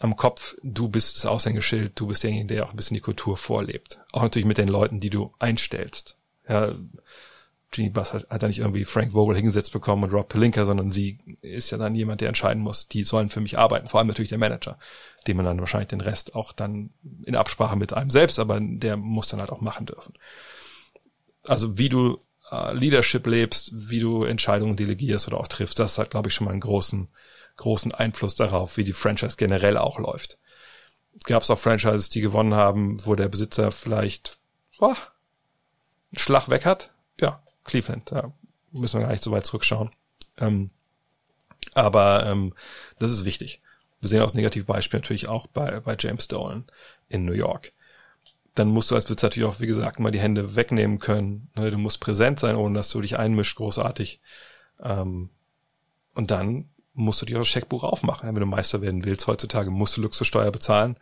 am Kopf, du bist das Aushängeschild, du bist derjenige, der auch ein bisschen die Kultur vorlebt. Auch natürlich mit den Leuten, die du einstellst. Ja, Genie Bass hat, hat da nicht irgendwie Frank Vogel hingesetzt bekommen und Rob Pelinka, sondern sie ist ja dann jemand, der entscheiden muss, die sollen für mich arbeiten. Vor allem natürlich der Manager, dem man dann wahrscheinlich den Rest auch dann in Absprache mit einem selbst, aber der muss dann halt auch machen dürfen. Also wie du äh, Leadership lebst, wie du Entscheidungen delegierst oder auch triffst, das hat, glaube ich, schon mal einen großen, großen Einfluss darauf, wie die Franchise generell auch läuft. Gab es auch Franchises, die gewonnen haben, wo der Besitzer vielleicht boah, einen Schlag weg hat? Ja, Cleveland, da müssen wir gar nicht so weit zurückschauen. Ähm, aber ähm, das ist wichtig. Wir sehen auch das Negativbeispiel natürlich auch bei, bei James Dolan in New York. Dann musst du als Besitzer natürlich auch, wie gesagt, mal die Hände wegnehmen können. Ne? Du musst präsent sein, ohne dass du dich einmischst, großartig. Ähm, und dann musst du dir das Scheckbuch aufmachen. Wenn du Meister werden willst, heutzutage musst du Luxussteuer bezahlen.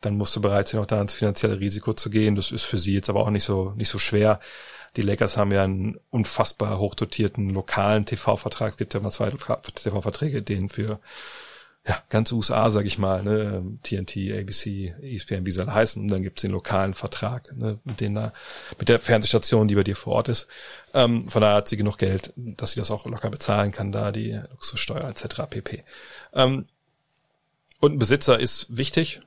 Dann musst du bereit sein, auch da ins finanzielle Risiko zu gehen. Das ist für sie jetzt aber auch nicht so, nicht so schwer. Die Lakers haben ja einen unfassbar hochdotierten lokalen TV-Vertrag. Es gibt ja mal zwei TV-Verträge, denen für ja, ganz USA, sag ich mal, ne, TNT, ABC, ESPN, wie sie alle heißen, und dann gibt's den lokalen Vertrag, ne, mit denen mit der Fernsehstation, die bei dir vor Ort ist. Ähm, von daher hat sie genug Geld, dass sie das auch locker bezahlen kann, da die Luxussteuer etc. pp. Ähm, und ein Besitzer ist wichtig.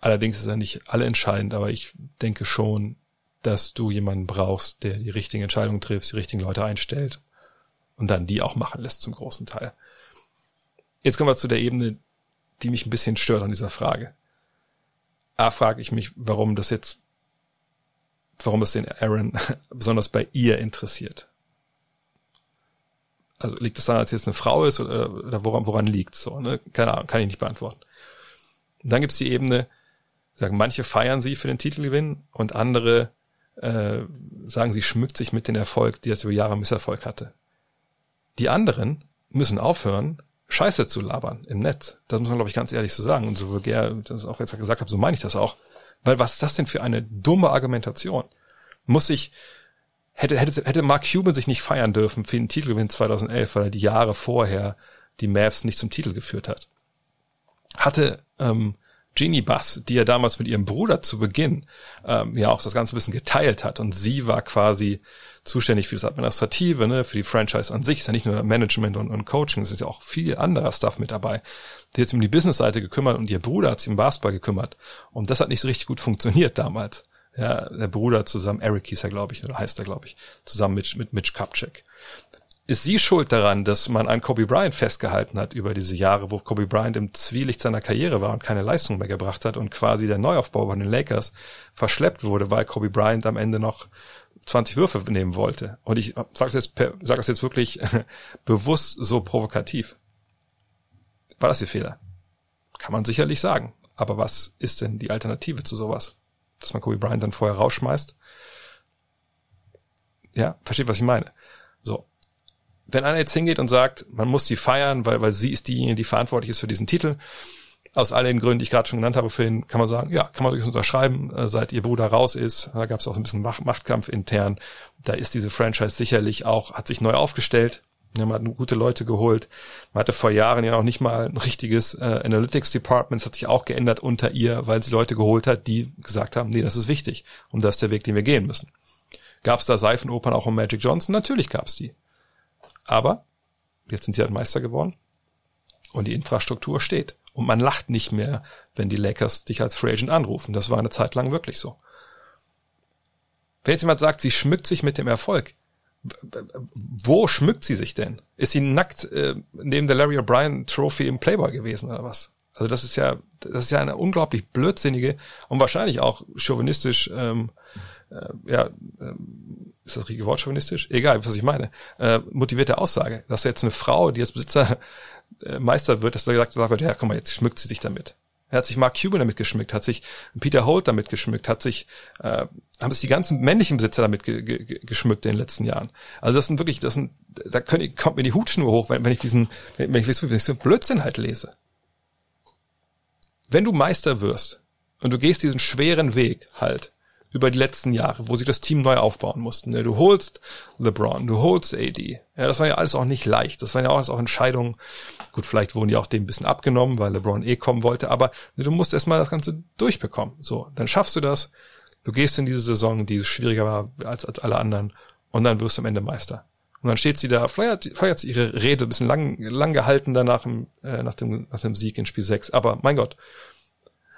Allerdings ist er nicht alle entscheidend, aber ich denke schon, dass du jemanden brauchst, der die richtigen Entscheidungen trifft, die richtigen Leute einstellt und dann die auch machen lässt zum großen Teil. Jetzt kommen wir zu der Ebene, die mich ein bisschen stört an dieser Frage. A, frage ich mich, warum das jetzt, warum es den Aaron (laughs) besonders bei ihr interessiert. Also liegt es daran, dass sie jetzt eine Frau ist oder, oder woran, woran liegt so? Ne? Keine Ahnung, kann ich nicht beantworten. Und dann gibt's die Ebene, sagen manche feiern sie für den Titelgewinn und andere äh, sagen, sie schmückt sich mit dem Erfolg, die jetzt über Jahre Misserfolg hatte. Die anderen müssen aufhören, Scheiße zu labern im Netz. Das muss man, glaube ich, ganz ehrlich so sagen. Und so vulgär, das auch jetzt gesagt habe, so meine ich das auch. Weil was ist das denn für eine dumme Argumentation? Muss ich, hätte, hätte, hätte Mark Cuban sich nicht feiern dürfen für den Titelgewinn 2011, weil er die Jahre vorher die Mavs nicht zum Titel geführt hat. Hatte ähm, Jeannie Bass, die ja damals mit ihrem Bruder zu Beginn ähm, ja auch das Ganze bisschen geteilt hat und sie war quasi zuständig für das Administrative, ne, für die Franchise an sich, ist ja nicht nur Management und, und Coaching, es ist ja auch viel anderer Stuff mit dabei. Die hat sich um die Business-Seite gekümmert und ihr Bruder hat sich um Basketball gekümmert und das hat nicht so richtig gut funktioniert damals. Ja, der Bruder zusammen, Eric hieß er, glaube ich, oder heißt er, glaube ich, zusammen mit, mit Mitch Kupchak ist sie schuld daran, dass man an Kobe Bryant festgehalten hat über diese Jahre, wo Kobe Bryant im Zwielicht seiner Karriere war und keine Leistung mehr gebracht hat und quasi der Neuaufbau bei den Lakers verschleppt wurde, weil Kobe Bryant am Ende noch 20 Würfe nehmen wollte. Und ich sage das jetzt, sag das jetzt wirklich (laughs) bewusst so provokativ. War das ihr Fehler? Kann man sicherlich sagen. Aber was ist denn die Alternative zu sowas? Dass man Kobe Bryant dann vorher rausschmeißt? Ja, versteht, was ich meine. Wenn einer jetzt hingeht und sagt, man muss sie feiern, weil, weil sie ist diejenige, die verantwortlich ist für diesen Titel, aus all den Gründen, die ich gerade schon genannt habe, für ihn, kann man sagen, ja, kann man durchaus unterschreiben, äh, seit ihr Bruder raus ist. Da gab es auch so ein bisschen Machtkampf intern. Da ist diese Franchise sicherlich auch, hat sich neu aufgestellt. Ja, man hat gute Leute geholt. Man hatte vor Jahren ja noch nicht mal ein richtiges äh, Analytics Department. Das hat sich auch geändert unter ihr, weil sie Leute geholt hat, die gesagt haben, nee, das ist wichtig. Und das ist der Weg, den wir gehen müssen. Gab es da Seifenopern auch um Magic Johnson? Natürlich gab es die. Aber jetzt sind sie halt Meister geworden und die Infrastruktur steht. Und man lacht nicht mehr, wenn die Lakers dich als Free Agent anrufen. Das war eine Zeit lang wirklich so. Wenn jetzt jemand sagt, sie schmückt sich mit dem Erfolg, wo schmückt sie sich denn? Ist sie nackt äh, neben der Larry O'Brien Trophy im Playboy gewesen oder was? Also das ist ja, das ist ja eine unglaublich blödsinnige und wahrscheinlich auch chauvinistisch ähm, äh, ja, äh, ist das richtige Wort chauvinistisch? Egal, was ich meine. Äh, motivierte Aussage, dass jetzt eine Frau, die als Besitzer äh, Meister wird, dass da gesagt wird, ja, komm mal, jetzt schmückt sie sich damit. Er hat sich Mark Cuban damit geschmückt, hat sich Peter Holt damit geschmückt, hat sich, äh, haben sich die ganzen männlichen Besitzer damit ge ge geschmückt in den letzten Jahren. Also das sind wirklich, das sind, da können, kommt mir die Hutschnur hoch, wenn, wenn ich diesen, wenn ich, wenn ich so Blödsinn halt lese. Wenn du Meister wirst und du gehst diesen schweren Weg halt, über die letzten Jahre, wo sie das Team neu aufbauen mussten. Du holst LeBron, du holst AD. Ja, das war ja alles auch nicht leicht. Das waren ja auch, auch Entscheidungen. Gut, vielleicht wurden die auch dem ein bisschen abgenommen, weil LeBron eh kommen wollte, aber du musst erstmal das Ganze durchbekommen. So, dann schaffst du das. Du gehst in diese Saison, die schwieriger war als, als alle anderen, und dann wirst du am Ende Meister. Und dann steht sie da, feiert, feiert sie ihre Rede, ein bisschen lang, lang gehalten danach äh, nach, dem, nach dem Sieg in Spiel 6. Aber mein Gott,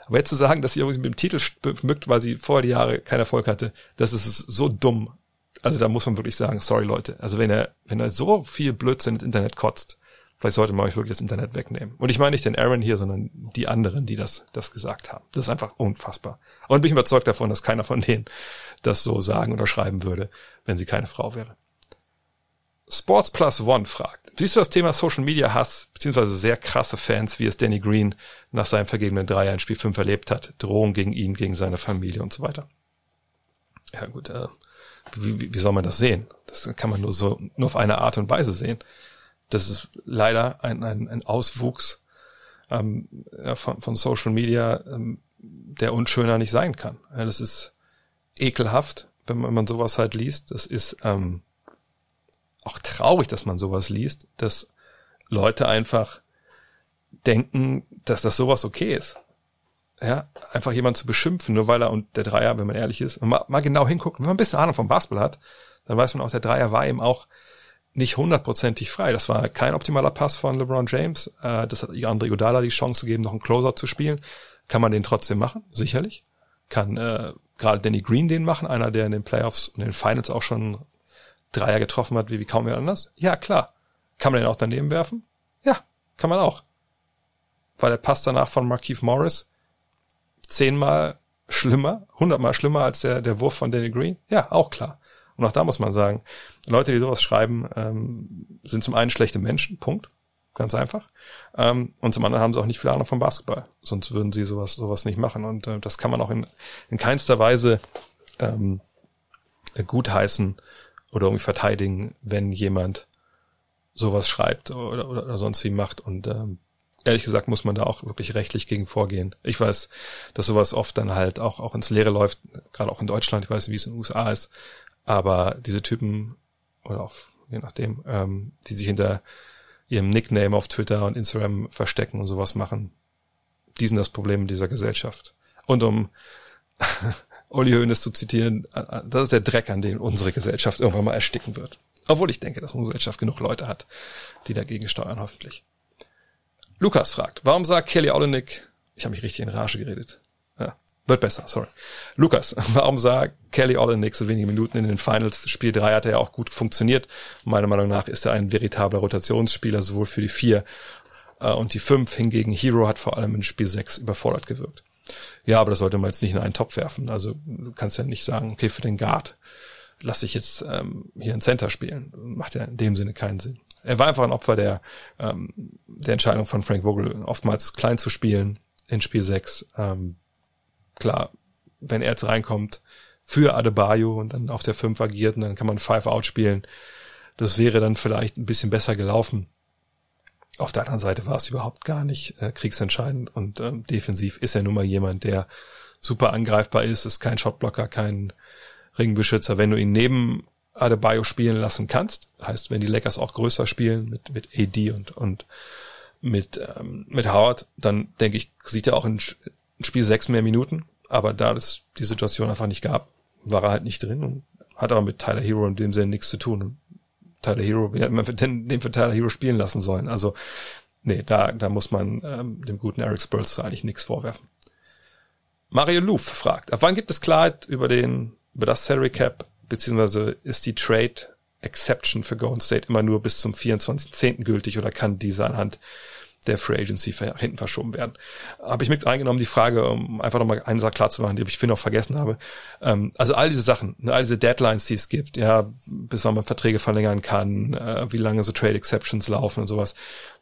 aber jetzt zu sagen, dass sie irgendwie mit dem Titel schmückt, weil sie vorher die Jahre keinen Erfolg hatte, das ist so dumm. Also da muss man wirklich sagen, sorry Leute. Also wenn er, wenn er so viel Blödsinn ins Internet kotzt, vielleicht sollte man euch wirklich das Internet wegnehmen. Und ich meine nicht den Aaron hier, sondern die anderen, die das, das gesagt haben. Das ist einfach unfassbar. Und bin überzeugt davon, dass keiner von denen das so sagen oder schreiben würde, wenn sie keine Frau wäre. Sports Plus One fragt, siehst du das Thema Social Media Hass, beziehungsweise sehr krasse Fans, wie es Danny Green nach seinem vergebenen Dreier in Spiel 5 erlebt hat, Drohungen gegen ihn, gegen seine Familie und so weiter? Ja gut, äh, wie, wie soll man das sehen? Das kann man nur so, nur auf eine Art und Weise sehen. Das ist leider ein, ein, ein Auswuchs ähm, von, von Social Media, ähm, der unschöner nicht sein kann. Das ist ekelhaft, wenn man, wenn man sowas halt liest. Das ist ähm, auch traurig, dass man sowas liest, dass Leute einfach denken, dass das sowas okay ist. Ja, einfach jemand zu beschimpfen, nur weil er und der Dreier, wenn man ehrlich ist, mal, mal genau hingucken, wenn man ein bisschen Ahnung vom Basketball hat, dann weiß man auch, der Dreier war eben auch nicht hundertprozentig frei. Das war kein optimaler Pass von LeBron James. Äh, das hat André Godala die Chance gegeben, noch einen Closeout zu spielen. Kann man den trotzdem machen? Sicherlich. Kann äh, gerade Danny Green den machen, einer, der in den Playoffs und den Finals auch schon Dreier getroffen hat, wie, wie kaum wer anders? Ja, klar. Kann man den auch daneben werfen? Ja, kann man auch. War der Pass danach von Markeith Morris zehnmal schlimmer, hundertmal schlimmer als der, der Wurf von Danny Green? Ja, auch klar. Und auch da muss man sagen, Leute, die sowas schreiben, ähm, sind zum einen schlechte Menschen, Punkt. Ganz einfach. Ähm, und zum anderen haben sie auch nicht viel Ahnung vom Basketball. Sonst würden sie sowas, sowas nicht machen. Und äh, das kann man auch in, in keinster Weise ähm, gutheißen oder irgendwie verteidigen, wenn jemand sowas schreibt oder, oder, oder sonst wie macht. Und ähm, ehrlich gesagt muss man da auch wirklich rechtlich gegen vorgehen. Ich weiß, dass sowas oft dann halt auch, auch ins Leere läuft, gerade auch in Deutschland, ich weiß nicht, wie es in den USA ist, aber diese Typen, oder auch, je nachdem, ähm, die sich hinter ihrem Nickname auf Twitter und Instagram verstecken und sowas machen, die sind das Problem dieser Gesellschaft. Und um (laughs) Uli Hoeneß zu zitieren, äh, äh, das ist der Dreck, an dem unsere Gesellschaft irgendwann mal ersticken wird. Obwohl ich denke, dass unsere Gesellschaft genug Leute hat, die dagegen steuern, hoffentlich. Lukas fragt, warum sagt Kelly Olenek, ich habe mich richtig in Rage geredet, wird besser, sorry. Lukas, (laughs) warum sah Kelly Olenek so wenige Minuten in den Finals? Spiel 3 hat er ja auch gut funktioniert. Meiner Meinung nach ist er ein veritabler Rotationsspieler, sowohl für die 4 äh, und die 5. Hingegen Hero hat vor allem in Spiel 6 überfordert gewirkt. Ja, aber das sollte man jetzt nicht in einen Topf werfen. Also du kannst ja nicht sagen, okay, für den Guard lasse ich jetzt ähm, hier ein Center spielen. Macht ja in dem Sinne keinen Sinn. Er war einfach ein Opfer der, ähm, der Entscheidung von Frank Vogel, oftmals klein zu spielen in Spiel 6. Ähm, klar, wenn er jetzt reinkommt für Adebayo und dann auf der 5 agiert und dann kann man Five Out spielen, das wäre dann vielleicht ein bisschen besser gelaufen. Auf der anderen Seite war es überhaupt gar nicht äh, kriegsentscheidend und ähm, defensiv ist er nun mal jemand, der super angreifbar ist, ist kein Shotblocker, kein Ringbeschützer. Wenn du ihn neben Adebayo spielen lassen kannst, heißt, wenn die Lakers auch größer spielen mit, mit AD und, und mit, ähm, mit Howard, dann denke ich, sieht er auch in, Spiel sechs mehr Minuten, aber da es die Situation einfach nicht gab, war er halt nicht drin und hat aber mit Tyler Hero in dem Sinne nichts zu tun. Tyler Hero, wie man den für Tyler Hero spielen lassen sollen? Also, nee, da, da muss man ähm, dem guten Eric Spurs eigentlich nichts vorwerfen. Mario Luf fragt, ab wann gibt es Klarheit über den, über das Salary Cap, beziehungsweise ist die Trade Exception für Golden State immer nur bis zum 24.10. gültig oder kann diese anhand der Free Agency hinten verschoben werden. Habe ich mit reingenommen die Frage, um einfach nochmal einen Sache klar zu machen, die ich finde auch vergessen habe. Ähm, also all diese Sachen, ne, all diese Deadlines, die es gibt, ja, bis wann man Verträge verlängern kann, äh, wie lange so Trade Exceptions laufen und sowas,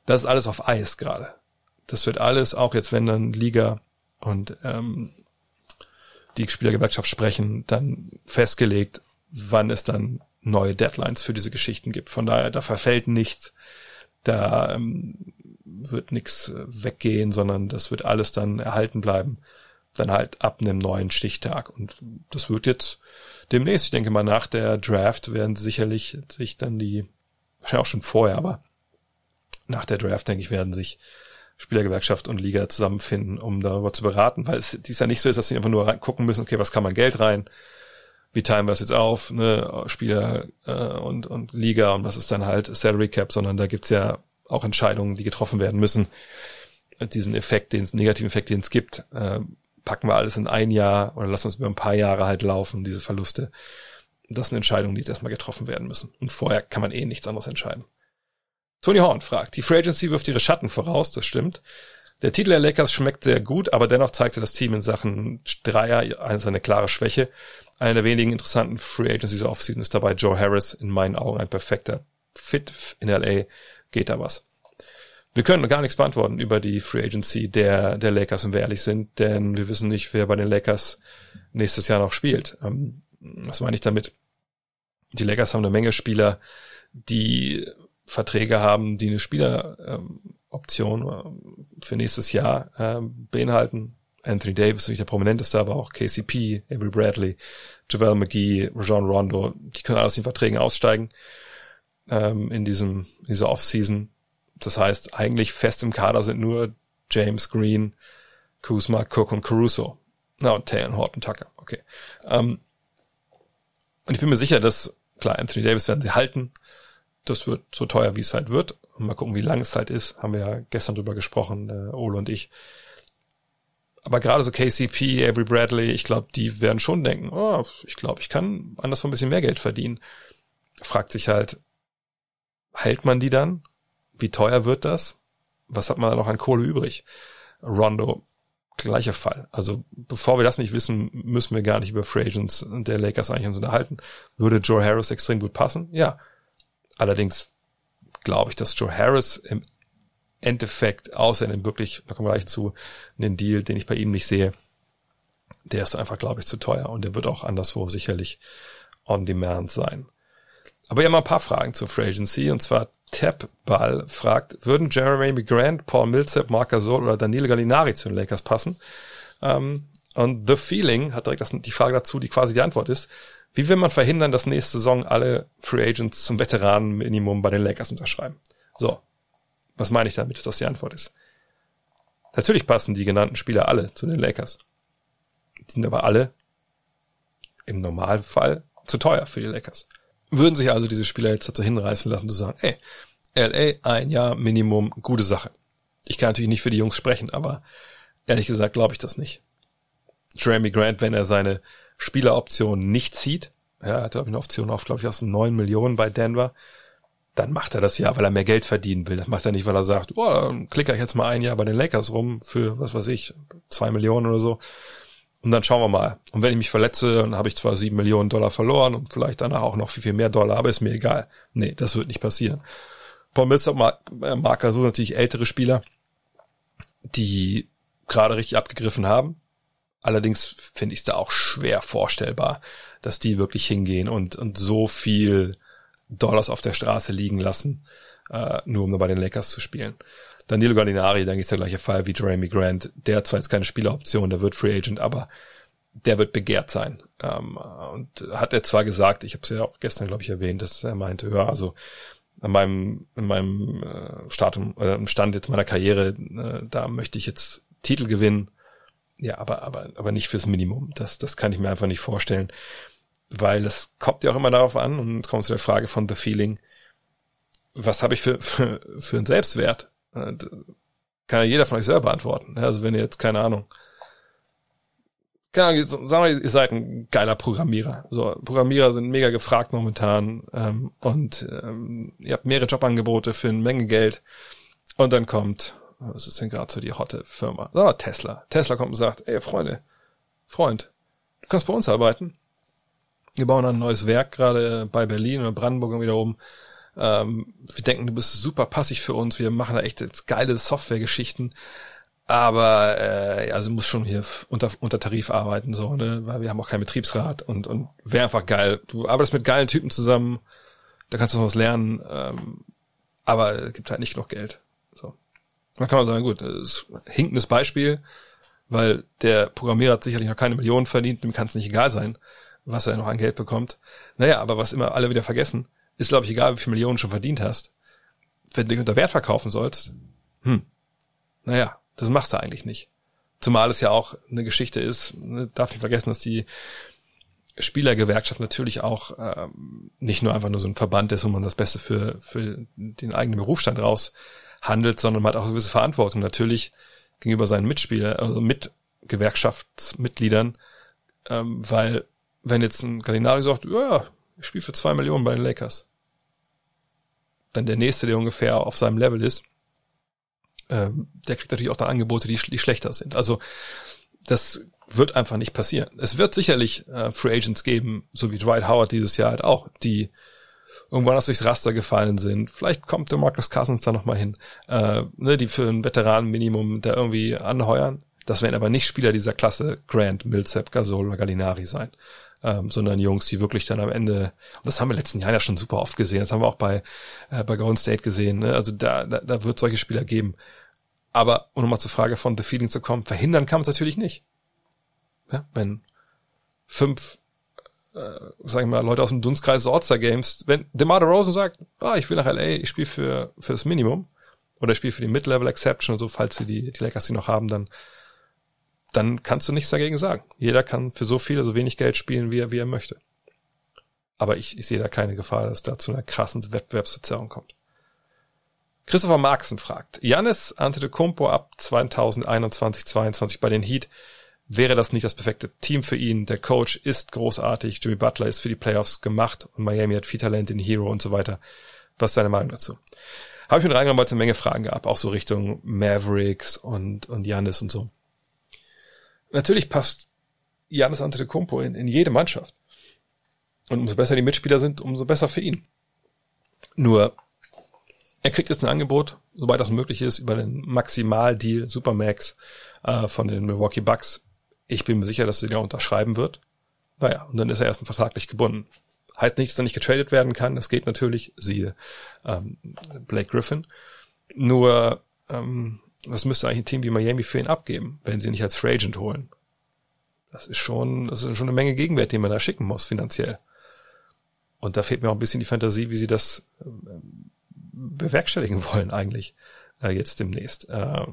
das ist alles auf Eis gerade. Das wird alles, auch jetzt wenn dann Liga und ähm, die Spielergewerkschaft sprechen, dann festgelegt, wann es dann neue Deadlines für diese Geschichten gibt. Von daher, da verfällt nichts. Da ähm, wird nichts äh, weggehen, sondern das wird alles dann erhalten bleiben. Dann halt ab einem neuen Stichtag. Und das wird jetzt demnächst, ich denke mal nach der Draft werden sicherlich sich dann die, wahrscheinlich auch schon vorher, aber nach der Draft, denke ich, werden sich Spielergewerkschaft und Liga zusammenfinden, um darüber zu beraten, weil es dies ja nicht so ist, dass sie einfach nur gucken müssen, okay, was kann man Geld rein, wie teilen wir es jetzt auf, ne, Spieler äh, und, und Liga? Und was ist dann halt Salary Cap, sondern da gibt's ja auch Entscheidungen, die getroffen werden müssen. Diesen Effekt, den negativen Effekt, den es gibt, äh, packen wir alles in ein Jahr oder lassen uns über ein paar Jahre halt laufen, diese Verluste. Das sind Entscheidungen, die jetzt erstmal getroffen werden müssen. Und vorher kann man eh nichts anderes entscheiden. Tony Horn fragt, die Free Agency wirft ihre Schatten voraus, das stimmt. Der Titel der Lakers schmeckt sehr gut, aber dennoch zeigte das Team in Sachen Dreier eine seine klare Schwäche. Einer der wenigen interessanten Free Agencies Offseason ist dabei Joe Harris, in meinen Augen ein perfekter Fit in LA, geht da was. Wir können gar nichts beantworten über die Free Agency der, der Lakers, wenn wir ehrlich sind, denn wir wissen nicht, wer bei den Lakers nächstes Jahr noch spielt. Ähm, was meine ich damit? Die Lakers haben eine Menge Spieler, die Verträge haben, die eine Spieleroption ähm, für nächstes Jahr ähm, beinhalten. Anthony Davis, nicht der prominenteste, aber auch KCP, Avery Bradley, Javel McGee, Rajon Rondo, die können aus den Verträgen aussteigen ähm, in diesem in dieser Offseason. Das heißt, eigentlich fest im Kader sind nur James Green, Kuzma, Cook und Caruso. Na, und Taylor Horton Tucker. Okay. Ähm, und ich bin mir sicher, dass, klar, Anthony Davis werden sie halten. Das wird so teuer, wie es halt wird. Und mal gucken, wie lang es halt ist. Haben wir ja gestern drüber gesprochen, äh, Ole und ich. Aber gerade so KCP, Avery Bradley, ich glaube, die werden schon denken, oh, ich glaube, ich kann anderswo ein bisschen mehr Geld verdienen. Fragt sich halt, hält man die dann? Wie teuer wird das? Was hat man da noch an Kohle übrig? Rondo, gleicher Fall. Also bevor wir das nicht wissen, müssen wir gar nicht über Free Agents der Lakers eigentlich uns unterhalten. Würde Joe Harris extrem gut passen? Ja. Allerdings glaube ich, dass Joe Harris im Endeffekt, außer in dem wirklich, da kommen wir gleich zu, den Deal, den ich bei ihm nicht sehe, der ist einfach, glaube ich, zu teuer und der wird auch anderswo sicherlich on demand sein. Aber wir haben mal ein paar Fragen zur Free Agency und zwar Tapball fragt, würden Jeremy Grant, Paul Millsap, Marc Gasol oder Daniel Gallinari zu den Lakers passen? Ähm, und The Feeling hat direkt das, die Frage dazu, die quasi die Antwort ist. Wie will man verhindern, dass nächste Saison alle Free Agents zum Veteranenminimum bei den Lakers unterschreiben? So. Was meine ich damit, dass das die Antwort ist? Natürlich passen die genannten Spieler alle zu den Lakers. Die sind aber alle im Normalfall zu teuer für die Lakers. Würden sich also diese Spieler jetzt dazu hinreißen lassen zu sagen, ey, LA ein Jahr Minimum, gute Sache. Ich kann natürlich nicht für die Jungs sprechen, aber ehrlich gesagt glaube ich das nicht. Jeremy Grant, wenn er seine Spieleroption nicht zieht, ja, er hat glaube ich eine Option auf, glaube ich, aus 9 Millionen bei Denver, dann macht er das ja, weil er mehr Geld verdienen will. Das macht er nicht, weil er sagt, oh, dann klicke ich jetzt mal ein Jahr bei den Lakers rum für, was weiß ich, zwei Millionen oder so. Und dann schauen wir mal. Und wenn ich mich verletze, dann habe ich zwar sieben Millionen Dollar verloren und vielleicht danach auch noch viel, viel mehr Dollar, aber ist mir egal. Nee, das wird nicht passieren. Paul Millsap mag, also natürlich ältere Spieler, die gerade richtig abgegriffen haben. Allerdings finde ich es da auch schwer vorstellbar, dass die wirklich hingehen und, und so viel Dollars auf der Straße liegen lassen, äh, nur um nur bei den Lakers zu spielen. Danilo Gallinari, denke ich, ist der gleiche Fall wie Jeremy Grant. Der hat zwar jetzt keine Spieleroption, der wird Free Agent, aber der wird begehrt sein. Ähm, und hat er zwar gesagt, ich habe es ja auch gestern, glaube ich, erwähnt, dass er meinte, ja, also an meinem, in meinem äh, Start, äh, Stand jetzt meiner Karriere, äh, da möchte ich jetzt Titel gewinnen. Ja, aber, aber, aber nicht fürs Minimum. Das, das kann ich mir einfach nicht vorstellen. Weil es kommt ja auch immer darauf an, und jetzt kommt zu der Frage von The Feeling, was habe ich für, für, für einen Selbstwert? Kann ja jeder von euch selber beantworten. Also wenn ihr jetzt, keine Ahnung, keine Ahnung, sagen wir, ihr seid ein geiler Programmierer. So, Programmierer sind mega gefragt momentan ähm, und ähm, ihr habt mehrere Jobangebote für eine Menge Geld und dann kommt, was ist denn gerade so die hotte Firma? Oh, Tesla. Tesla kommt und sagt, ey Freunde, Freund, du kannst bei uns arbeiten. Wir bauen ein neues Werk gerade bei Berlin oder Brandenburg wieder oben. Ähm, wir denken, du bist super passig für uns. Wir machen da echt geile Softwaregeschichten. Aber äh, also muss schon hier unter, unter Tarif arbeiten, so, ne? Weil wir haben auch keinen Betriebsrat und, und wäre einfach geil. Du arbeitest mit geilen Typen zusammen, da kannst du noch was lernen, ähm, aber gibt halt nicht genug Geld. So. Dann kann man sagen, gut, ist ein hinkendes Beispiel, weil der Programmierer hat sicherlich noch keine Millionen verdient, dem kann es nicht egal sein, was er noch an Geld bekommt. Naja, aber was immer alle wieder vergessen, ist, glaube ich, egal, wie viele Millionen du schon verdient hast. Wenn du dich unter Wert verkaufen sollst, hm, naja, das machst du eigentlich nicht. Zumal es ja auch eine Geschichte ist, ne, darf nicht vergessen, dass die Spielergewerkschaft natürlich auch ähm, nicht nur einfach nur so ein Verband ist, wo man das Beste für, für den eigenen Berufsstand raushandelt, sondern man hat auch eine gewisse Verantwortung natürlich gegenüber seinen Mitspielern, also mit Gewerkschaftsmitgliedern, ähm, weil wenn jetzt ein Gallinari sagt, ja, ich spiele für zwei Millionen bei den Lakers, dann der nächste, der ungefähr auf seinem Level ist, ähm, der kriegt natürlich auch dann Angebote, die, die schlechter sind. Also das wird einfach nicht passieren. Es wird sicherlich äh, Free Agents geben, so wie Dwight Howard dieses Jahr halt auch, die irgendwann aus durchs Raster gefallen sind. Vielleicht kommt der Marcus Cousins da nochmal hin, äh, ne, die für ein Veteranenminimum da irgendwie anheuern. Das werden aber nicht Spieler dieser Klasse Grant, Millsap, Gasol oder Gallinari sein ähm, sondern Jungs, die wirklich dann am Ende, das haben wir letzten Jahren ja schon super oft gesehen, das haben wir auch bei, äh, bei Golden State gesehen, ne? also da, da, da wird solche Spieler geben. Aber um nochmal zur Frage von The Feeling zu kommen, verhindern kann man es natürlich nicht. Ja, wenn fünf, äh, sag ich mal, Leute aus dem Dunstkreis des All-Star Games, wenn DeMar DeRozan sagt, ah, ich will nach LA, ich spiele für fürs Minimum, oder spielt für die Mid-Level Exception und so, falls sie die, die Lakers die noch haben, dann, dann kannst du nichts dagegen sagen. Jeder kann für so viel, so wenig Geld spielen, wie er, wie er möchte. Aber ich, ich sehe da keine Gefahr, dass da zu einer krassen Wettbewerbsverzerrung kommt. Christopher Marksen fragt, Janis Antetokounmpo ab 2021-22 bei den Heat, wäre das nicht das perfekte Team für ihn? Der Coach ist großartig, Jimmy Butler ist für die Playoffs gemacht und Miami hat viel Talent in Hero und so weiter. Was ist deine Meinung dazu? Habe ich mit reingenommen, weil es eine Menge Fragen gab, auch so Richtung Mavericks und, und Janis und so. Natürlich passt Janis Antetokounmpo in, in jede Mannschaft. Und umso besser die Mitspieler sind, umso besser für ihn. Nur er kriegt jetzt ein Angebot, sobald das möglich ist, über den Maximaldeal Supermax äh, von den Milwaukee Bucks. Ich bin mir sicher, dass er den unterschreiben wird. Naja, und dann ist er erstmal vertraglich gebunden. Heißt nicht, dass er nicht getradet werden kann. Das geht natürlich, siehe ähm, Blake Griffin. Nur, ähm, was müsste eigentlich ein Team wie Miami für ihn abgeben, wenn sie ihn nicht als Free Agent holen? Das ist schon, das ist schon eine Menge Gegenwert, den man da schicken muss, finanziell. Und da fehlt mir auch ein bisschen die Fantasie, wie sie das ähm, bewerkstelligen (laughs) wollen eigentlich äh, jetzt demnächst. Äh,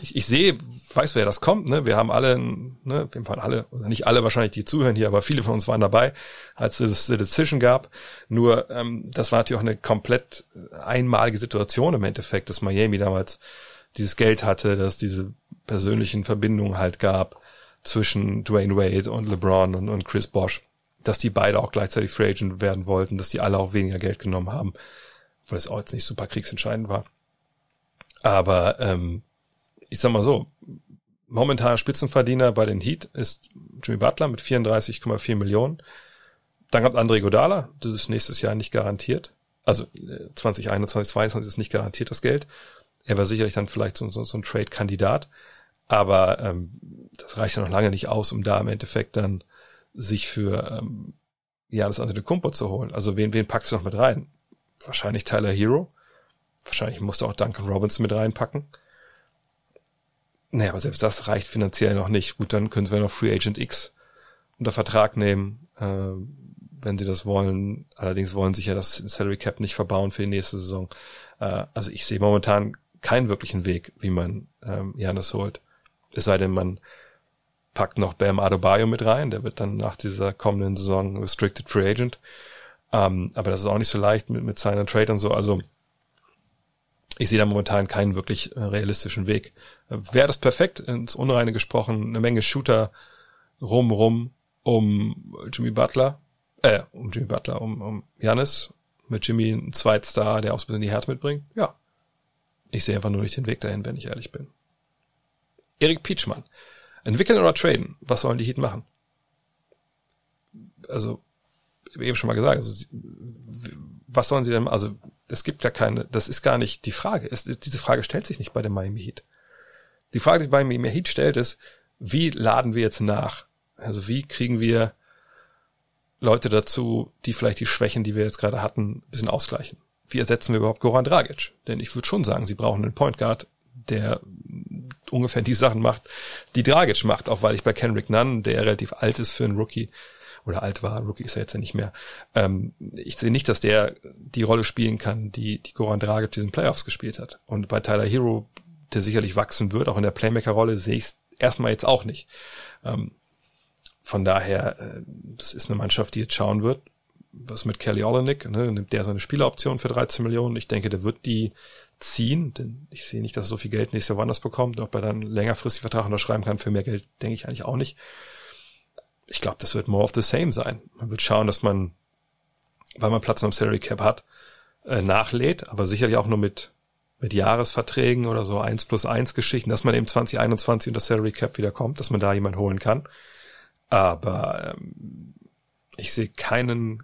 ich, ich sehe, weiß, wer das kommt. Ne? Wir haben alle, ne, wir waren alle, oder nicht alle wahrscheinlich, die zuhören hier, aber viele von uns waren dabei, als es The Decision gab. Nur ähm, das war natürlich auch eine komplett einmalige Situation im Endeffekt, dass Miami damals dieses Geld hatte, dass diese persönlichen Verbindungen halt gab zwischen Dwayne Wade und LeBron und, und Chris Bosch, dass die beide auch gleichzeitig Free Agent werden wollten, dass die alle auch weniger Geld genommen haben weil es auch jetzt nicht super kriegsentscheidend war. Aber ähm, ich sag mal so, momentaner Spitzenverdiener bei den Heat ist Jimmy Butler mit 34,4 Millionen. Dann kommt André Godala, das ist nächstes Jahr nicht garantiert. Also 2021, 2022 ist nicht garantiert das Geld. Er war sicherlich dann vielleicht so, so, so ein Trade-Kandidat. Aber ähm, das reicht ja noch lange nicht aus, um da im Endeffekt dann sich für ähm, Janis Antetokounmpo zu holen. Also wen, wen packst du noch mit rein? wahrscheinlich Tyler Hero. Wahrscheinlich musste auch Duncan Robinson mit reinpacken. Naja, aber selbst das reicht finanziell noch nicht. Gut, dann können sie noch Free Agent X unter Vertrag nehmen, äh, wenn sie das wollen. Allerdings wollen sie ja das Salary Cap nicht verbauen für die nächste Saison. Äh, also ich sehe momentan keinen wirklichen Weg, wie man ähm, Janis holt. Es sei denn, man packt noch Bam Adebayo mit rein. Der wird dann nach dieser kommenden Saison Restricted Free Agent. Ähm, aber das ist auch nicht so leicht mit, mit Sign and Trade und so. Also ich sehe da momentan keinen wirklich äh, realistischen Weg. Äh, Wäre das perfekt, ins Unreine gesprochen, eine Menge Shooter rum, rum um Jimmy Butler, äh, um Jimmy Butler, um, um Janis, mit Jimmy ein Zweitstar, der auch so ein bisschen die Herz mitbringt? Ja. Ich sehe einfach nur nicht den Weg dahin, wenn ich ehrlich bin. Erik Pietschmann. Entwickeln oder traden? Was sollen die Heat machen? Also, eben schon mal gesagt, also, was sollen sie denn, also es gibt ja keine, das ist gar nicht die Frage. Es, diese Frage stellt sich nicht bei dem Miami Heat. Die Frage, die bei Miami Heat stellt, ist, wie laden wir jetzt nach? Also wie kriegen wir Leute dazu, die vielleicht die Schwächen, die wir jetzt gerade hatten, ein bisschen ausgleichen? Wie ersetzen wir überhaupt Goran Dragic? Denn ich würde schon sagen, sie brauchen einen Point Guard, der ungefähr die Sachen macht, die Dragic macht, auch weil ich bei Kenrick Nunn, der relativ alt ist für einen Rookie, oder alt war, Rookie ist er jetzt ja nicht mehr. Ähm, ich sehe nicht, dass der die Rolle spielen kann, die, die Goran Dragic diesen Playoffs gespielt hat. Und bei Tyler Hero, der sicherlich wachsen wird, auch in der Playmaker-Rolle, sehe ich es erstmal jetzt auch nicht. Ähm, von daher, äh, das ist eine Mannschaft, die jetzt schauen wird, was mit Kelly Olenek, ne, nimmt der seine Spieleroption für 13 Millionen. Ich denke, der wird die ziehen, denn ich sehe nicht, dass er so viel Geld nächstes Jahr woanders bekommt. Ob er dann längerfristig Vertrag unterschreiben kann für mehr Geld, denke ich eigentlich auch nicht ich glaube, das wird more of the same sein. Man wird schauen, dass man, weil man Platz am Salary Cap hat, äh, nachlädt, aber sicherlich auch nur mit mit Jahresverträgen oder so eins plus eins Geschichten, dass man eben 2021 unter Salary Cap wieder kommt, dass man da jemand holen kann. Aber ähm, ich sehe keinen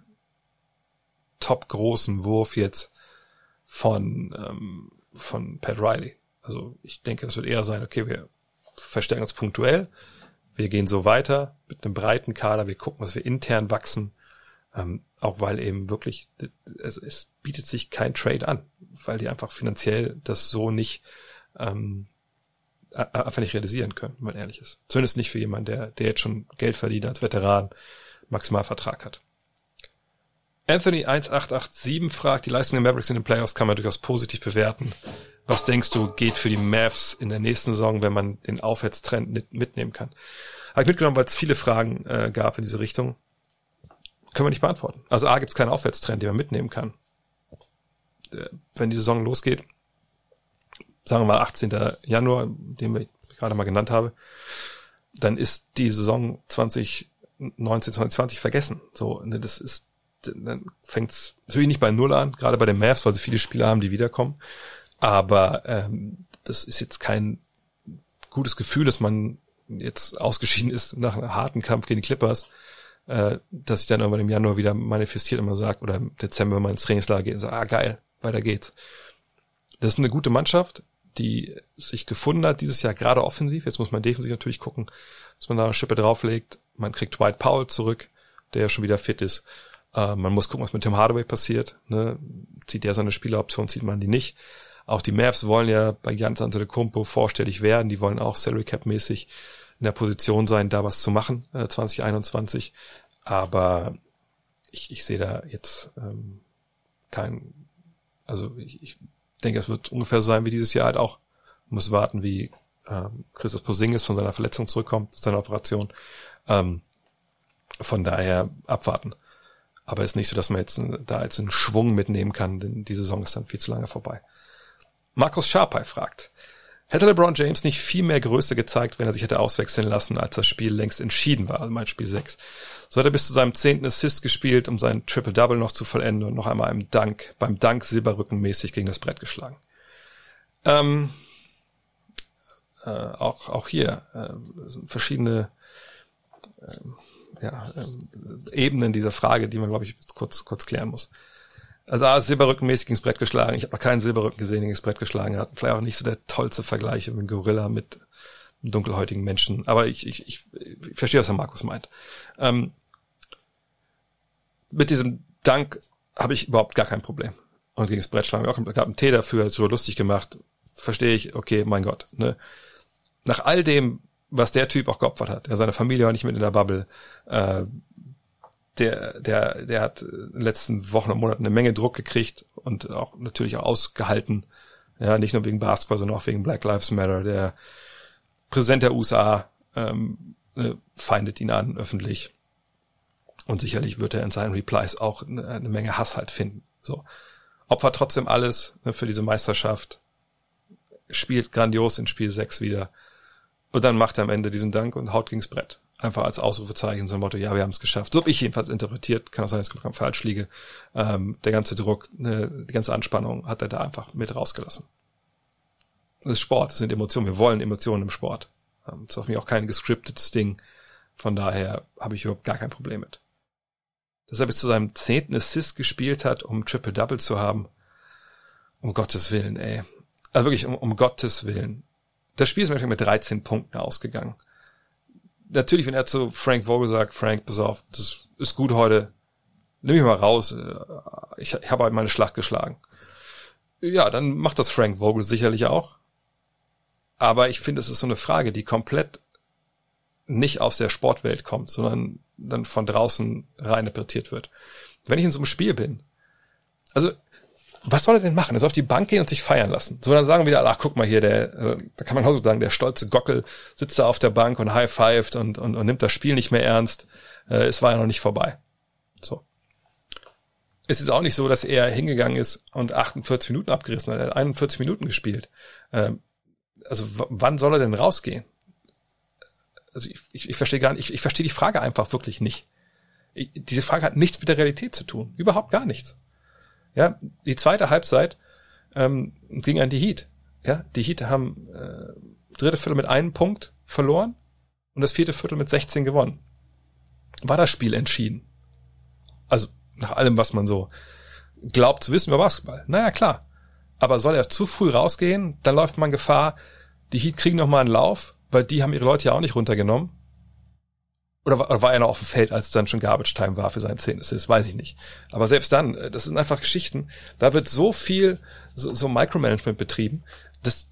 top großen Wurf jetzt von ähm, von Pat Riley. Also ich denke, das wird eher sein, okay, wir verstärken uns punktuell, wir gehen so weiter mit einem breiten Kader, wir gucken, was wir intern wachsen, ähm, auch weil eben wirklich, es, es bietet sich kein Trade an, weil die einfach finanziell das so nicht ähm, einfach nicht realisieren können, wenn man ehrlich ist. Zumindest nicht für jemanden, der, der jetzt schon Geld verdient als Veteran, Maximalvertrag hat. Anthony 1887 fragt, die Leistung der Mavericks in den Playoffs kann man durchaus positiv bewerten. Was denkst du, geht für die Mavs in der nächsten Saison, wenn man den Aufwärtstrend mitnehmen kann? Habe ich mitgenommen, weil es viele Fragen äh, gab in diese Richtung. Können wir nicht beantworten. Also A, gibt es keinen Aufwärtstrend, den man mitnehmen kann. Äh, wenn die Saison losgeht, sagen wir mal 18. Januar, den wir gerade mal genannt habe, dann ist die Saison 2019, 2020 vergessen. So, ne, das ist, dann fängt's natürlich nicht bei Null an, gerade bei den Mavs, weil sie viele Spieler haben, die wiederkommen. Aber ähm, das ist jetzt kein gutes Gefühl, dass man jetzt ausgeschieden ist nach einem harten Kampf gegen die Clippers, äh, dass sich dann irgendwann im Januar wieder manifestiert und man sagt, oder im Dezember, wenn man ins Trainingslager geht und sagt, ah geil, weiter geht's. Das ist eine gute Mannschaft, die sich gefunden hat dieses Jahr gerade offensiv. Jetzt muss man defensiv natürlich gucken, dass man da eine Schippe drauflegt. Man kriegt Dwight Powell zurück, der ja schon wieder fit ist. Äh, man muss gucken, was mit Tim Hardaway passiert. Ne? Zieht er seine Spieleroption, zieht man die nicht. Auch die Mavs wollen ja bei Jans Antetokounmpo vorstellig werden. Die wollen auch Salary Cap mäßig in der Position sein, da was zu machen, äh, 2021. Aber ich, ich sehe da jetzt ähm, kein, also ich, ich denke, es wird ungefähr so sein wie dieses Jahr halt auch. muss warten, wie ähm, Christoph Posingis von seiner Verletzung zurückkommt, von seiner Operation. Ähm, von daher abwarten. Aber ist nicht so, dass man jetzt da jetzt einen Schwung mitnehmen kann, denn die Saison ist dann viel zu lange vorbei. Markus Sharpay fragt, hätte LeBron James nicht viel mehr Größe gezeigt, wenn er sich hätte auswechseln lassen, als das Spiel längst entschieden war, also mein Spiel 6? So hat er bis zu seinem zehnten Assist gespielt, um seinen Triple-Double noch zu vollenden und noch einmal im Dank, beim Dank silberrückenmäßig gegen das Brett geschlagen. Ähm, äh, auch, auch hier äh, verschiedene äh, ja, äh, Ebenen dieser Frage, die man, glaube ich, kurz, kurz klären muss. Also A, silberrückenmäßig ins Brett geschlagen. Ich habe noch keinen Silberrücken gesehen, der ins Brett geschlagen hat. Vielleicht auch nicht so der tollste Vergleich mit Gorilla mit einem dunkelhäutigen Menschen. Aber ich, ich, ich, ich verstehe, was Herr Markus meint. Ähm, mit diesem Dank habe ich überhaupt gar kein Problem. Und gegen das Brett schlagen wir auch gab einen Tee dafür, hat so lustig gemacht. Verstehe ich, okay, mein Gott. Ne? Nach all dem, was der Typ auch geopfert hat, ja, seine Familie war nicht mit in der Bubble, äh, der, der, der hat in den letzten Wochen und Monaten eine Menge Druck gekriegt und auch natürlich auch ausgehalten. Ja, nicht nur wegen Basketball, sondern auch wegen Black Lives Matter. Der Präsident der USA ähm, äh, feindet ihn an öffentlich. Und sicherlich wird er in seinen Replies auch eine, eine Menge Hass halt finden. So. Opfert trotzdem alles ne, für diese Meisterschaft. Spielt grandios in Spiel 6 wieder. Und dann macht er am Ende diesen Dank und haut gegens Brett einfach als Ausrufezeichen, so ein Motto, ja, wir haben es geschafft. So habe ich jedenfalls interpretiert, kann auch sein, dass ich falsch liege. Ähm, der ganze Druck, ne, die ganze Anspannung hat er da einfach mit rausgelassen. Das ist Sport, das sind Emotionen. Wir wollen Emotionen im Sport. Ähm, das ist auf mich auch kein gescriptetes Ding. Von daher habe ich überhaupt gar kein Problem mit. Dass er bis zu seinem zehnten Assist gespielt hat, um Triple-Double zu haben. Um Gottes Willen, ey. Also wirklich, um, um Gottes Willen. Das Spiel ist mir mit 13 Punkten ausgegangen natürlich, wenn er zu Frank Vogel sagt, Frank, pass auf, das ist gut heute, nimm mich mal raus, äh, ich, ich habe halt meine Schlacht geschlagen. Ja, dann macht das Frank Vogel sicherlich auch. Aber ich finde, es ist so eine Frage, die komplett nicht aus der Sportwelt kommt, sondern dann von draußen rein interpretiert wird. Wenn ich in so einem Spiel bin, also was soll er denn machen? Er soll auf die Bank gehen und sich feiern lassen. So, dann sagen wieder, ach, guck mal hier, der, äh, da kann man auch so sagen, der stolze Gockel sitzt da auf der Bank und high-fived und, und, und nimmt das Spiel nicht mehr ernst. Äh, es war ja noch nicht vorbei. So. Es ist auch nicht so, dass er hingegangen ist und 48 Minuten abgerissen hat. Er hat 41 Minuten gespielt. Ähm, also wann soll er denn rausgehen? Also ich, ich, ich verstehe gar nicht, ich, ich verstehe die Frage einfach wirklich nicht. Ich, diese Frage hat nichts mit der Realität zu tun. Überhaupt gar nichts. Ja, die zweite Halbzeit ähm, ging an die Heat. Ja, die Heat haben äh, dritte Viertel mit einem Punkt verloren und das vierte Viertel mit 16 gewonnen. War das Spiel entschieden? Also nach allem, was man so glaubt zu wissen über Basketball. Naja, klar. Aber soll er zu früh rausgehen, dann läuft man Gefahr, die Heat kriegen noch mal einen Lauf, weil die haben ihre Leute ja auch nicht runtergenommen. Oder war, oder war er noch auf dem Feld, als es dann schon Garbage Time war für seinen Zehn Das weiß ich nicht. Aber selbst dann, äh, das sind einfach Geschichten. Da wird so viel, so, so Micromanagement betrieben, das,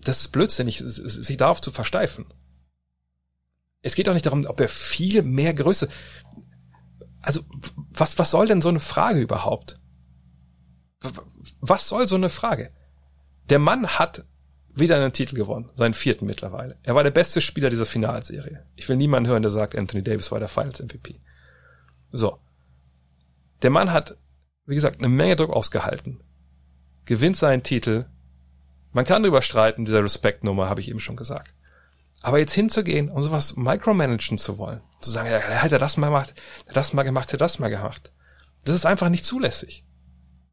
das ist blödsinnig, sich darauf zu versteifen. Es geht auch nicht darum, ob er viel mehr Größe, also, was, was soll denn so eine Frage überhaupt? Was soll so eine Frage? Der Mann hat wieder einen Titel gewonnen, seinen vierten mittlerweile. Er war der beste Spieler dieser Finalserie. Ich will niemanden hören, der sagt, Anthony Davis war der Finals MVP. So. Der Mann hat, wie gesagt, eine Menge Druck ausgehalten, gewinnt seinen Titel. Man kann darüber streiten, dieser Respektnummer, habe ich eben schon gesagt. Aber jetzt hinzugehen und sowas micromanagen zu wollen, zu sagen, ja, hat er das mal gemacht, hat das mal gemacht, hat das mal gemacht. Das ist einfach nicht zulässig.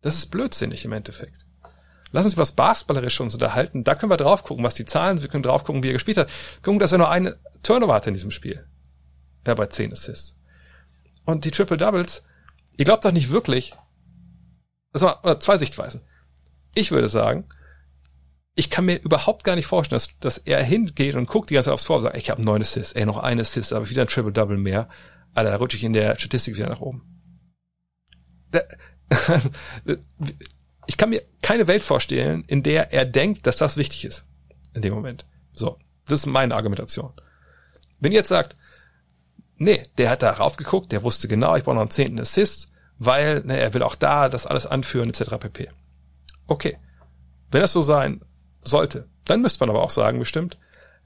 Das ist blödsinnig im Endeffekt. Lass uns über das Basketballerische uns unterhalten. Da können wir drauf gucken, was die Zahlen sind. Wir können drauf gucken, wie er gespielt hat. Gucken, dass er nur eine Turnover hatte in diesem Spiel. Ja, bei 10 Assists. Und die Triple Doubles, ihr glaubt doch nicht wirklich, das war, oder zwei Sichtweisen. Ich würde sagen, ich kann mir überhaupt gar nicht vorstellen, dass, dass er hingeht und guckt die ganze Zeit aufs Vor und sagt, ich habe neun Assists, ey, noch ein Assist, aber wieder ein Triple-Double mehr. Alter, da rutsche ich in der Statistik wieder nach oben. Da, (laughs) ich kann mir keine Welt vorstellen, in der er denkt, dass das wichtig ist. In dem Moment. So. Das ist meine Argumentation. Wenn ihr jetzt sagt, nee, der hat da raufgeguckt, der wusste genau, ich brauche noch einen zehnten Assist, weil ne, er will auch da das alles anführen, etc. pp. Okay. Wenn das so sein sollte. Dann müsste man aber auch sagen, bestimmt,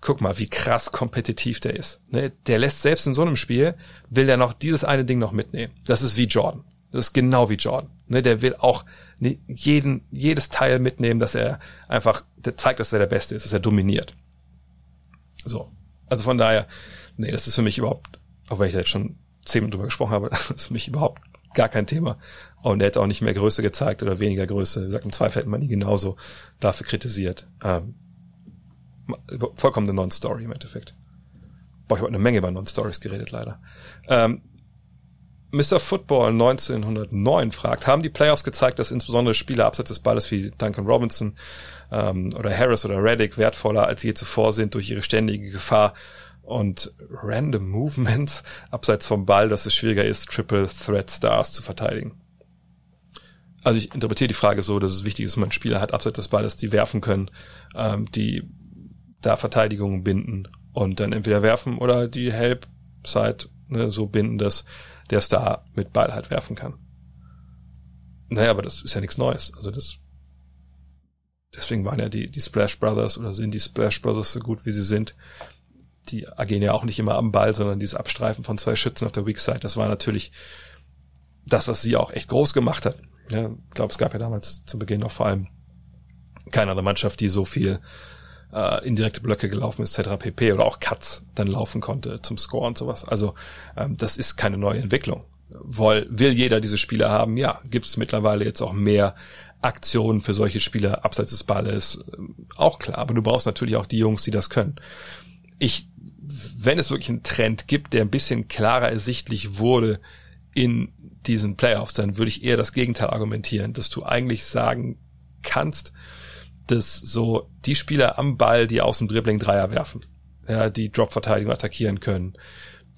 guck mal, wie krass kompetitiv der ist. Ne? Der lässt selbst in so einem Spiel, will der noch dieses eine Ding noch mitnehmen. Das ist wie Jordan. Das ist genau wie Jordan. Ne? Der will auch jeden, jedes Teil mitnehmen, dass er einfach der zeigt, dass er der Beste ist, dass er dominiert. So. Also von daher, nee, das ist für mich überhaupt, auch wenn ich da jetzt schon zehn Minuten drüber gesprochen habe, (laughs) das ist für mich überhaupt gar kein Thema. Und er hätte auch nicht mehr Größe gezeigt oder weniger Größe. Wie gesagt, im Zweifel hätte man ihn genauso dafür kritisiert. Ähm, vollkommen eine Non-Story im Endeffekt. Boah, ich habe eine Menge über Non-Stories geredet, leider. Ähm, Mr. Football 1909 fragt, haben die Playoffs gezeigt, dass insbesondere Spieler abseits des Balles wie Duncan Robinson ähm, oder Harris oder Reddick wertvoller als je zuvor sind durch ihre ständige Gefahr und Random Movements (laughs) abseits vom Ball, dass es schwieriger ist, Triple Threat Stars zu verteidigen? also ich interpretiere die Frage so, dass es wichtig ist, dass man Spieler hat abseits des Balles, die werfen können, ähm, die da Verteidigungen binden und dann entweder werfen oder die Help-Side ne, so binden, dass der Star mit Ball halt werfen kann. Naja, aber das ist ja nichts Neues. Also das deswegen waren ja die, die Splash Brothers oder sind die Splash Brothers so gut, wie sie sind. Die agieren ja auch nicht immer am Ball, sondern dieses Abstreifen von zwei Schützen auf der Weak Side, das war natürlich das, was sie auch echt groß gemacht hat. Ja, ich glaube, es gab ja damals zu Beginn noch vor allem keine andere Mannschaft, die so viel äh, indirekte Blöcke gelaufen ist, etc. pp. oder auch Cuts dann laufen konnte zum Score und sowas. Also ähm, das ist keine neue Entwicklung. Will, will jeder diese Spieler haben? Ja, gibt es mittlerweile jetzt auch mehr Aktionen für solche Spieler abseits des Balles. Auch klar, aber du brauchst natürlich auch die Jungs, die das können. Ich, wenn es wirklich einen Trend gibt, der ein bisschen klarer ersichtlich wurde in diesen Playoffs, dann würde ich eher das Gegenteil argumentieren, dass du eigentlich sagen kannst, dass so die Spieler am Ball, die aus dem Dribbling Dreier werfen, ja, die Drop-Verteidigung attackieren können,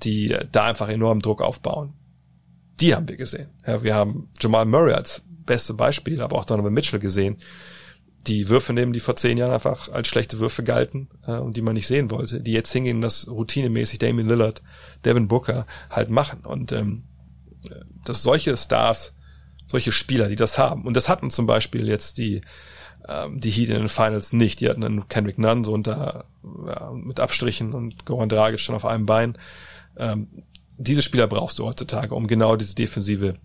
die da einfach enorm Druck aufbauen, die haben wir gesehen. Ja, wir haben Jamal Murray als beste Beispiel, aber auch Donovan Mitchell gesehen, die Würfe nehmen, die vor zehn Jahren einfach als schlechte Würfe galten äh, und die man nicht sehen wollte, die jetzt hingehen, das routinemäßig Damian Lillard, Devin Booker halt machen. Und ähm, dass solche Stars, solche Spieler, die das haben, und das hatten zum Beispiel jetzt die, ähm, die Heat in den Finals nicht. Die hatten dann Kendrick Nunn so unter, ja, mit Abstrichen und Goran Dragic schon auf einem Bein. Ähm, diese Spieler brauchst du heutzutage, um genau diese defensive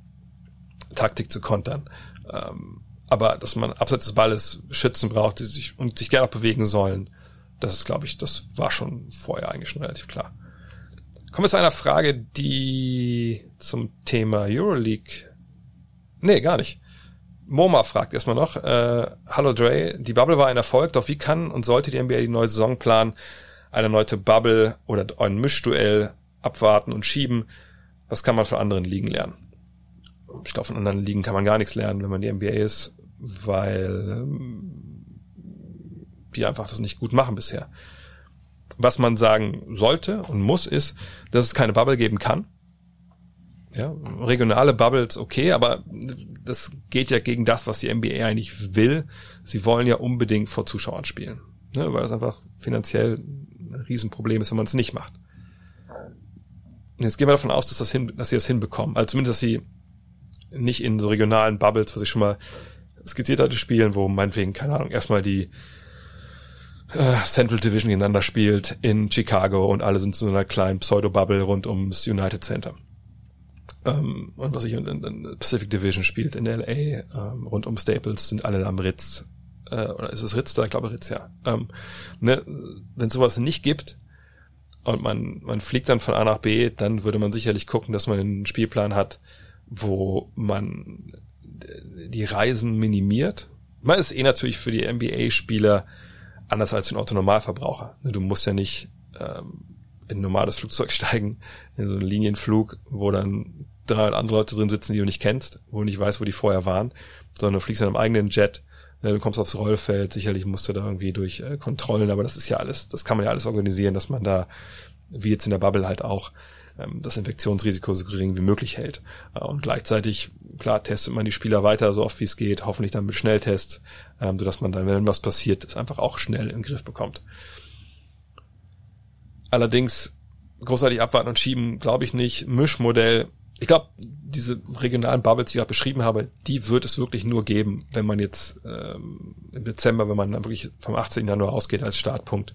Taktik zu kontern. Ähm, aber dass man abseits des Balles Schützen braucht, die sich und sich gerne auch bewegen sollen, das ist, glaube ich, das war schon vorher eigentlich schon relativ klar. Kommen wir zu einer Frage, die zum Thema Euroleague. Nee, gar nicht. Moma fragt erstmal noch, äh, Hallo Dre, die Bubble war ein Erfolg, doch wie kann und sollte die NBA die neue Saison planen, eine neue Bubble oder ein Mischduell abwarten und schieben? Was kann man von anderen Ligen lernen? Ich glaube, von anderen Ligen kann man gar nichts lernen, wenn man die NBA ist, weil ähm, die einfach das nicht gut machen bisher. Was man sagen sollte und muss, ist, dass es keine Bubble geben kann. Ja, regionale Bubbles okay, aber das geht ja gegen das, was die NBA eigentlich will. Sie wollen ja unbedingt vor Zuschauern spielen, ne, weil das einfach finanziell ein Riesenproblem ist, wenn man es nicht macht. Jetzt gehen wir davon aus, dass, das hin, dass sie das hinbekommen. Also zumindest, dass sie nicht in so regionalen Bubbles, was ich schon mal skizziertes Spielen, wo meinetwegen, keine Ahnung, erstmal die äh, Central Division gegeneinander spielt in Chicago und alle sind in so einer kleinen Pseudo-Bubble rund ums United Center. Ähm, und was ich in, in, Pacific Division spielt in LA, ähm, rund um Staples, sind alle am Ritz. Äh, oder ist es Ritz da? Ich glaube Ritz, ja. Ähm, ne, Wenn sowas nicht gibt und man, man fliegt dann von A nach B, dann würde man sicherlich gucken, dass man einen Spielplan hat, wo man die Reisen minimiert. Man ist eh natürlich für die NBA-Spieler anders als für den Autonormalverbraucher. Du musst ja nicht ähm, in ein normales Flugzeug (laughs) steigen, in so einen Linienflug, wo dann drei andere Leute drin sitzen, die du nicht kennst, wo du nicht weißt, wo die vorher waren, sondern du fliegst in einem eigenen Jet, du kommst aufs Rollfeld, sicherlich musst du da irgendwie durch äh, Kontrollen, aber das ist ja alles, das kann man ja alles organisieren, dass man da, wie jetzt in der Bubble halt auch, ähm, das Infektionsrisiko so gering wie möglich hält. Äh, und gleichzeitig, klar, testet man die Spieler weiter, so oft wie es geht, hoffentlich dann mit Schnelltests, ähm, sodass man dann, wenn was passiert, es einfach auch schnell im Griff bekommt. Allerdings großartig abwarten und schieben, glaube ich nicht. Mischmodell, ich glaube, diese regionalen Bubbles, die ich auch beschrieben habe, die wird es wirklich nur geben, wenn man jetzt ähm, im Dezember, wenn man dann wirklich vom 18. Januar ausgeht als Startpunkt,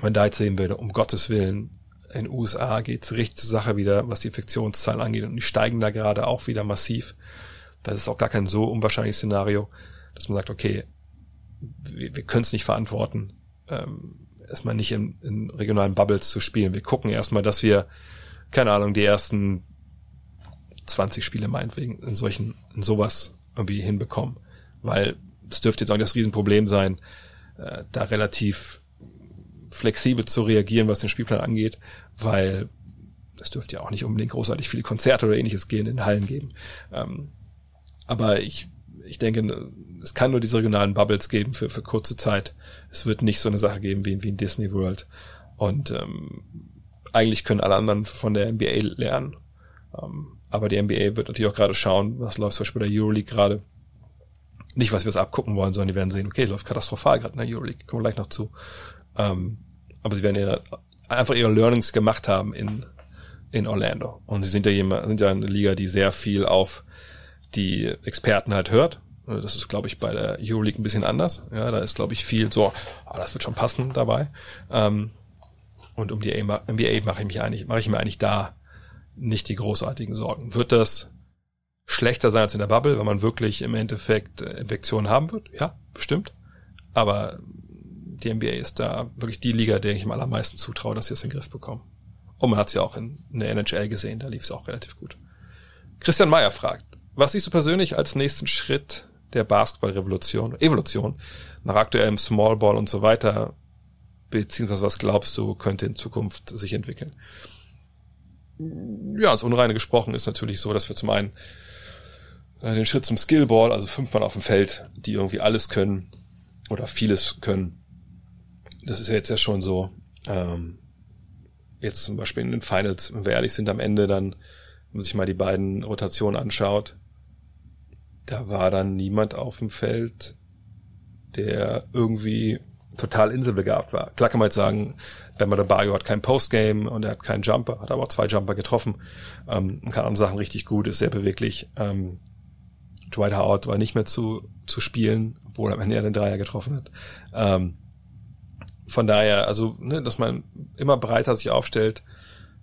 wenn da jetzt sehen würde, um Gottes Willen, in den USA geht's richtig zur Sache wieder, was die Infektionszahlen angeht. Und die steigen da gerade auch wieder massiv. Das ist auch gar kein so unwahrscheinliches Szenario, dass man sagt, okay, wir, wir können es nicht verantworten, ähm, erstmal nicht in, in regionalen Bubbles zu spielen. Wir gucken erstmal, dass wir, keine Ahnung, die ersten 20 Spiele meinetwegen in solchen, in sowas irgendwie hinbekommen. Weil es dürfte jetzt auch nicht das Riesenproblem sein, äh, da relativ flexibel zu reagieren, was den Spielplan angeht, weil es dürfte ja auch nicht unbedingt großartig viele Konzerte oder ähnliches gehen in Hallen geben. Ähm, aber ich, ich denke, es kann nur diese regionalen Bubbles geben für, für kurze Zeit. Es wird nicht so eine Sache geben wie, wie in Disney World. Und ähm, eigentlich können alle anderen von der NBA lernen. Ähm, aber die NBA wird natürlich auch gerade schauen, was läuft zum Beispiel bei der Euroleague gerade. Nicht, was wir es abgucken wollen, sondern die werden sehen, okay, läuft katastrophal gerade in der Euroleague. Kommen wir gleich noch zu. Ähm, aber sie werden ja einfach ihre Learnings gemacht haben in, in Orlando. Und sie sind ja jemand, sind ja eine Liga, die sehr viel auf die Experten halt hört. Das ist, glaube ich, bei der Euroleague ein bisschen anders. Ja, da ist, glaube ich, viel so, ah, das wird schon passen dabei. Ähm, und um die NBA mache ich mich eigentlich, mache ich mir eigentlich da nicht die großartigen Sorgen. Wird das schlechter sein als in der Bubble, wenn man wirklich im Endeffekt äh, Infektionen haben wird? Ja, bestimmt. Aber die NBA ist da wirklich die Liga, der ich am allermeisten zutraue, dass sie es in den Griff bekommen. Und man hat es ja auch in, in der NHL gesehen, da lief es auch relativ gut. Christian Meyer fragt, was siehst du persönlich als nächsten Schritt der Basketballrevolution, Evolution, nach aktuellem Small Ball und so weiter, beziehungsweise was glaubst du, könnte in Zukunft sich entwickeln? Ja, ins Unreine gesprochen ist natürlich so, dass wir zum einen äh, den Schritt zum Skillball, also fünf Mann auf dem Feld, die irgendwie alles können oder vieles können, das ist ja jetzt ja schon so, ähm, jetzt zum Beispiel in den Finals, wenn wir ehrlich sind, am Ende dann, wenn man sich mal die beiden Rotationen anschaut, da war dann niemand auf dem Feld, der irgendwie total inselbegabt war. Klar kann man jetzt sagen, Ben Bayo hat kein Postgame und er hat keinen Jumper, hat aber auch zwei Jumper getroffen, ähm, kann andere Sachen richtig gut, ist sehr beweglich. Ähm, Dwight Howard war nicht mehr zu, zu spielen, obwohl er am Ende den Dreier getroffen hat. Ähm, von daher, also, ne, dass man immer breiter sich aufstellt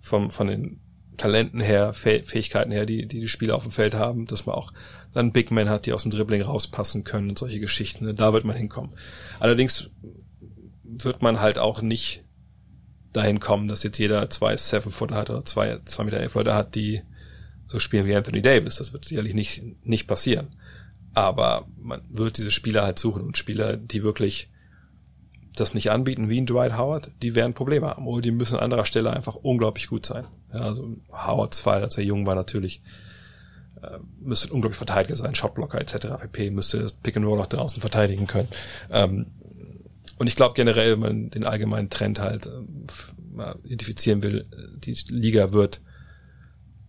vom, von den Talenten her, Fähigkeiten her, die, die die Spieler auf dem Feld haben, dass man auch dann Big Men hat, die aus dem Dribbling rauspassen können und solche Geschichten. Ne, da wird man hinkommen. Allerdings wird man halt auch nicht dahin kommen, dass jetzt jeder zwei Seven Footer hat oder zwei, zwei Meter elf Leute hat, die so spielen wie Anthony Davis. Das wird sicherlich nicht, nicht passieren. Aber man wird diese Spieler halt suchen und Spieler, die wirklich das nicht anbieten wie ein Dwight Howard, die werden Probleme haben. Oder die müssen an anderer Stelle einfach unglaublich gut sein. Ja, also Howards Fall, als er jung war, natürlich äh, müsste unglaublich Verteidiger sein, Shotblocker etc. pp. müsste das Pick and Roll auch draußen verteidigen können. Ähm, und ich glaube generell, wenn man den allgemeinen Trend halt äh, identifizieren will, die Liga wird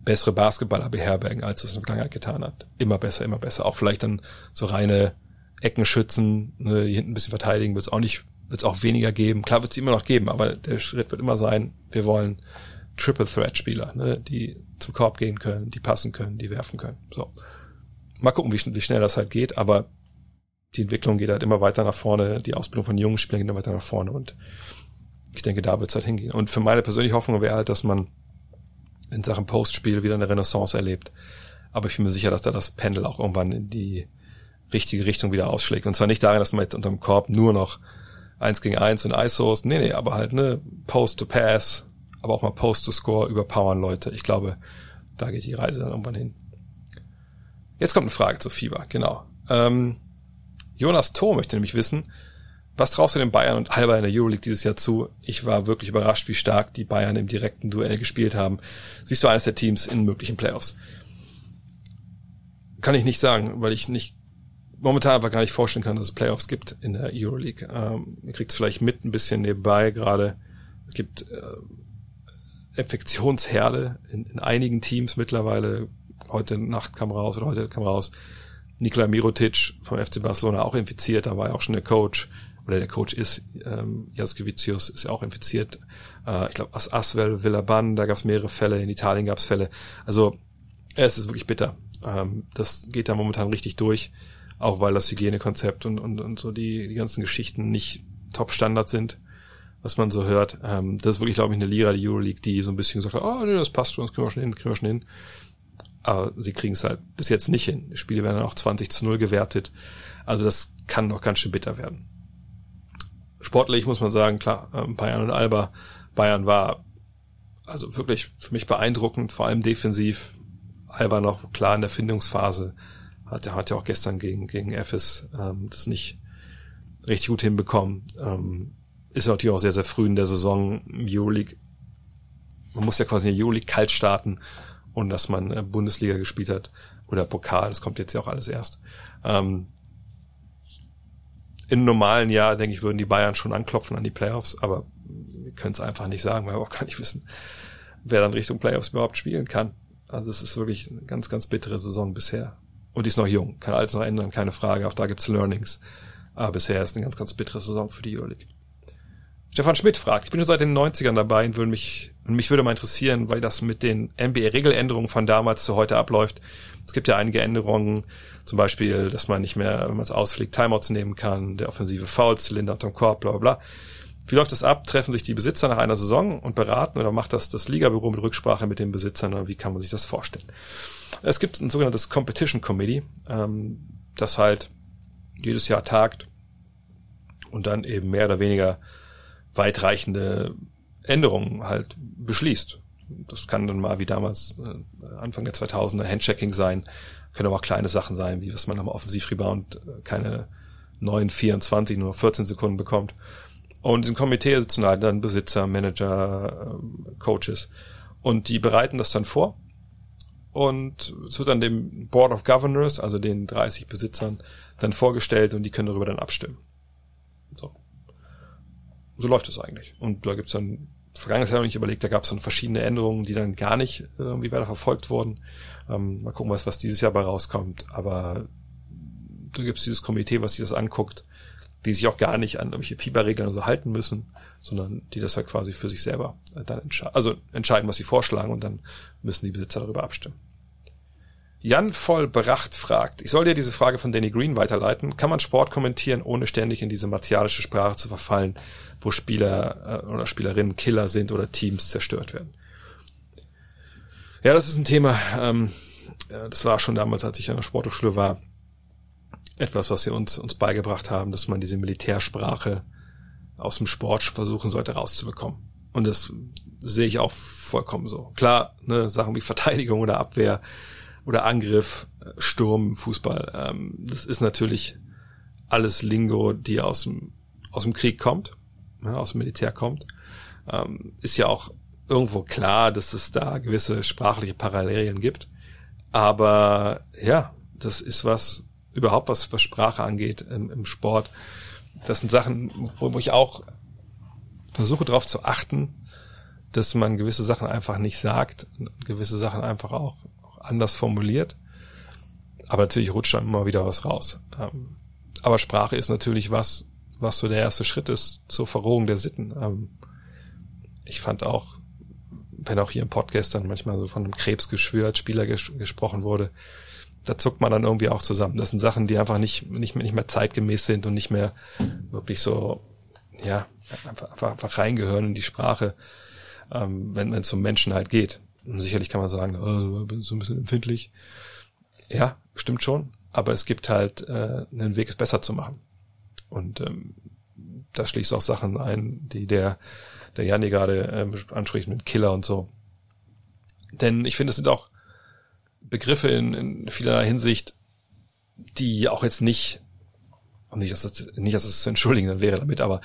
bessere Basketballer beherbergen, als es in der Vergangenheit getan hat. Immer besser, immer besser. Auch vielleicht dann so reine Eckenschützen, ne, die hinten ein bisschen verteidigen, wird es auch nicht wird es auch weniger geben. Klar wird es immer noch geben, aber der Schritt wird immer sein, wir wollen Triple Threat Spieler, ne, die zum Korb gehen können, die passen können, die werfen können. So. mal gucken, wie, wie schnell das halt geht, aber die Entwicklung geht halt immer weiter nach vorne, die Ausbildung von jungen Spielern geht immer weiter nach vorne und ich denke, da wird es halt hingehen. Und für meine persönliche Hoffnung wäre halt, dass man in Sachen Postspiel wieder eine Renaissance erlebt. Aber ich bin mir sicher, dass da das Pendel auch irgendwann in die richtige Richtung wieder ausschlägt. Und zwar nicht darin, dass man jetzt unterm Korb nur noch eins gegen eins und ISOs, nee, nee, aber halt ne Post to Pass, aber auch mal Post to Score überpowern Leute. Ich glaube, da geht die Reise dann irgendwann hin. Jetzt kommt eine Frage zu Fieber, genau. Ähm, Jonas Thor möchte nämlich wissen, was traust du den Bayern und Alba in der Euroleague dieses Jahr zu? Ich war wirklich überrascht, wie stark die Bayern im direkten Duell gespielt haben. Siehst du eines der Teams in möglichen Playoffs? Kann ich nicht sagen, weil ich nicht momentan einfach gar nicht vorstellen kann, dass es Playoffs gibt in der Euroleague. Ähm, ihr kriegt es vielleicht mit ein bisschen nebenbei gerade. Es gibt äh, Infektionsherde in, in einigen Teams mittlerweile. Heute Nacht kam raus oder heute kam raus. Nikola Mirotic vom FC Barcelona auch infiziert, da war ja auch schon der Coach oder der Coach ist, ähm, Jaskevicius ist ja auch infiziert. Äh, ich glaube, As Aswell, Villaban, da gab es mehrere Fälle, in Italien gab es Fälle. Also es ist wirklich bitter. Ähm, das geht da momentan richtig durch, auch weil das Hygienekonzept und, und, und so die, die ganzen Geschichten nicht Top-Standard sind, was man so hört. Ähm, das ist wirklich, glaube ich, eine Liga, die Euroleague, die so ein bisschen gesagt hat, oh nee, das passt schon, das kriegen wir schon hin, kriegen wir schon hin. Aber sie kriegen es halt bis jetzt nicht hin. Die Spiele werden dann auch 20 zu 0 gewertet. Also das kann noch ganz schön bitter werden sportlich muss man sagen, klar, ähm, Bayern und Alba. Bayern war also wirklich für mich beeindruckend, vor allem defensiv. Alba noch klar in der Findungsphase. Hat, er hat ja auch gestern gegen, gegen Ephes ähm, das nicht richtig gut hinbekommen. Ähm, ist natürlich auch sehr, sehr früh in der Saison Euroleague. Man muss ja quasi in der Euroleague kalt starten und dass man äh, Bundesliga gespielt hat oder Pokal, das kommt jetzt ja auch alles erst. Ähm, in normalen Jahr, denke ich, würden die Bayern schon anklopfen an die Playoffs, aber wir können es einfach nicht sagen, weil wir auch gar nicht wissen, wer dann Richtung Playoffs überhaupt spielen kann. Also es ist wirklich eine ganz, ganz bittere Saison bisher. Und die ist noch jung, kann alles noch ändern, keine Frage. Auch da gibt's Learnings. Aber bisher ist eine ganz, ganz bittere Saison für die Euroleague. Stefan Schmidt fragt, ich bin schon seit den 90ern dabei und würde mich, und mich würde mal interessieren, weil das mit den NBA-Regeländerungen von damals zu heute abläuft. Es gibt ja einige Änderungen, zum Beispiel, dass man nicht mehr, wenn man es ausfliegt, Timeouts nehmen kann, der offensive Foul-Zylinder unterm Korb, bla bla bla. Wie läuft das ab? Treffen sich die Besitzer nach einer Saison und beraten oder macht das das Ligabüro mit Rücksprache mit den Besitzern oder wie kann man sich das vorstellen? Es gibt ein sogenanntes Competition Committee, ähm, das halt jedes Jahr tagt und dann eben mehr oder weniger weitreichende Änderungen halt beschließt. Das kann dann mal wie damals äh, Anfang der 2000er Handchecking sein, können aber auch kleine Sachen sein, wie dass man am Offensivrebound äh, keine 9, 24, nur 14 Sekunden bekommt. Und im Komitee sitzen halt dann Besitzer, Manager, ähm, Coaches. Und die bereiten das dann vor. Und es wird dann dem Board of Governors, also den 30 Besitzern, dann vorgestellt und die können darüber dann abstimmen. So. So läuft es eigentlich. Und da gibt's dann, vergangenes Jahr noch nicht überlegt, da gab es dann verschiedene Änderungen, die dann gar nicht irgendwie weiter verfolgt wurden. Ähm, mal gucken, was, was dieses Jahr bei rauskommt. Aber da gibt es dieses Komitee, was sich das anguckt, die sich auch gar nicht an irgendwelche Fieberregeln so halten müssen, sondern die das halt quasi für sich selber äh, dann entscheiden, also entscheiden, was sie vorschlagen und dann müssen die Besitzer darüber abstimmen. Jan voll Bracht fragt, ich soll dir diese Frage von Danny Green weiterleiten. Kann man Sport kommentieren, ohne ständig in diese martialische Sprache zu verfallen, wo Spieler äh, oder Spielerinnen Killer sind oder Teams zerstört werden? Ja, das ist ein Thema, ähm, das war schon damals, als ich an der Sporthochschule war, etwas, was wir uns, uns beigebracht haben, dass man diese Militärsprache aus dem Sport versuchen sollte rauszubekommen. Und das sehe ich auch vollkommen so. Klar, ne, Sachen wie Verteidigung oder Abwehr oder Angriff, Sturm, Fußball, ähm, das ist natürlich alles Lingo, die aus dem, aus dem Krieg kommt, ja, aus dem Militär kommt. Ähm, ist ja auch irgendwo klar, dass es da gewisse sprachliche Parallelien gibt. Aber ja, das ist was, überhaupt was, was Sprache angeht im, im Sport. Das sind Sachen, wo, wo ich auch versuche darauf zu achten, dass man gewisse Sachen einfach nicht sagt, gewisse Sachen einfach auch anders formuliert. Aber natürlich rutscht dann immer wieder was raus. Ähm, aber Sprache ist natürlich was, was so der erste Schritt ist zur Verrohung der Sitten. Ähm, ich fand auch wenn auch hier im Podcast dann manchmal so von einem Krebsgeschwür als Spieler ges gesprochen wurde, da zuckt man dann irgendwie auch zusammen. Das sind Sachen, die einfach nicht, nicht, mehr, nicht mehr zeitgemäß sind und nicht mehr wirklich so, ja, einfach, einfach, einfach reingehören in die Sprache, ähm, wenn es um Menschen halt geht. Und sicherlich kann man sagen, oh, so ein bisschen empfindlich. Ja, stimmt schon. Aber es gibt halt äh, einen Weg, es besser zu machen. Und ähm, da schließt auch Sachen ein, die der, der Janni gerade äh, anspricht mit Killer und so. Denn ich finde, es sind auch Begriffe in, in vieler Hinsicht, die auch jetzt nicht, nicht, dass es, nicht, dass es zu entschuldigen wäre damit, aber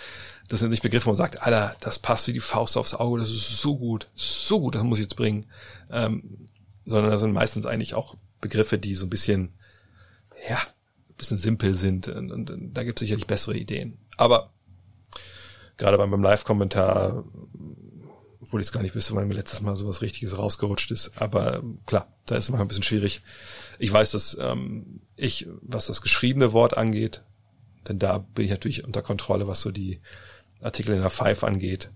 das nicht Begriffe, wo man sagt, Alter, das passt wie die Faust aufs Auge, das ist so gut, so gut, das muss ich jetzt bringen. Ähm, sondern das sind meistens eigentlich auch Begriffe, die so ein bisschen, ja, ein bisschen simpel sind und, und, und da gibt es sicherlich bessere Ideen. Aber gerade beim, beim Live-Kommentar obwohl ich es gar nicht wüsste, weil mir letztes Mal sowas Richtiges rausgerutscht ist. Aber klar, da ist immer ein bisschen schwierig. Ich weiß, dass ähm, ich, was das geschriebene Wort angeht, denn da bin ich natürlich unter Kontrolle, was so die Artikel in der Five angeht.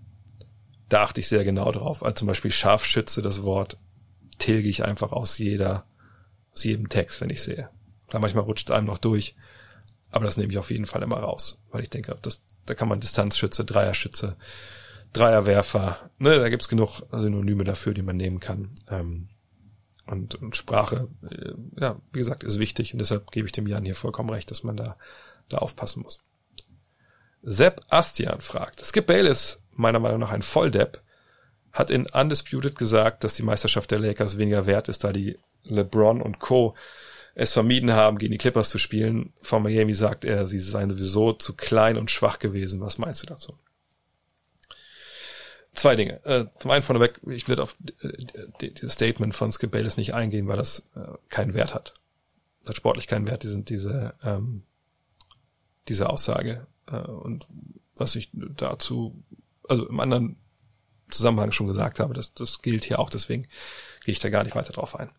Da achte ich sehr genau drauf. Also zum Beispiel Scharfschütze, das Wort, tilge ich einfach aus jeder, aus jedem Text, wenn ich sehe. Klar, manchmal rutscht einem noch durch, aber das nehme ich auf jeden Fall immer raus, weil ich denke, das, da kann man Distanzschütze, Dreierschütze, Dreierwerfer, ne, da gibt's genug Synonyme dafür, die man nehmen kann. Ähm, und, und Sprache, äh, ja, wie gesagt, ist wichtig und deshalb gebe ich dem Jan hier vollkommen recht, dass man da, da aufpassen muss. Sepp Astian fragt, Skip Bayless, meiner Meinung nach ein Volldepp, hat in Undisputed gesagt, dass die Meisterschaft der Lakers weniger wert ist, da die LeBron und Co. es vermieden haben, gegen die Clippers zu spielen. Von Miami sagt er, sie seien sowieso zu klein und schwach gewesen. Was meinst du dazu? zwei Dinge. Äh, zum einen vorneweg, ich würde auf dieses Statement von Skip Bayless nicht eingehen, weil das äh, keinen Wert hat. Das hat sportlich keinen Wert, die sind diese, ähm, diese Aussage. Äh, und was ich dazu, also im anderen Zusammenhang schon gesagt habe, das, das gilt hier auch, deswegen gehe ich da gar nicht weiter drauf ein.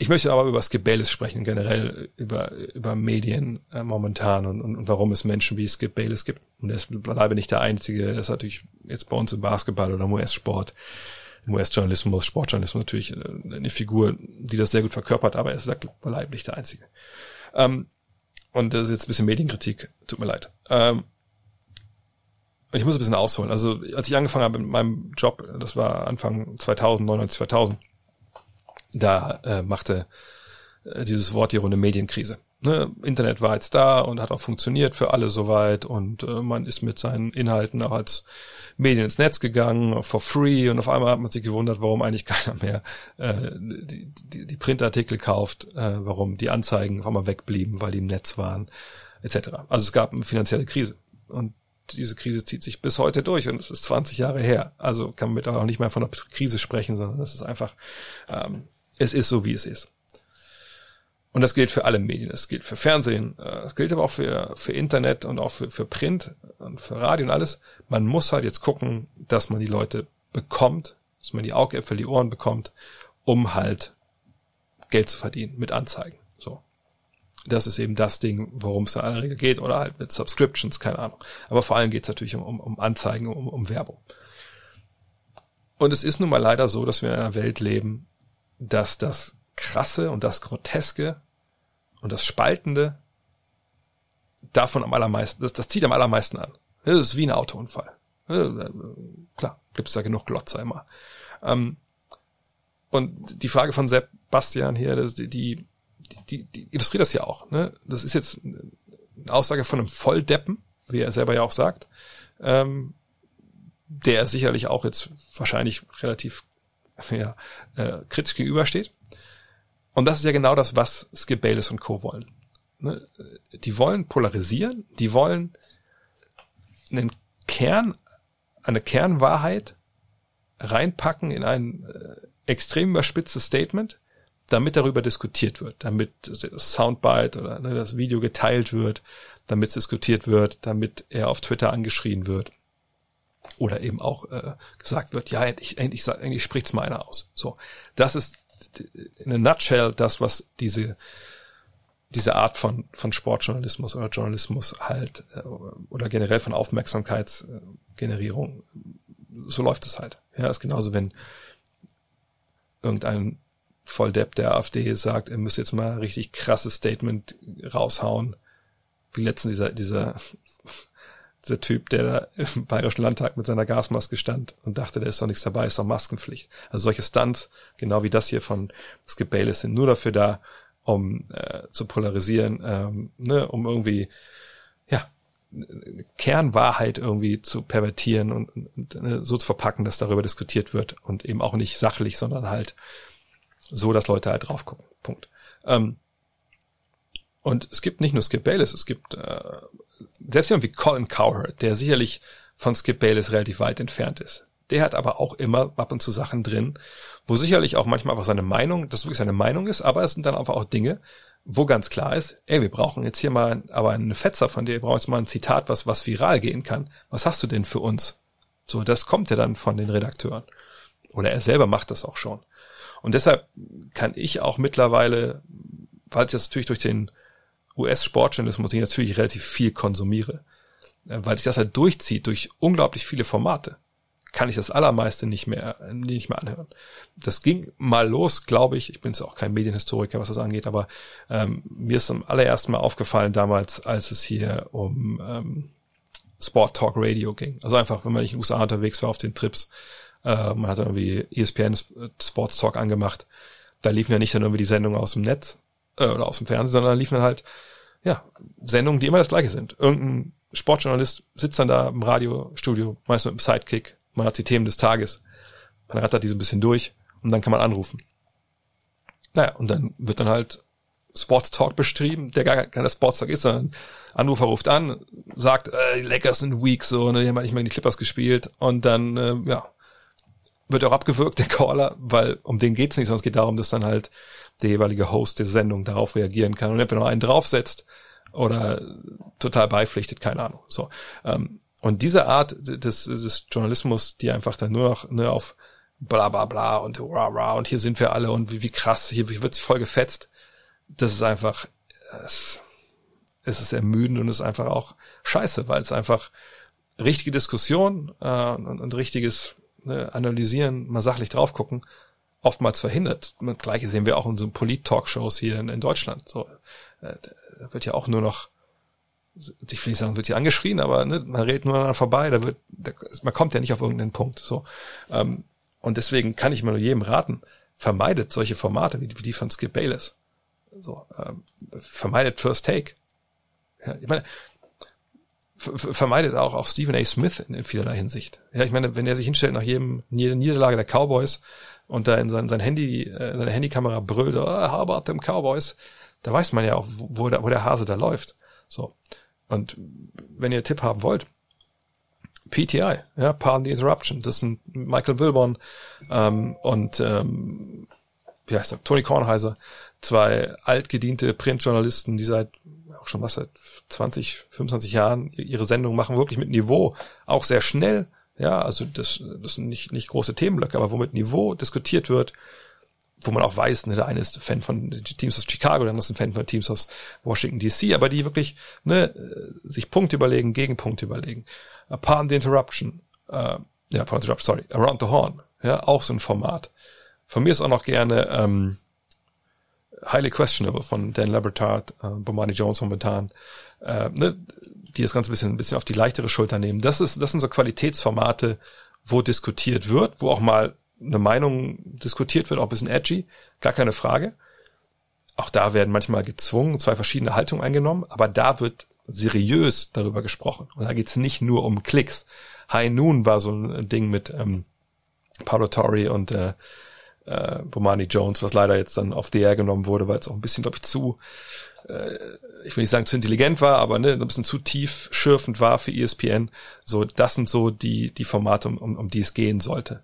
Ich möchte aber über Skip sprechen, generell über, über Medien äh, momentan und, und, und warum es Menschen wie Skip Bayless gibt. Und er ist bleibe nicht der Einzige. Er ist natürlich jetzt bei uns im Basketball oder im US-Sport, im US-Journalismus, Sportjournalismus natürlich äh, eine Figur, die das sehr gut verkörpert, aber er ist beileibe nicht der Einzige. Ähm, und das ist jetzt ein bisschen Medienkritik, tut mir leid. Ähm, ich muss ein bisschen ausholen. Also als ich angefangen habe mit meinem Job, das war Anfang 2000, 99, 2000, da äh, machte äh, dieses Wort die Runde Medienkrise. Ne, Internet war jetzt da und hat auch funktioniert für alle soweit und äh, man ist mit seinen Inhalten auch als Medien ins Netz gegangen, for free und auf einmal hat man sich gewundert, warum eigentlich (laughs) keiner mehr äh, die, die, die Printartikel kauft, äh, warum die Anzeigen auf einmal wegblieben, weil die im Netz waren, etc. Also es gab eine finanzielle Krise und diese Krise zieht sich bis heute durch und es ist 20 Jahre her. Also kann man mit auch nicht mehr von einer Krise sprechen, sondern es ist einfach ähm, es ist so, wie es ist. Und das gilt für alle Medien. Es gilt für Fernsehen. Äh, es gilt aber auch für, für Internet und auch für, für Print und für Radio und alles. Man muss halt jetzt gucken, dass man die Leute bekommt, dass man die Augäpfel, die Ohren bekommt, um halt Geld zu verdienen mit Anzeigen. So. Das ist eben das Ding, worum es in aller Regel geht, oder halt mit Subscriptions, keine Ahnung. Aber vor allem geht es natürlich um, um, um Anzeigen, um, um Werbung. Und es ist nun mal leider so, dass wir in einer Welt leben, dass das Krasse und das Groteske und das Spaltende davon am allermeisten, das, das zieht am allermeisten an. Das ist wie ein Autounfall. Klar, gibt's da genug Glotzer immer. Ähm, und die Frage von Sebastian hier, die, die, die, die illustriert das ja auch. Ne? Das ist jetzt eine Aussage von einem Volldeppen, wie er selber ja auch sagt, ähm, der sicherlich auch jetzt wahrscheinlich relativ (laughs) ja, äh, kritisch gegenübersteht. Und das ist ja genau das, was Skip Bayless und Co. wollen. Ne? Die wollen polarisieren, die wollen einen Kern, eine Kernwahrheit reinpacken in ein äh, extrem überspitztes Statement, damit darüber diskutiert wird, damit das Soundbite oder ne, das Video geteilt wird, damit es diskutiert wird, damit er auf Twitter angeschrien wird oder eben auch äh, gesagt wird, ja, endlich, endlich, endlich spricht's mal einer aus. So, das ist in a nutshell das, was diese diese Art von von Sportjournalismus oder Journalismus halt äh, oder generell von Aufmerksamkeitsgenerierung so läuft es halt. Ja, ist genauso, wenn irgendein Volldepp der AfD sagt, er müsste jetzt mal richtig krasses Statement raushauen. Wie letztens dieser, dieser, dieser Typ, der da im Bayerischen Landtag mit seiner Gasmaske stand und dachte, da ist doch nichts dabei, ist doch Maskenpflicht. Also solche Stunts, genau wie das hier von Skip Bayless, sind nur dafür da, um äh, zu polarisieren, ähm, ne, um irgendwie, ja, Kernwahrheit irgendwie zu pervertieren und, und, und ne, so zu verpacken, dass darüber diskutiert wird und eben auch nicht sachlich, sondern halt so, dass Leute halt drauf gucken. Punkt. Ähm, und es gibt nicht nur Skip Bayless, es gibt äh, selbst jemand wie Colin Cowherd, der sicherlich von Skip Bayless relativ weit entfernt ist. Der hat aber auch immer ab und zu Sachen drin, wo sicherlich auch manchmal einfach seine Meinung, das wirklich seine Meinung ist, aber es sind dann einfach auch Dinge, wo ganz klar ist, ey, wir brauchen jetzt hier mal aber eine Fetzer von dir, wir brauchen jetzt mal ein Zitat, was, was viral gehen kann. Was hast du denn für uns? So, das kommt ja dann von den Redakteuren. Oder er selber macht das auch schon. Und deshalb kann ich auch mittlerweile, weil es jetzt natürlich durch den US-Sportjournalismus ich natürlich relativ viel konsumiere, äh, weil sich das halt durchzieht durch unglaublich viele Formate, kann ich das allermeiste nicht mehr, nicht mehr anhören. Das ging mal los, glaube ich. Ich bin jetzt auch kein Medienhistoriker, was das angeht, aber ähm, mir ist am allerersten Mal aufgefallen damals, als es hier um ähm, Sport Talk Radio ging. Also einfach, wenn man nicht in den USA unterwegs war auf den Trips, äh, man hat dann irgendwie ESPN Sports Talk angemacht. Da liefen ja nicht dann irgendwie die Sendungen aus dem Netz äh, oder aus dem Fernsehen, sondern da liefen dann halt ja, Sendungen, die immer das gleiche sind. Irgendein Sportjournalist sitzt dann da im Radiostudio, meist mit einem Sidekick, man hat die Themen des Tages, man rattert die so ein bisschen durch und dann kann man anrufen. Naja, und dann wird dann halt Sports Talk beschrieben, der gar kein Sports Talk ist, sondern Anrufer ruft an, sagt, äh, die Lakers sind weak, so, ne, die haben halt nicht mehr in die Clippers gespielt und dann, äh, ja, wird auch abgewürgt, der Caller, weil um den geht's nicht, sondern es geht darum, dass dann halt der jeweilige Host der Sendung darauf reagieren kann und entweder noch einen draufsetzt oder total beipflichtet, keine Ahnung. So. Ähm, und diese Art des, des Journalismus, die einfach dann nur noch ne, auf bla bla bla und rah rah und hier sind wir alle und wie, wie krass, hier wird sich voll gefetzt, das ist einfach, es, es ist ermüdend und es ist einfach auch scheiße, weil es einfach richtige Diskussion äh, und, und richtiges ne, Analysieren, mal sachlich drauf gucken, oftmals verhindert. Das Gleiche sehen wir auch in so Polit-Talkshows hier in, in, Deutschland. So, äh, da wird ja auch nur noch, ich will nicht sagen, wird hier angeschrien, aber ne, man redet nur aneinander vorbei, da wird, da, man kommt ja nicht auf irgendeinen Punkt. So, ähm, und deswegen kann ich mal nur jedem raten, vermeidet solche Formate wie, wie die von Skip Bayless. So, ähm, vermeidet First Take. Ja, ich meine, vermeidet auch, auch Stephen A. Smith in, in vielerlei Hinsicht. Ja, ich meine, wenn er sich hinstellt nach jedem, jeder Niederlage der Cowboys und da in sein, sein Handy, äh, seine Handykamera brüllt, oh, how about them Cowboys? Da weiß man ja auch, wo der, wo der Hase da läuft. So. Und wenn ihr Tipp haben wollt, PTI, ja, Pardon the Interruption, das sind Michael Wilborn ähm, und ähm, wie heißt er, Tony Kornheiser, zwei altgediente Printjournalisten, die seit auch schon was seit 20, 25 Jahren ihre Sendung machen, wirklich mit Niveau, auch sehr schnell, ja, also das, das sind nicht, nicht große Themenblöcke, aber wo mit Niveau diskutiert wird, wo man auch weiß, ne, der eine ist Fan von Teams aus Chicago, der andere ist ein Fan von Teams aus Washington DC, aber die wirklich ne, sich Punkte überlegen, Gegenpunkte überlegen. Upon the Interruption, äh, ja, sorry, Around the Horn, ja, auch so ein Format. Von mir ist auch noch gerne ähm, Highly Questionable von Dan Labertard, äh, Bomani Jones momentan, äh, ne, die das Ganze ein bisschen, ein bisschen auf die leichtere Schulter nehmen. Das ist, das sind so Qualitätsformate, wo diskutiert wird, wo auch mal eine Meinung diskutiert wird, auch ein bisschen edgy, gar keine Frage. Auch da werden manchmal gezwungen, zwei verschiedene Haltungen eingenommen, aber da wird seriös darüber gesprochen. Und da geht's nicht nur um Klicks. High Noon war so ein Ding mit ähm, Paulo Torrey und äh, äh, Bomani Jones, was leider jetzt dann auf DR genommen wurde, weil es auch ein bisschen, glaube ich, zu, äh, ich will nicht sagen zu intelligent war, aber ne, ein bisschen zu tief schürfend war für ESPN. So, das sind so die, die Formate, um, um die es gehen sollte.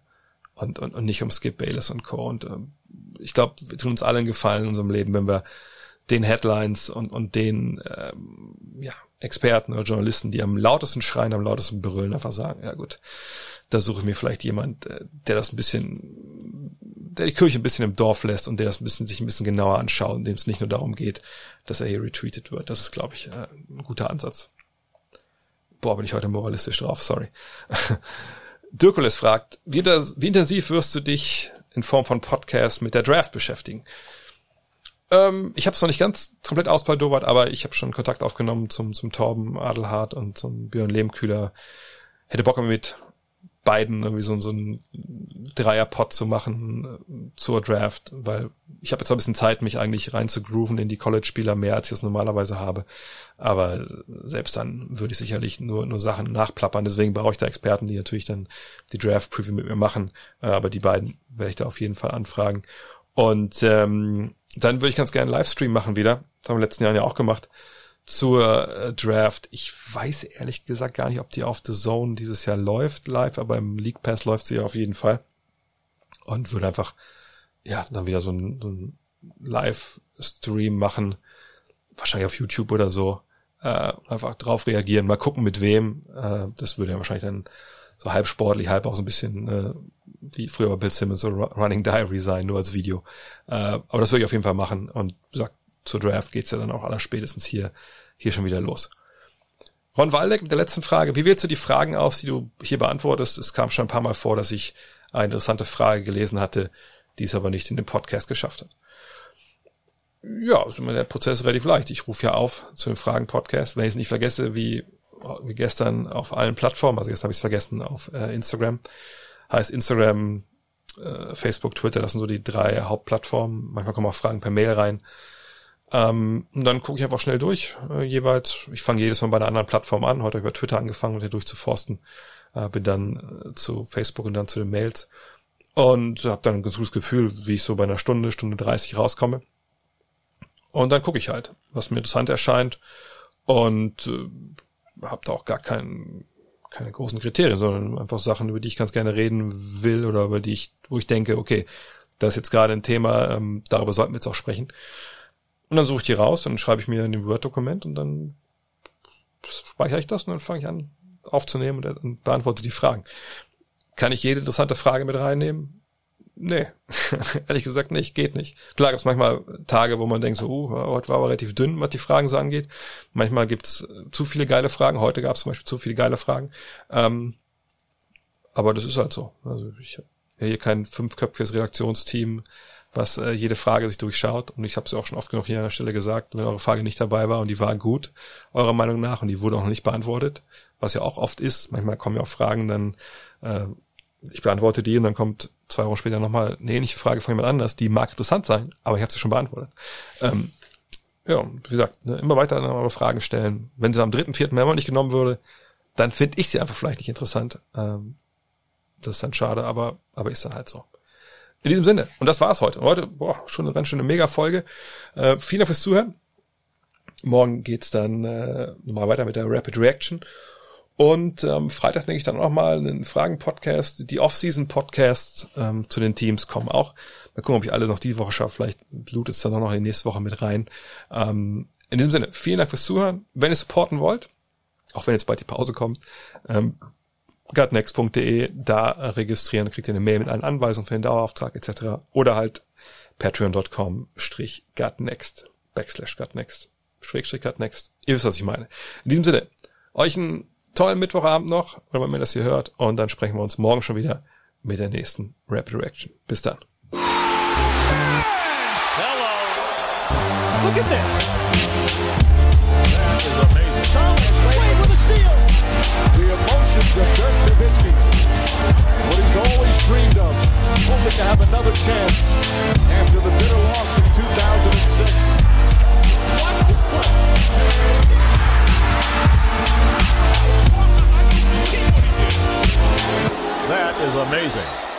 Und, und, und nicht um Skip Bayless und Co. Und ähm, ich glaube, wir tun uns allen Gefallen in unserem Leben, wenn wir den Headlines und, und den ähm, ja, Experten oder Journalisten, die am lautesten schreien, am lautesten brüllen, einfach sagen, ja gut, da suche ich mir vielleicht jemand, äh, der das ein bisschen, der die Kirche ein bisschen im Dorf lässt und der das ein bisschen, sich ein bisschen genauer anschaut, indem es nicht nur darum geht, dass er hier retweetet wird. Das ist, glaube ich, äh, ein guter Ansatz. Boah, bin ich heute moralistisch drauf, sorry. (laughs) Dirkules fragt, wie, wie intensiv wirst du dich in Form von Podcast mit der Draft beschäftigen. Ähm, ich habe es noch nicht ganz komplett ausbaldowert, aber ich habe schon Kontakt aufgenommen zum, zum Torben Adelhardt und zum Björn Lehmkühler. Hätte Bock mit beiden irgendwie so, so ein Dreierpot zu machen äh, zur Draft, weil ich habe jetzt ein bisschen Zeit, mich eigentlich rein zu grooven in die College-Spieler mehr, als ich es normalerweise habe. Aber selbst dann würde ich sicherlich nur, nur Sachen nachplappern. Deswegen brauche ich da Experten, die natürlich dann die Draft-Preview mit mir machen. Äh, aber die beiden werde ich da auf jeden Fall anfragen. Und ähm, dann würde ich ganz gerne einen Livestream machen wieder. Das haben wir in den letzten Jahren ja auch gemacht zur äh, Draft. Ich weiß ehrlich gesagt gar nicht, ob die auf The Zone dieses Jahr läuft live, aber im League Pass läuft sie ja auf jeden Fall. Und würde einfach, ja, dann wieder so ein, so ein Live-Stream machen. Wahrscheinlich auf YouTube oder so. Äh, einfach drauf reagieren, mal gucken mit wem. Äh, das würde ja wahrscheinlich dann so halb sportlich, halb auch so ein bisschen äh, wie früher bei Bill Simmons so Running Diary sein, nur als Video. Äh, aber das würde ich auf jeden Fall machen. Und gesagt, zur Draft geht's ja dann auch aller spätestens hier, hier schon wieder los. Ron Waldeck mit der letzten Frage. Wie wählst du die Fragen aus, die du hier beantwortest? Es kam schon ein paar Mal vor, dass ich eine interessante Frage gelesen hatte, die es aber nicht in den Podcast geschafft hat. Ja, ist immer der Prozess relativ leicht. Ich rufe ja auf zu dem Fragen-Podcast. Wenn ich es nicht vergesse, wie, wie gestern auf allen Plattformen, also gestern habe ich es vergessen, auf äh, Instagram, heißt Instagram, äh, Facebook, Twitter, das sind so die drei Hauptplattformen. Manchmal kommen auch Fragen per Mail rein. Ähm, und dann gucke ich einfach schnell durch, äh, jeweils. Ich fange jedes Mal bei einer anderen Plattform an. Heute habe ich über Twitter angefangen, hier durchzuforsten. Äh, bin dann äh, zu Facebook und dann zu den Mails. Und habe dann ein ganz gutes Gefühl, wie ich so bei einer Stunde, Stunde 30 rauskomme. Und dann gucke ich halt, was mir interessant erscheint. Und äh, habe da auch gar keinen keine großen Kriterien, sondern einfach Sachen, über die ich ganz gerne reden will oder über die ich, wo ich denke, okay, das ist jetzt gerade ein Thema, ähm, darüber sollten wir jetzt auch sprechen. Und dann suche ich die raus, dann schreibe ich mir in dem Word-Dokument und dann speichere ich das und dann fange ich an aufzunehmen und, und beantworte die Fragen. Kann ich jede interessante Frage mit reinnehmen? Nee, (laughs) ehrlich gesagt nicht, geht nicht. Klar gibt es manchmal Tage, wo man denkt, so, uh, heute war aber relativ dünn, was die Fragen so angeht. Manchmal gibt's zu viele geile Fragen. Heute gab es zum Beispiel zu viele geile Fragen. Ähm, aber das ist halt so. Also ich habe hier kein fünfköpfiges Redaktionsteam, was äh, jede Frage sich durchschaut. Und ich habe es auch schon oft genug hier an der Stelle gesagt, wenn eure Frage nicht dabei war und die war gut, eurer Meinung nach, und die wurde auch noch nicht beantwortet, was ja auch oft ist. Manchmal kommen ja auch Fragen, dann äh, ich beantworte die und dann kommt zwei Wochen später nochmal eine ähnliche Frage von jemand anders, die mag interessant sein, aber ich habe sie schon beantwortet. Ähm, ja, wie gesagt, ne, immer weiter eure Fragen stellen. Wenn sie am dritten, vierten Mal nicht genommen würde, dann finde ich sie einfach vielleicht nicht interessant. Ähm, das ist dann schade, aber, aber ist dann halt so. In diesem Sinne, und das war's heute. Heute, boah, schon eine ganz schöne Mega-Folge. Äh, vielen Dank fürs Zuhören. Morgen geht's dann äh, nochmal weiter mit der Rapid Reaction. Und ähm, Freitag denke ich dann auch mal einen Fragen-Podcast. Die Off-Season-Podcasts ähm, zu den Teams kommen auch. Mal gucken, ob ich alle noch die Woche schaffe. Vielleicht blutet es dann auch noch in die nächste Woche mit rein. Ähm, in diesem Sinne, vielen Dank fürs Zuhören. Wenn ihr supporten wollt, auch wenn jetzt bald die Pause kommt, ähm, gutnext.de, da registrieren, kriegt ihr eine Mail mit allen Anweisungen für den Dauerauftrag etc. Oder halt patreon.com strich gutnext, backslash gutnext, schrägstrich gutnext. Ihr wisst, was ich meine. In diesem Sinne, euch einen tollen Mittwochabend noch, oder wenn ihr das hier hört, und dann sprechen wir uns morgen schon wieder mit der nächsten Rapid Reaction. Bis dann. Hello. Look at this. That is amazing. Thomas Wade with a steal. The emotions of Dirk Nowitzki. What he's always dreamed of. Hoping to have another chance after the bitter loss in 2006. Watch the play. That is amazing.